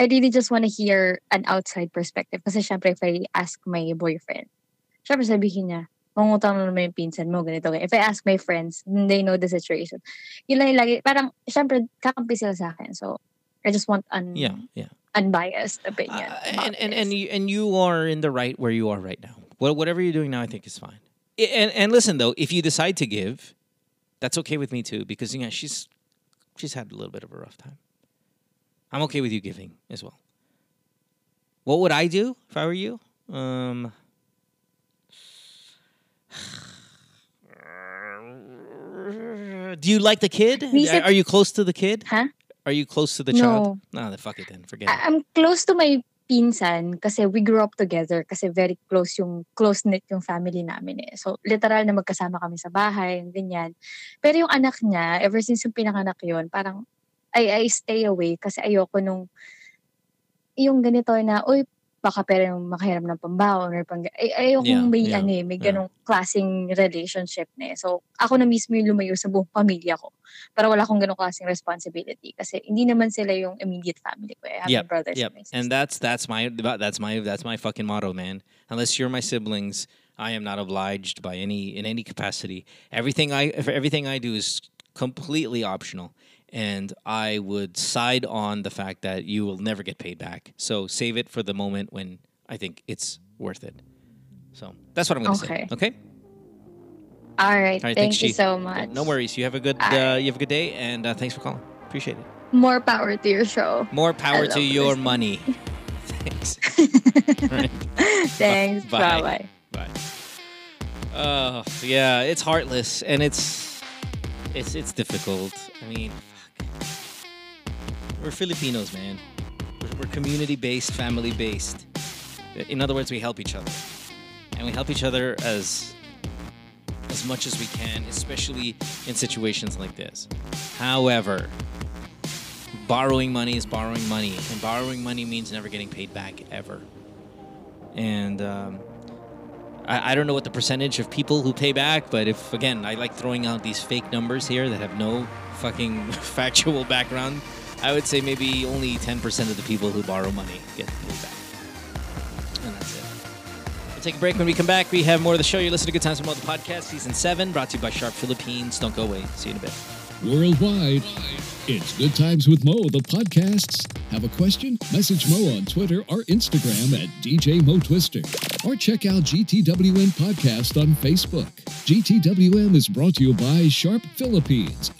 Speaker 16: I really just wanna hear an outside perspective. Kasi syempre, if I ask my boyfriend, syempre sabihin niya, mangutang na naman yung pinsan mo, ganito. ganito." If I ask my friends, they know the situation. Yun lang yung lagi, parang, syempre, kakampi sila sa akin. So, I just want an
Speaker 7: Yeah, yeah.
Speaker 16: unbiased opinion.
Speaker 7: Uh, and and and you, and you are in the right where you are right now. Well, whatever you're doing now, I think is fine. And and listen though, if you decide to give, that's okay with me too because you know she's she's had a little bit of a rough time. I'm okay with you giving as well. What would I do if I were you? Um, do you like the kid?
Speaker 16: Recent-
Speaker 7: Are you close to the kid?
Speaker 16: Huh?
Speaker 7: Are you close to the
Speaker 16: No.
Speaker 7: child? No, then fuck it then. Forget it.
Speaker 16: I- I'm close to my pinsan kasi we grew up together kasi very close yung close-knit yung family namin eh. So, literal na magkasama kami sa bahay, ganyan. Pero yung anak niya, ever since yung pinanganak yun, parang I, I stay away kasi ayoko nung yung ganito na, uy, baka pero makahiram ng pambaon or pang... Ay, ayoko
Speaker 17: Yeah,
Speaker 16: may,
Speaker 17: yeah,
Speaker 16: ano eh, may
Speaker 17: yeah.
Speaker 16: ganong klaseng relationship na eh. So, ako na mismo yung lumayo sa buong pamilya ko. Para wala akong ganong klaseng responsibility. Kasi hindi naman sila yung immediate family ko. eh. I have
Speaker 7: Yep,
Speaker 16: brothers
Speaker 7: yep.
Speaker 16: and my
Speaker 7: And that's that's my that's my that's my fucking motto, man. Unless you're my siblings, I am not obliged by any in any capacity. Everything I everything I do is completely optional. And I would side on the fact that you will never get paid back. So save it for the moment when I think it's worth it. So that's what I'm going to
Speaker 16: Okay.
Speaker 7: say. Okay.
Speaker 16: All right.
Speaker 7: All right.
Speaker 16: Thank
Speaker 7: thanks,
Speaker 16: you
Speaker 7: G.
Speaker 16: so much.
Speaker 7: no worries. You have a good uh, you have a good day, and uh, thanks for calling. Appreciate it.
Speaker 16: More power to your show.
Speaker 7: More power to your
Speaker 16: listening.
Speaker 7: money. Thanks. Right.
Speaker 16: Thanks.
Speaker 7: Bye.
Speaker 16: Bye-bye.
Speaker 7: Bye. Oh yeah, it's heartless and it's it's it's difficult. I mean. We're Filipinos, man. We're, community based, family based. In other words, we help each other, and we help each other as as much as we can, especially in situations like this. However, borrowing money is borrowing money, and borrowing money means never getting paid back ever. And um, I, I don't know what the percentage of people who pay back, but if again, I like throwing out these fake numbers here that have no fucking factual background. I would say maybe only 10% of the people who borrow money get paid back. And that's it. We'll take a break. When we come back, we have more of the show. You're listening to Good Times with Mo, the podcast, season seven, brought to you by Sharp Philippines. Don't go away. See you in a bit.
Speaker 2: Worldwide, it's Good Times with Mo, the podcasts. Have a question? Message Mo on Twitter or Instagram at DJ Mo Twister. Or check out GTWM Podcast on Facebook. GTWM is brought to you by Sharp Philippines.